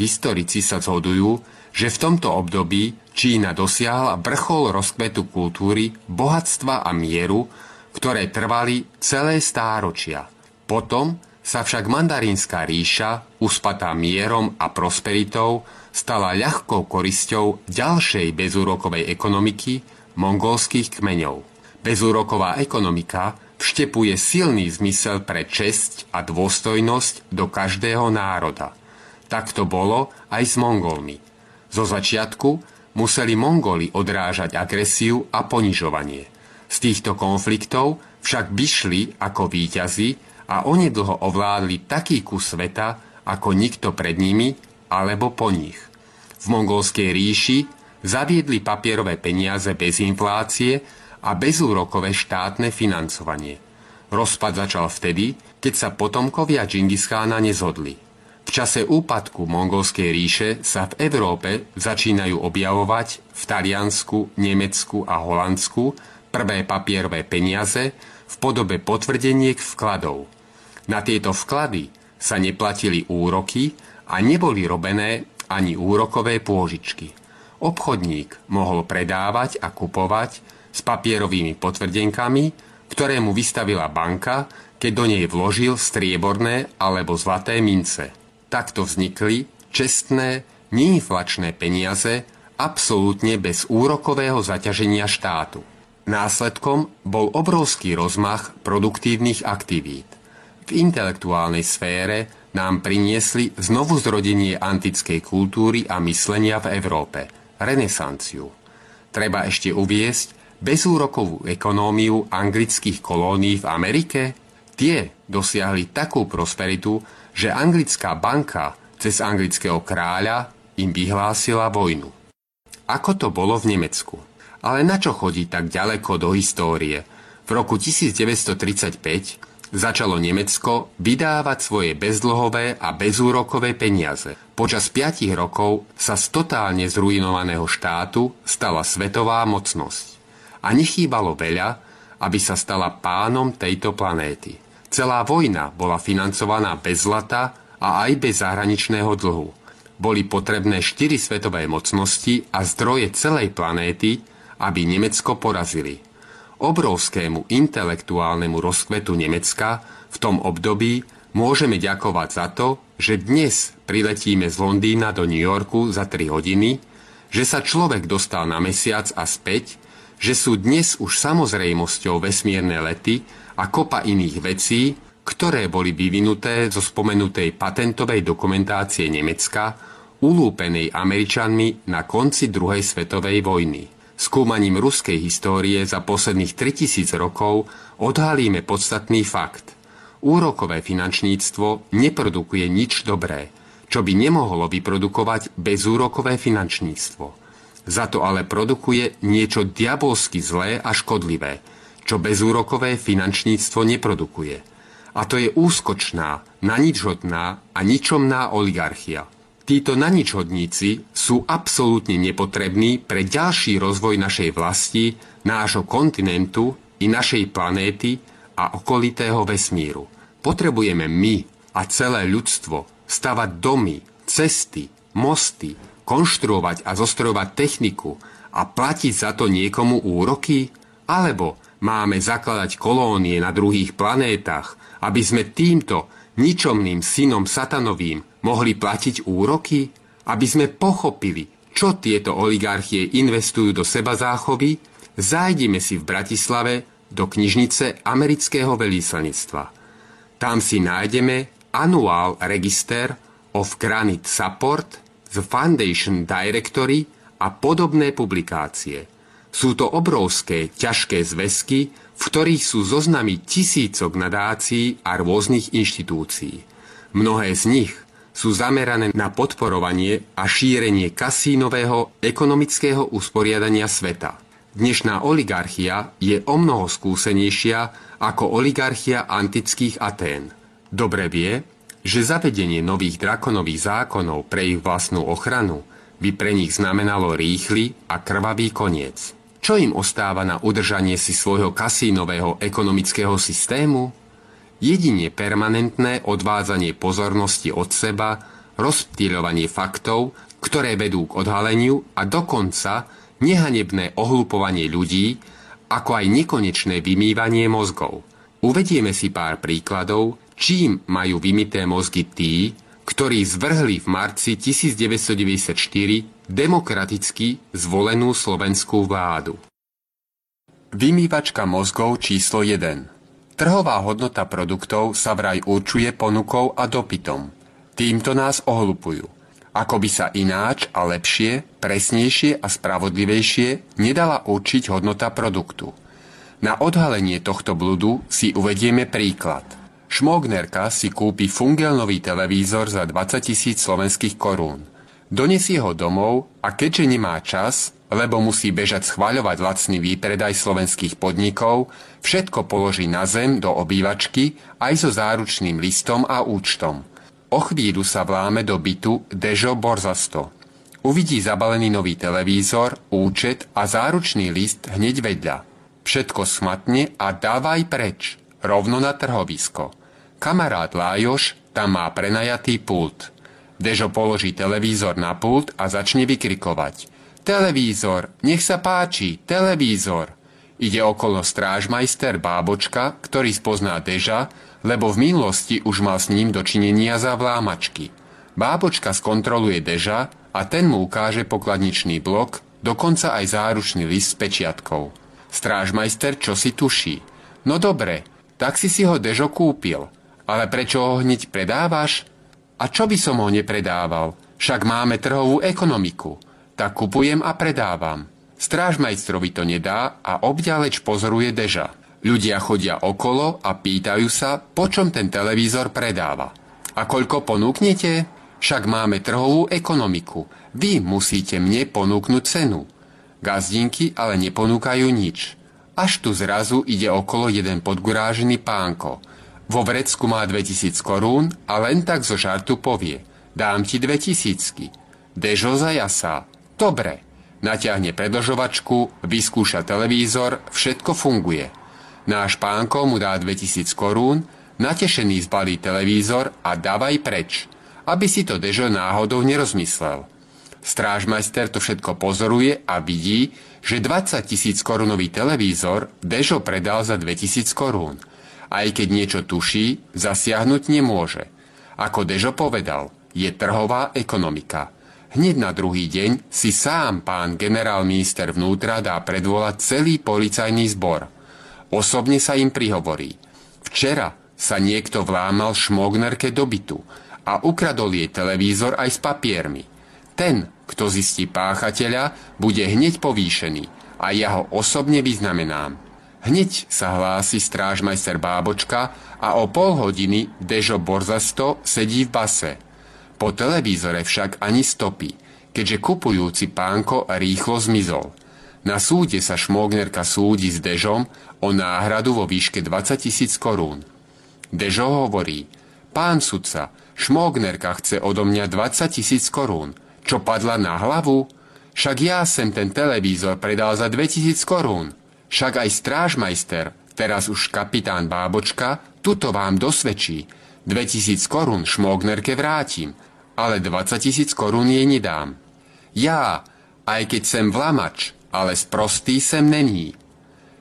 Historici sa zhodujú, že v tomto období Čína dosiahla vrchol rozkvetu kultúry, bohatstva a mieru, ktoré trvali celé stáročia. Potom sa však mandarínska ríša, uspatá mierom a prosperitou, stala ľahkou korisťou ďalšej bezúrokovej ekonomiky mongolských kmeňov. Bezúroková ekonomika vštepuje silný zmysel pre česť a dôstojnosť do každého národa. Tak to bolo aj s Mongolmi. Zo začiatku museli Mongoli odrážať agresiu a ponižovanie. Z týchto konfliktov však vyšli ako víťazi a onedlho ovládli taký kus sveta, ako nikto pred nimi alebo po nich. V mongolskej ríši zaviedli papierové peniaze bez inflácie a bezúrokové štátne financovanie. Rozpad začal vtedy, keď sa potomkovia Džingischána nezhodli. V čase úpadku mongolskej ríše sa v Európe začínajú objavovať v Taliansku, Nemecku a Holandsku prvé papierové peniaze v podobe potvrdeniek vkladov. Na tieto vklady sa neplatili úroky a neboli robené ani úrokové pôžičky. Obchodník mohol predávať a kupovať s papierovými potvrdenkami, ktoré mu vystavila banka, keď do nej vložil strieborné alebo zlaté mince. Takto vznikli čestné, neinflačné peniaze absolútne bez úrokového zaťaženia štátu. Následkom bol obrovský rozmach produktívnych aktivít. V intelektuálnej sfére nám priniesli znovu zrodenie antickej kultúry a myslenia v Európe, renesanciu. Treba ešte uviesť bezúrokovú ekonómiu anglických kolónií v Amerike? Tie dosiahli takú prosperitu, že anglická banka cez anglického kráľa im vyhlásila vojnu. Ako to bolo v Nemecku? Ale na čo chodí tak ďaleko do histórie? V roku 1935 začalo Nemecko vydávať svoje bezdlhové a bezúrokové peniaze. Počas 5 rokov sa z totálne zrujnovaného štátu stala svetová mocnosť. A nechýbalo veľa, aby sa stala pánom tejto planéty. Celá vojna bola financovaná bez zlata a aj bez zahraničného dlhu. Boli potrebné štyri svetové mocnosti a zdroje celej planéty, aby Nemecko porazili. Obrovskému intelektuálnemu rozkvetu Nemecka v tom období môžeme ďakovať za to, že dnes priletíme z Londýna do New Yorku za 3 hodiny, že sa človek dostal na mesiac a späť, že sú dnes už samozrejmosťou vesmierne lety a kopa iných vecí, ktoré boli vyvinuté zo spomenutej patentovej dokumentácie Nemecka, ulúpenej Američanmi na konci druhej svetovej vojny. Skúmaním ruskej histórie za posledných 3000 rokov odhalíme podstatný fakt. Úrokové finančníctvo neprodukuje nič dobré, čo by nemohlo vyprodukovať bezúrokové finančníctvo. Za to ale produkuje niečo diabolsky zlé a škodlivé – čo bezúrokové finančníctvo neprodukuje. A to je úskočná, naničhodná a ničomná oligarchia. Títo naničhodníci sú absolútne nepotrební pre ďalší rozvoj našej vlasti, nášho kontinentu i našej planéty a okolitého vesmíru. Potrebujeme my a celé ľudstvo stavať domy, cesty, mosty, konštruovať a zostrojovať techniku a platiť za to niekomu úroky? Alebo Máme zakladať kolónie na druhých planétach, aby sme týmto ničomným synom satanovým mohli platiť úroky? Aby sme pochopili, čo tieto oligarchie investujú do seba záchovy, zájdime si v Bratislave do knižnice amerického velíslenectva. Tam si nájdeme Annual Register of Granite Support, The Foundation Directory a podobné publikácie – sú to obrovské, ťažké zväzky, v ktorých sú zoznamy tisícok nadácií a rôznych inštitúcií. Mnohé z nich sú zamerané na podporovanie a šírenie kasínového ekonomického usporiadania sveta. Dnešná oligarchia je o mnoho skúsenejšia ako oligarchia antických Atén. Dobre vie, že zavedenie nových drakonových zákonov pre ich vlastnú ochranu by pre nich znamenalo rýchly a krvavý koniec. Čo im ostáva na udržanie si svojho kasínového ekonomického systému? Jedine permanentné odvádzanie pozornosti od seba, rozptýľovanie faktov, ktoré vedú k odhaleniu a dokonca nehanebné ohlupovanie ľudí, ako aj nekonečné vymývanie mozgov. Uvedieme si pár príkladov, čím majú vymité mozgy tí, ktorí zvrhli v marci 1994 demokraticky zvolenú slovenskú vládu. Vymývačka mozgov číslo 1 Trhová hodnota produktov sa vraj určuje ponukou a dopytom. Týmto nás ohlupujú. Ako by sa ináč a lepšie, presnejšie a spravodlivejšie nedala určiť hodnota produktu. Na odhalenie tohto bludu si uvedieme príklad – Šmognerka si kúpi fungelnový televízor za 20 tisíc slovenských korún. Donesie ho domov a keďže nemá čas, lebo musí bežať schváľovať lacný výpredaj slovenských podnikov, všetko položí na zem do obývačky aj so záručným listom a účtom. O chvíľu sa vláme do bytu Dežo Borzasto. Uvidí zabalený nový televízor, účet a záručný list hneď vedľa. Všetko smatne a dávaj preč, rovno na trhovisko. Kamarát Lájoš tam má prenajatý pult. Dežo položí televízor na pult a začne vykrikovať. Televízor, nech sa páči, televízor. Ide okolo strážmajster Bábočka, ktorý spozná Deža, lebo v minulosti už mal s ním dočinenia za vlámačky. Bábočka skontroluje Deža a ten mu ukáže pokladničný blok, dokonca aj záručný list s pečiatkou. Strážmajster čo si tuší. No dobre, tak si si ho Dežo kúpil. Ale prečo ho hneď predávaš? A čo by som ho nepredával? Však máme trhovú ekonomiku. Tak kupujem a predávam. Strážmajstrovi to nedá a obďaleč pozoruje Deža. Ľudia chodia okolo a pýtajú sa, po čom ten televízor predáva. A koľko ponúknete? Však máme trhovú ekonomiku. Vy musíte mne ponúknuť cenu. Gazdinky ale neponúkajú nič. Až tu zrazu ide okolo jeden podgurážený pánko. Vo vrecku má 2000 korún a len tak zo žartu povie. Dám ti 2000. Dežo zajasá. Dobre, Naťahne predlžovačku, vyskúša televízor, všetko funguje. Náš pánko mu dá 2000 korún, natešený zbalí televízor a dávaj preč, aby si to Dežo náhodou nerozmyslel. Strážmajster to všetko pozoruje a vidí, že 20 tisíc korunový televízor Dežo predal za 2000 korún. Aj keď niečo tuší, zasiahnuť nemôže. Ako Dežo povedal, je trhová ekonomika – Hneď na druhý deň si sám pán generál minister vnútra dá predvolať celý policajný zbor. Osobne sa im prihovorí. Včera sa niekto vlámal šmognerke do bytu a ukradol jej televízor aj s papiermi. Ten, kto zistí páchateľa, bude hneď povýšený a ja ho osobne vyznamenám. Hneď sa hlási strážmajster Bábočka a o pol hodiny Dežo Borzasto sedí v base – po televízore však ani stopy, keďže kupujúci pánko rýchlo zmizol. Na súde sa Šmognerka súdi s Dežom o náhradu vo výške 20 tisíc korún. Dežo hovorí, pán sudca, Šmognerka chce odo mňa 20 tisíc korún. Čo padla na hlavu? Však ja sem ten televízor predal za 2000 korún. Však aj strážmajster, teraz už kapitán Bábočka, tuto vám dosvedčí. 2000 korún Šmognerke vrátim ale 20 tisíc korún jej nedám. Ja, aj keď sem vlamač, ale sprostý sem není.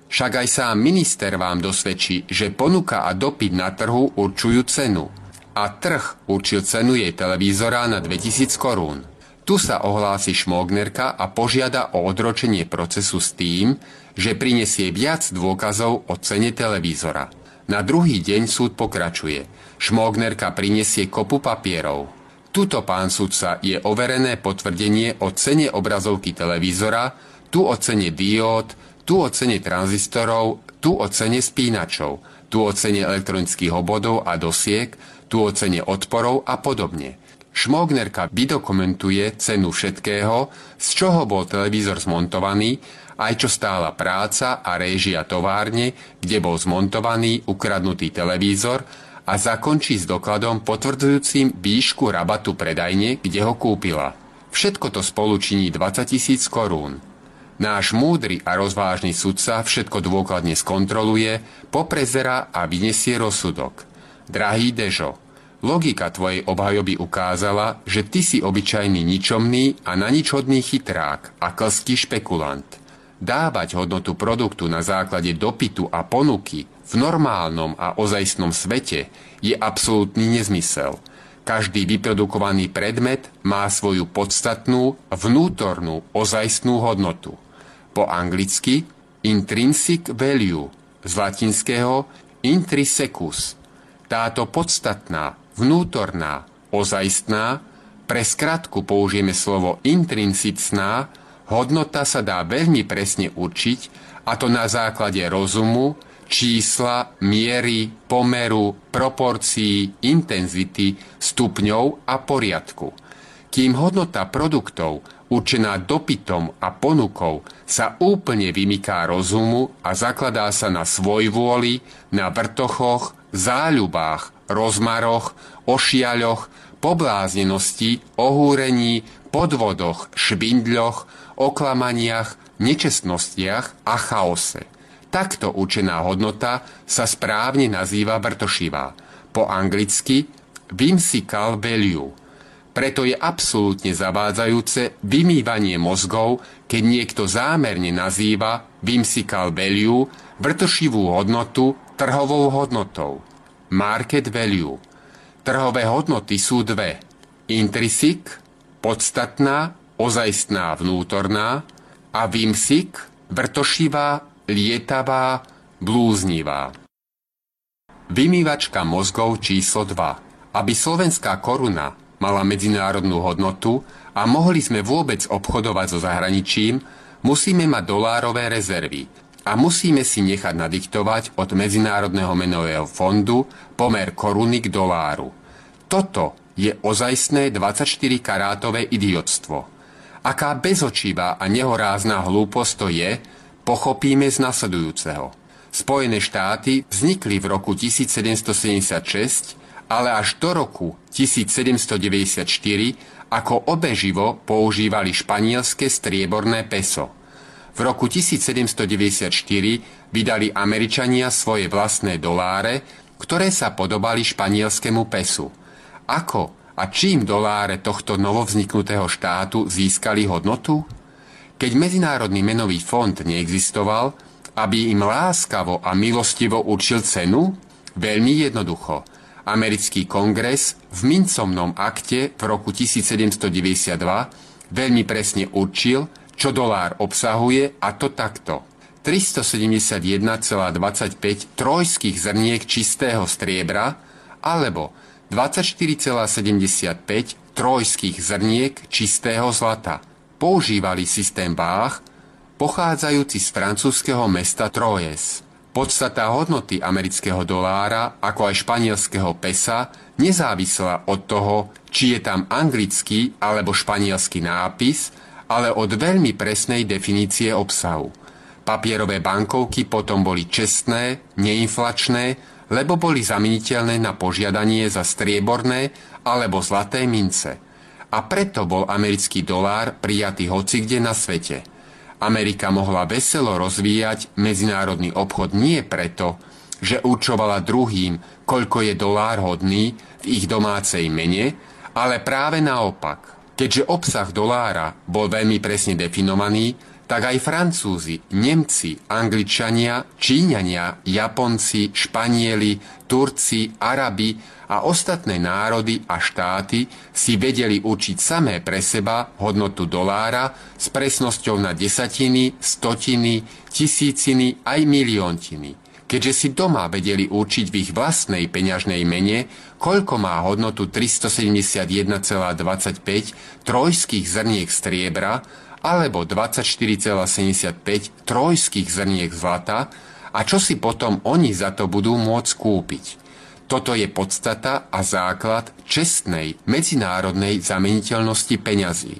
Však aj sám minister vám dosvedčí, že ponuka a dopyt na trhu určujú cenu. A trh určil cenu jej televízora na 2000 korún. Tu sa ohlási Šmognerka a požiada o odročenie procesu s tým, že prinesie viac dôkazov o cene televízora. Na druhý deň súd pokračuje. Šmognerka prinesie kopu papierov. Tuto, pán sudca, je overené potvrdenie o cene obrazovky televízora, tu o cene diód, tu o cene tranzistorov, tu o cene spínačov, tu o cene elektronických obodov a dosiek, tu o cene odporov a podobne. Šmognerka vydokumentuje cenu všetkého, z čoho bol televízor zmontovaný, aj čo stála práca a réžia továrne, kde bol zmontovaný ukradnutý televízor a zakončí s dokladom potvrdzujúcim výšku rabatu predajne, kde ho kúpila. Všetko to spolu činí 20 tisíc korún. Náš múdry a rozvážny sudca všetko dôkladne skontroluje, poprezera a vyniesie rozsudok. Drahý Dežo, logika tvojej obhajoby ukázala, že ty si obyčajný ničomný a na ničhodný chytrák a klský špekulant. Dávať hodnotu produktu na základe dopytu a ponuky v normálnom a ozajstnom svete je absolútny nezmysel. Každý vyprodukovaný predmet má svoju podstatnú, vnútornú, ozajstnú hodnotu. Po anglicky intrinsic value, z latinského intrinsecus. Táto podstatná, vnútorná, ozajstná, pre skratku použijeme slovo intrinsicná, hodnota sa dá veľmi presne určiť, a to na základe rozumu, čísla, miery, pomeru, proporcií, intenzity, stupňov a poriadku. Kým hodnota produktov určená dopytom a ponukou sa úplne vymyká rozumu a zakladá sa na svojvôli, na vrtochoch, záľubách, rozmaroch, ošiaľoch, pobláznenosti, ohúrení, podvodoch, švindľoch, oklamaniach, nečestnostiach a chaose. Takto učená hodnota sa správne nazýva vrtošivá. Po anglicky whimsical value. Preto je absolútne zavádzajúce vymývanie mozgov, keď niekto zámerne nazýva whimsical value vrtošivú hodnotu trhovou hodnotou. Market value. Trhové hodnoty sú dve. Intrinsic, podstatná, ozajstná vnútorná a vimsik, vrtošivá, lietavá, blúznivá. Vymývačka mozgov číslo 2. Aby slovenská koruna mala medzinárodnú hodnotu a mohli sme vôbec obchodovať so zahraničím, musíme mať dolárové rezervy a musíme si nechať nadiktovať od Medzinárodného menového fondu pomer koruny k doláru. Toto je ozajstné 24-karátové idiotstvo. Aká bezočivá a nehorázna hlúposť to je, pochopíme z nasledujúceho. Spojené štáty vznikli v roku 1776, ale až do roku 1794 ako obeživo používali španielské strieborné peso. V roku 1794 vydali Američania svoje vlastné doláre, ktoré sa podobali španielskému pesu – ako a čím doláre tohto novovzniknutého štátu získali hodnotu? Keď Medzinárodný menový fond neexistoval, aby im láskavo a milostivo určil cenu? Veľmi jednoducho. Americký kongres v mincomnom akte v roku 1792 veľmi presne určil, čo dolár obsahuje a to takto. 371,25 trojských zrniek čistého striebra alebo 24,75 trojských zrniek čistého zlata. Používali systém váh, pochádzajúci z francúzského mesta Troyes. Podstata hodnoty amerického dolára, ako aj španielského pesa, nezávisela od toho, či je tam anglický alebo španielský nápis, ale od veľmi presnej definície obsahu. Papierové bankovky potom boli čestné, neinflačné lebo boli zameniteľné na požiadanie za strieborné alebo zlaté mince. A preto bol americký dolár prijatý hocikde na svete. Amerika mohla veselo rozvíjať medzinárodný obchod nie preto, že určovala druhým, koľko je dolár hodný v ich domácej mene, ale práve naopak. Keďže obsah dolára bol veľmi presne definovaný, tak aj Francúzi, Nemci, Angličania, Číňania, Japonci, Španieli, Turci, Arabi a ostatné národy a štáty si vedeli určiť samé pre seba hodnotu dolára s presnosťou na desatiny, stotiny, tisíciny aj miliontiny. Keďže si doma vedeli určiť v ich vlastnej peňažnej mene, koľko má hodnotu 371,25 trojských zrniek striebra, alebo 24,75 trojských zrniek zlata a čo si potom oni za to budú môcť kúpiť. Toto je podstata a základ čestnej medzinárodnej zameniteľnosti peňazí.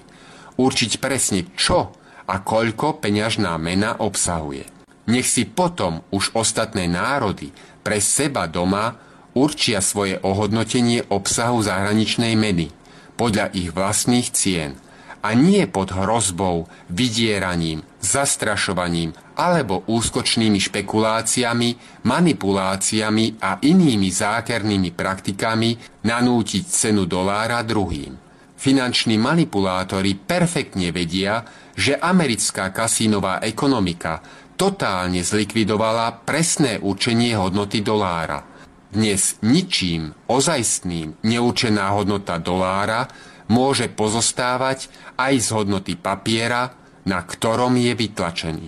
Určiť presne čo a koľko peňažná mena obsahuje. Nech si potom už ostatné národy pre seba doma určia svoje ohodnotenie obsahu zahraničnej meny podľa ich vlastných cien – a nie pod hrozbou, vydieraním, zastrašovaním alebo úskočnými špekuláciami, manipuláciami a inými zákernými praktikami nanútiť cenu dolára druhým. Finanční manipulátori perfektne vedia, že americká kasínová ekonomika totálne zlikvidovala presné určenie hodnoty dolára. Dnes ničím ozajstným neurčená hodnota dolára môže pozostávať aj z hodnoty papiera, na ktorom je vytlačený.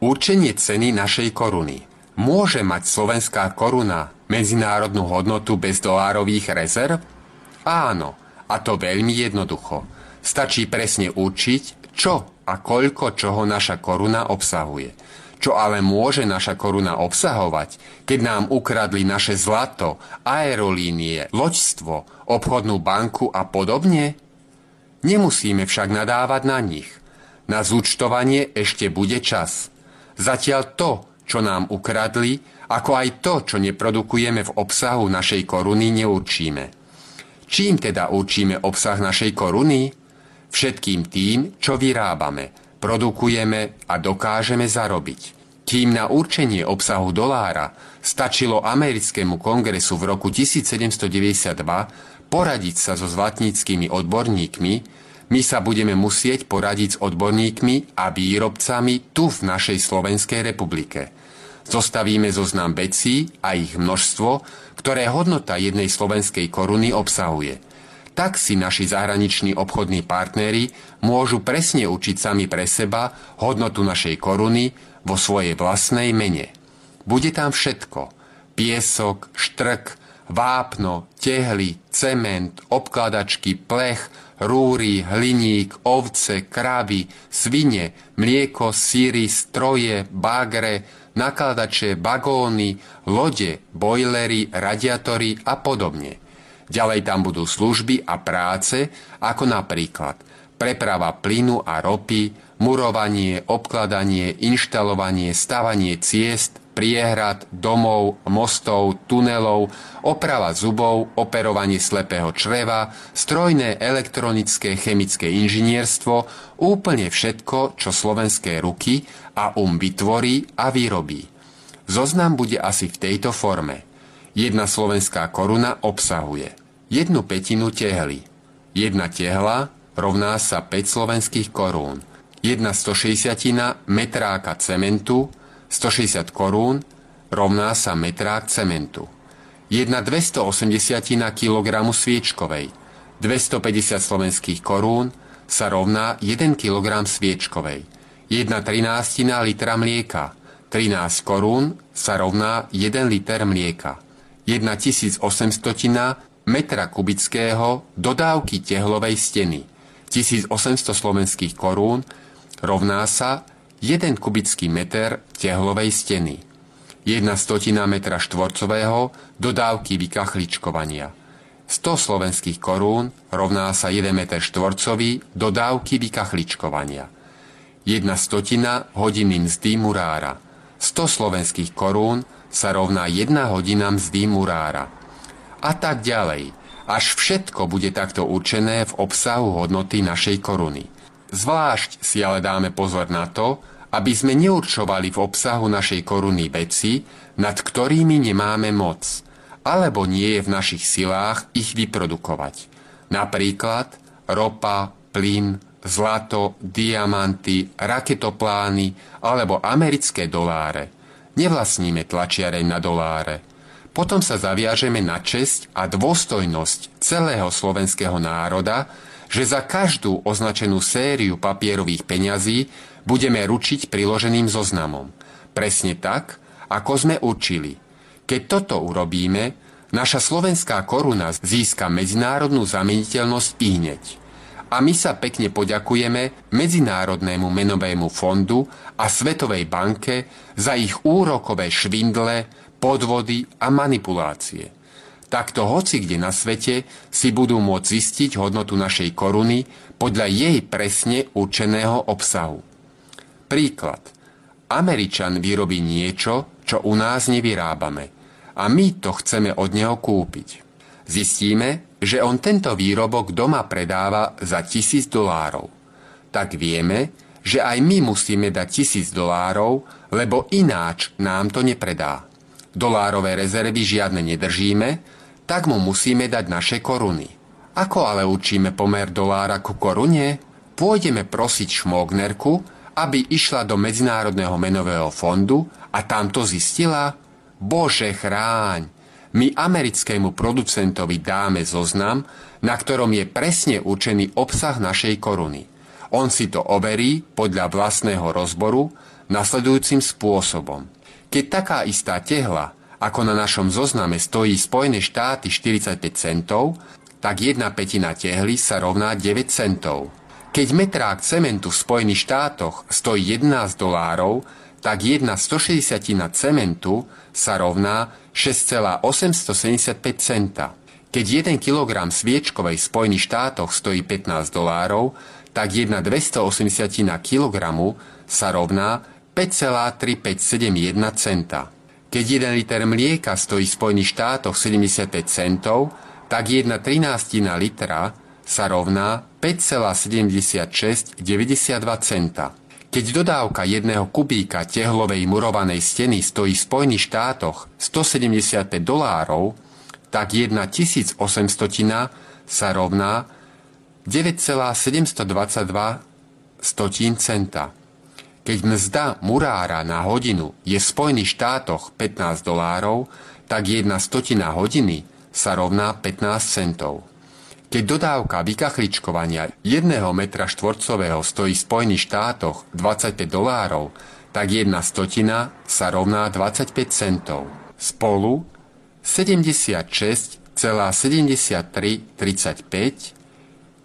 Určenie ceny našej koruny. Môže mať slovenská koruna medzinárodnú hodnotu bez dolárových rezerv? Áno, a to veľmi jednoducho. Stačí presne určiť, čo a koľko čoho naša koruna obsahuje – čo ale môže naša koruna obsahovať, keď nám ukradli naše zlato, aerolínie, loďstvo, obchodnú banku a podobne? Nemusíme však nadávať na nich. Na zúčtovanie ešte bude čas. Zatiaľ to, čo nám ukradli, ako aj to, čo neprodukujeme v obsahu našej koruny, neurčíme. Čím teda určíme obsah našej koruny? Všetkým tým, čo vyrábame, produkujeme a dokážeme zarobiť. Kým na určenie obsahu dolára stačilo americkému kongresu v roku 1792 poradiť sa so zlatníckými odborníkmi, my sa budeme musieť poradiť s odborníkmi a výrobcami tu v našej Slovenskej republike. Zostavíme zoznam vecí a ich množstvo, ktoré hodnota jednej slovenskej koruny obsahuje. Tak si naši zahraniční obchodní partnery môžu presne učiť sami pre seba hodnotu našej koruny vo svojej vlastnej mene. Bude tam všetko. Piesok, štrk, vápno, tehly, cement, obkladačky, plech, rúry, hliník, ovce, kravy, svine, mlieko, síry, stroje, bagre, nakladače, bagóny, lode, bojlery, radiatory a podobne. Ďalej tam budú služby a práce, ako napríklad preprava plynu a ropy, murovanie, obkladanie, inštalovanie, stavanie ciest, priehrad, domov, mostov, tunelov, oprava zubov, operovanie slepého čreva, strojné, elektronické, chemické inžinierstvo, úplne všetko, čo slovenské ruky a um vytvorí a vyrobí. Zoznam bude asi v tejto forme. Jedna slovenská koruna obsahuje jednu petinu tehly. Jedna tehla rovná sa 5 slovenských korún. Jedna 160 metráka cementu, 160 korún rovná sa metrák cementu. Jedna 280 kg sviečkovej, 250 slovenských korún sa rovná 1 kg sviečkovej. Jedna 13 litra mlieka, 13 korún sa rovná 1 liter mlieka. Jedna 1800 metra kubického dodávky tehlovej steny, 1800 slovenských korún rovná sa 1 kubický meter tehlovej steny, 1 stotina metra štvorcového dodávky vykachličkovania. 100 slovenských korún rovná sa 1 meter štvorcový dodávky vykachličkovania. 1 stotina hodiny mzdy murára. 100 slovenských korún sa rovná 1 hodina mzdy murára. A tak ďalej, až všetko bude takto určené v obsahu hodnoty našej koruny. Zvlášť si ale dáme pozor na to, aby sme neurčovali v obsahu našej koruny veci, nad ktorými nemáme moc, alebo nie je v našich silách ich vyprodukovať. Napríklad ropa, plyn, zlato, diamanty, raketoplány alebo americké doláre. Nevlastníme tlačiareň na doláre. Potom sa zaviažeme na česť a dôstojnosť celého slovenského národa, že za každú označenú sériu papierových peňazí budeme ručiť priloženým zoznamom. Presne tak, ako sme určili. Keď toto urobíme, naša slovenská koruna získa medzinárodnú zameniteľnosť hneď. A my sa pekne poďakujeme Medzinárodnému menovému fondu a Svetovej banke za ich úrokové švindle, podvody a manipulácie. Takto hoci kde na svete si budú môcť zistiť hodnotu našej koruny podľa jej presne určeného obsahu. Príklad. Američan vyrobí niečo, čo u nás nevyrábame a my to chceme od neho kúpiť. Zistíme, že on tento výrobok doma predáva za tisíc dolárov. Tak vieme, že aj my musíme dať tisíc dolárov, lebo ináč nám to nepredá. Dolárové rezervy žiadne nedržíme, tak mu musíme dať naše koruny. Ako ale učíme pomer dolára ku korune? Pôjdeme prosiť šmognerku, aby išla do Medzinárodného menového fondu a tam to zistila? Bože chráň! My americkému producentovi dáme zoznam, na ktorom je presne určený obsah našej koruny. On si to overí podľa vlastného rozboru nasledujúcim spôsobom. Keď taká istá tehla ako na našom zozname stojí Spojené štáty 45 centov, tak jedna petina tehly sa rovná 9 centov. Keď metrák cementu v Spojených štátoch stojí 11 dolárov, tak jedna 160 cementu sa rovná 6,875 centa. Keď 1 kg sviečkovej v Spojených štátoch stojí 15 dolárov, tak jedna 280 kg sa rovná 5,3571 centa. Keď 1 liter mlieka stojí v Spojených štátoch 75 centov, tak jedna trinástina litra sa rovná 5,7692 centa. Keď dodávka jedného kubíka tehlovej murovanej steny stojí v Spojených štátoch 175 dolárov, tak jedna 1800 sa rovná 9,722 centa. Keď mzda murára na hodinu je v Spojených štátoch 15 dolárov, tak jedna stotina hodiny sa rovná 15 centov. Keď dodávka vykachličkovania jedného metra štvorcového stojí v Spojených štátoch 25 dolárov, tak jedna stotina sa rovná 25 centov. Spolu 76,7335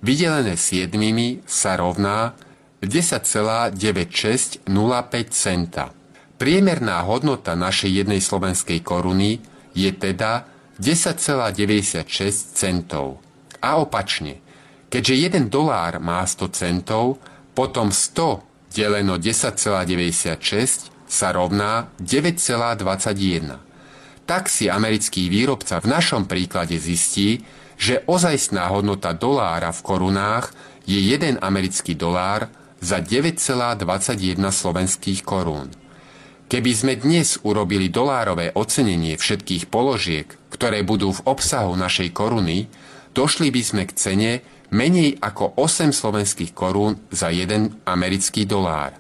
vydelené 7 sa rovná 10,9605 centa. Priemerná hodnota našej jednej slovenskej koruny je teda 10,96 centov. A opačne, keďže 1 dolár má 100 centov, potom 100 deleno 10,96 sa rovná 9,21. Tak si americký výrobca v našom príklade zistí, že ozajstná hodnota dolára v korunách je 1 americký dolár za 9,21 slovenských korún. Keby sme dnes urobili dolárové ocenenie všetkých položiek, ktoré budú v obsahu našej koruny, došli by sme k cene menej ako 8 slovenských korún za 1 americký dolár.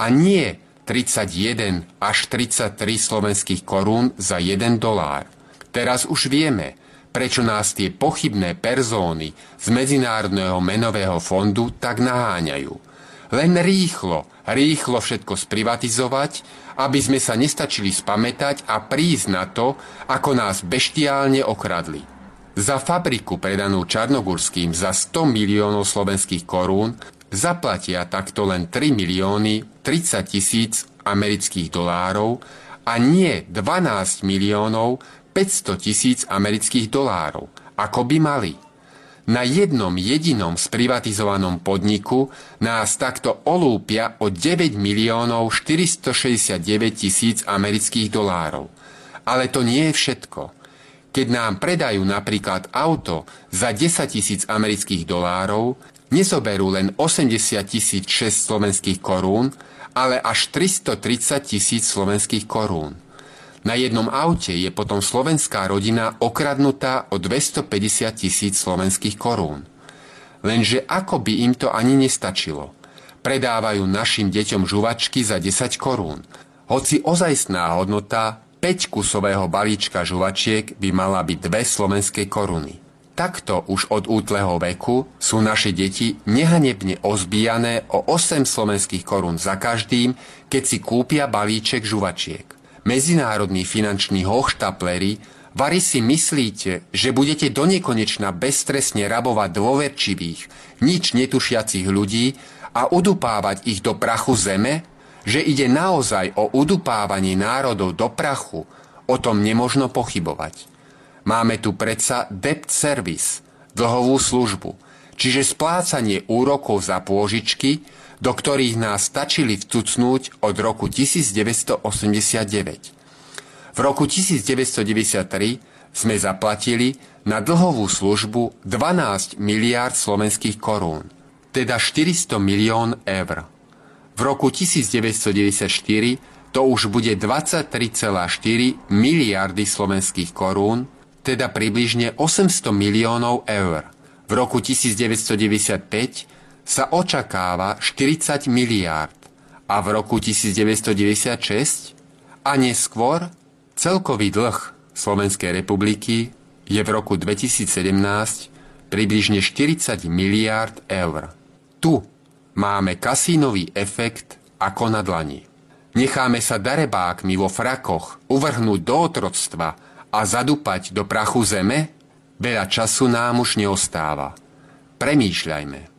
A nie 31 až 33 slovenských korún za 1 dolár. Teraz už vieme, prečo nás tie pochybné perzóny z Medzinárodného menového fondu tak naháňajú. Len rýchlo, rýchlo všetko sprivatizovať, aby sme sa nestačili spamätať a prísť na to, ako nás beštiálne okradli. Za fabriku predanú Čarnogurským za 100 miliónov slovenských korún zaplatia takto len 3 milióny 30 tisíc amerických dolárov a nie 12 miliónov 500 tisíc amerických dolárov, ako by mali. Na jednom jedinom sprivatizovanom podniku nás takto olúpia o 9 miliónov 469 tisíc amerických dolárov. Ale to nie je všetko. Keď nám predajú napríklad auto za 10 tisíc amerických dolárov, nezoberú len 80 tisíc 6 slovenských korún, ale až 330 tisíc slovenských korún. Na jednom aute je potom slovenská rodina okradnutá o 250 tisíc slovenských korún. Lenže ako by im to ani nestačilo. Predávajú našim deťom žuvačky za 10 korún. Hoci ozajstná hodnota 5-kusového balíčka žuvačiek by mala byť 2 slovenské koruny. Takto už od útleho veku sú naše deti nehanebne ozbíjané o 8 slovenských korún za každým, keď si kúpia balíček žuvačiek medzinárodní finanční hochštapleri, Vary si myslíte, že budete donekonečna bezstresne rabovať dôverčivých, nič netušiacich ľudí a udupávať ich do prachu zeme? Že ide naozaj o udupávanie národov do prachu, o tom nemožno pochybovať. Máme tu predsa debt service, dlhovú službu, čiže splácanie úrokov za pôžičky, do ktorých nás stačili vtucnúť od roku 1989. V roku 1993 sme zaplatili na dlhovú službu 12 miliárd slovenských korún, teda 400 milión eur. V roku 1994 to už bude 23,4 miliardy slovenských korún, teda približne 800 miliónov eur. V roku 1995 sa očakáva 40 miliárd a v roku 1996 a neskôr celkový dlh Slovenskej republiky je v roku 2017 približne 40 miliárd eur. Tu máme kasínový efekt ako na dlani. Necháme sa darebákmi vo frakoch uvrhnúť do otroctva a zadupať do prachu zeme? Veľa času nám už neostáva. Premýšľajme.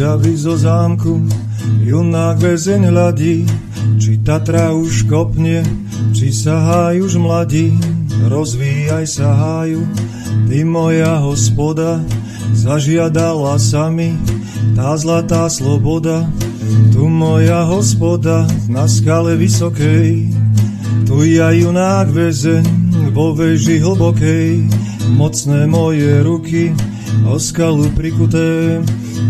Zlikavý zo zámku, junák väzeň hľadí, či Tatra už kopne, či sahá už mladí. rozvíjaj sa háju, ty moja hospoda, zažiadala sa mi tá zlatá sloboda, tu moja hospoda na skale vysokej, tu ja junák väzeň vo veži hlbokej, mocné moje ruky o skalu prikuté,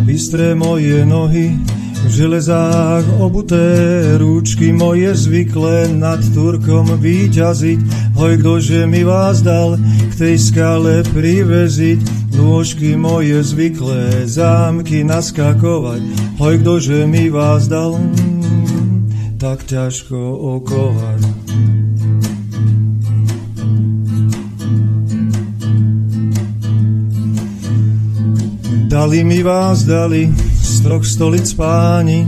bystré moje nohy, v železách obuté rúčky moje zvykle nad Turkom vyťaziť. Hoj, kdože mi vás dal k tej skale priveziť, nôžky moje zvyklé zámky naskakovať. Hoj, kdože mi vás dal tak ťažko okovať. Dali mi vás, dali z troch stolic páni,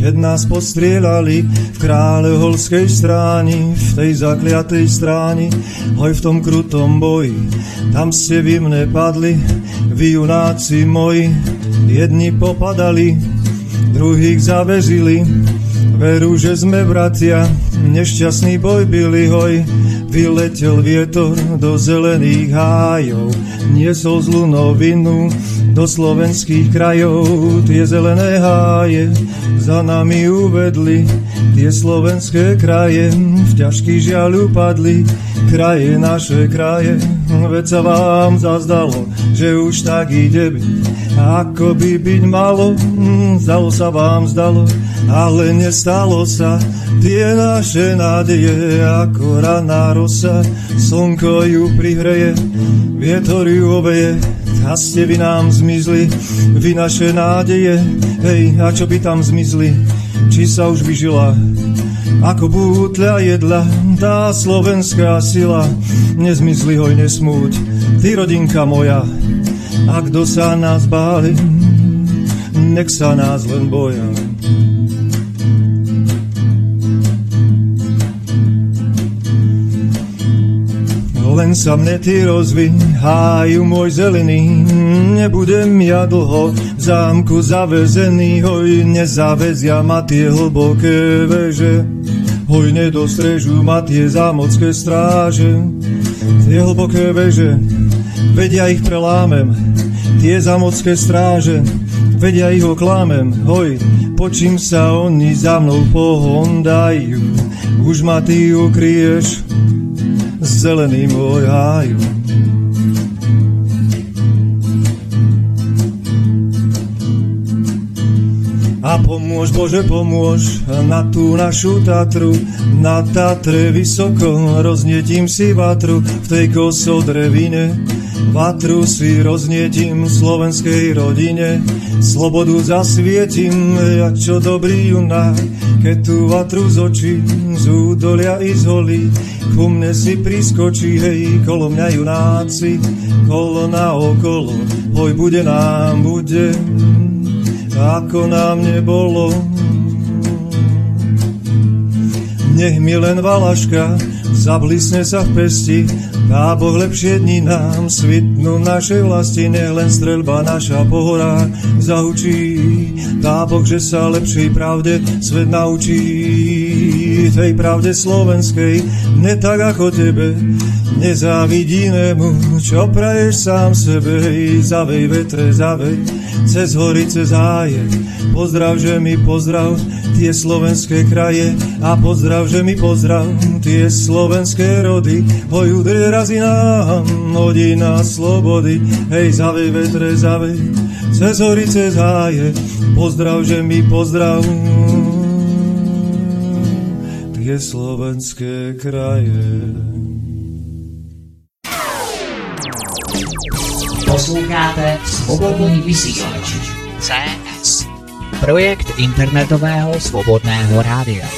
keď nás postrielali v kráľoholskej stráni, v tej zakliatej stráni, hoj v tom krutom boji. Tam ste vy mne padli, vy junáci moji, jedni popadali, druhých zavezili, veru, že sme bratia, nešťastný boj byli, hoj, vyletel vietor do zelených hájov, niesol zlú novinu, do slovenských krajov tie zelené háje za nami uvedli tie slovenské kraje. V ťažký žiaľ upadli kraje naše kraje. Veď sa vám zazdalo že už tak ide byť. Ako by byť malo zdalo sa vám zdalo ale nestalo sa. Tie naše nádeje ako raná rosa slnko ju prihreje vietor ju obeje a ste vy nám zmizli, vy naše nádeje, hej, a čo by tam zmizli, či sa už vyžila, ako bútľa jedla, tá slovenská sila, nezmizli hoj nesmúť, ty rodinka moja, a kto sa nás báli, nech sa nás len boja. Len sa mne ty háju môj zelený. Nebudem ja dlho v zámku zavezený, hoj, nezavezia ma tie hlboké veže. Hoj, nedostrežú ma tie zámocké stráže, tie hlboké veže, vedia ich prelámem, tie zámocké stráže, vedia ich oklámem, hoj, počím sa oni za mnou pohondajú, už ma ty ukrieš, zelený môj háju. A pomôž, Bože, pomôž na tú našu Tatru, na Tatre vysoko, roznietím si vatru v tej kosodrevine. Vatru si roznietím slovenskej rodine, slobodu zasvietim, jak čo dobrý junák, keď tú vatru z očí, z údolia i z holí, ku mne si priskočí, hej, kolo mňa junáci, kolo na okolo, hoj, bude nám, bude ako nám nebolo. Nech mi len valaška zablisne sa v pesti, dá Boh lepšie dni nám svitnú našej vlasti, nech len strelba naša po horách zahučí. Dá Boh, že sa lepšej pravde svet naučí, tej pravde slovenskej, ne tak ako tebe, nezávidínému, čo praješ sám sebe, zavej vetre, zavej, cez hory, cez háje. Pozdrav, že mi pozdrav tie slovenské kraje a pozdrav, že mi pozdrav tie slovenské rody. Hoj, udrie razy nám, hodina slobody, hej, zavej vetre, zavej, cez hory, cez háje. Pozdrav, že mi pozdrav tie slovenské kraje.
Posloucháte Svobodný vysílač CS. Projekt internetového svobodného rádia.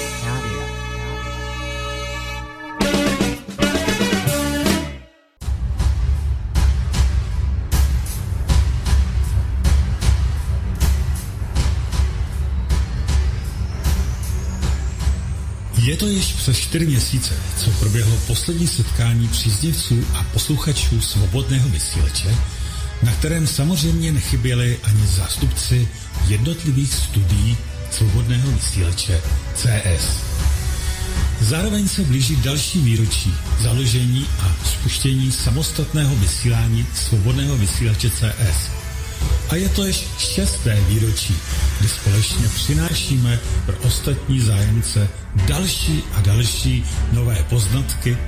Je to již přes čtyři měsíce, co proběhlo poslední setkání příznivců a posluchačů svobodného vysílače, na kterém samozřejmě nechyběli ani zástupci jednotlivých studií svobodného vysílače CS. Zároveň se blíží další výročí založení a spuštění samostatného vysílání svobodného vysílače CS. A je to již šesté výročí, kdy společně přinášíme pro ostatní zájemce další a další nové poznatky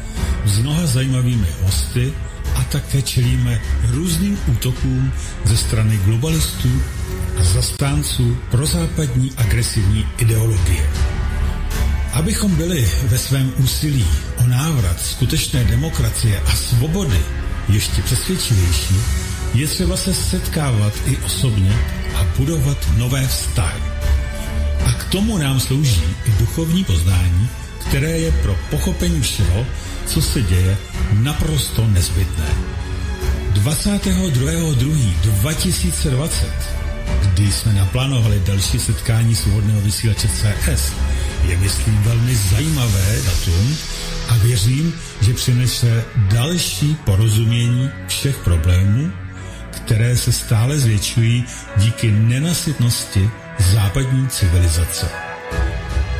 s mnoha zajímavými hosty a také čelíme různým útokům ze strany globalistů a zastánců prozápadní agresivní ideologie. Abychom byli ve svém úsilí o návrat skutečné demokracie a svobody ještě přesvědčivější, je třeba se setkávat i osobně a budovat nové vztahy. A k tomu nám slouží i duchovní poznání, které je pro pochopení všeho, co se děje, naprosto nezbytné. 22.2.2020, kdy jsme naplánovali další setkání svobodného vysílače CS, je myslím velmi zajímavé datum a věřím, že přinese další porozumění všech problémů, které se stále zvětšují díky nenasytnosti západní civilizace.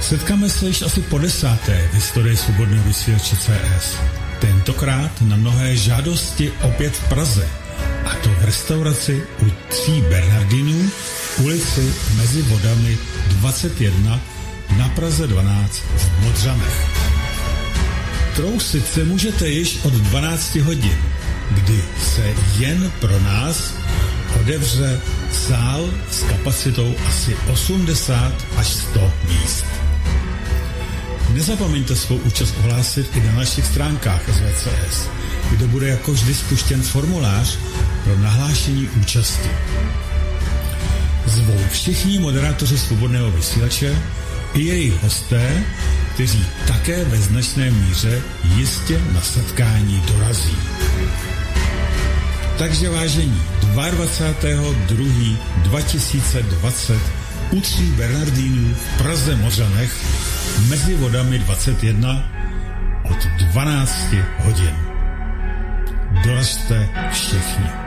Setkáme se již asi po desáté v historii svobodného vysílače CS. Tentokrát na mnohé žádosti opět v Praze, a to v restauraci u tří Bernardinů, ulici mezi vodami 21 na Praze 12 v Modřanech. Trousit se můžete již od 12 hodin, kdy se jen pro nás otevře sál s kapacitou asi 80 až 100 míst. Nezapomeňte svou účast ohlásit i na našich stránkách SVCS, kde bude jako vždy spuštěn formulář pro nahlášení účasti. Zvou všichni moderátoři svobodného vysílače i jejich hosté, kteří také ve značné míře jistě na setkání dorazí. Takže vážení, 22.2.2020 u tří Bernardínů v Praze Mořanech mezi vodami 21 od 12 hodin. Dorazte všichni.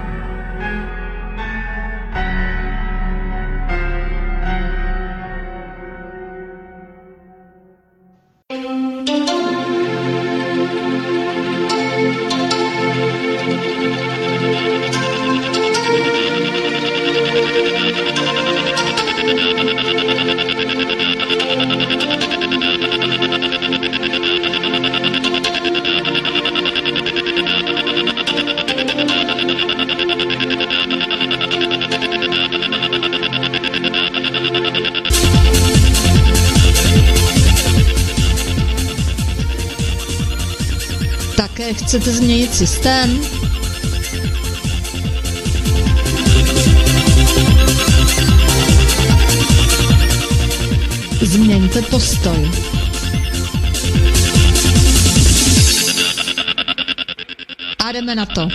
Chcete změnit systém? Změňte postoj. A na to.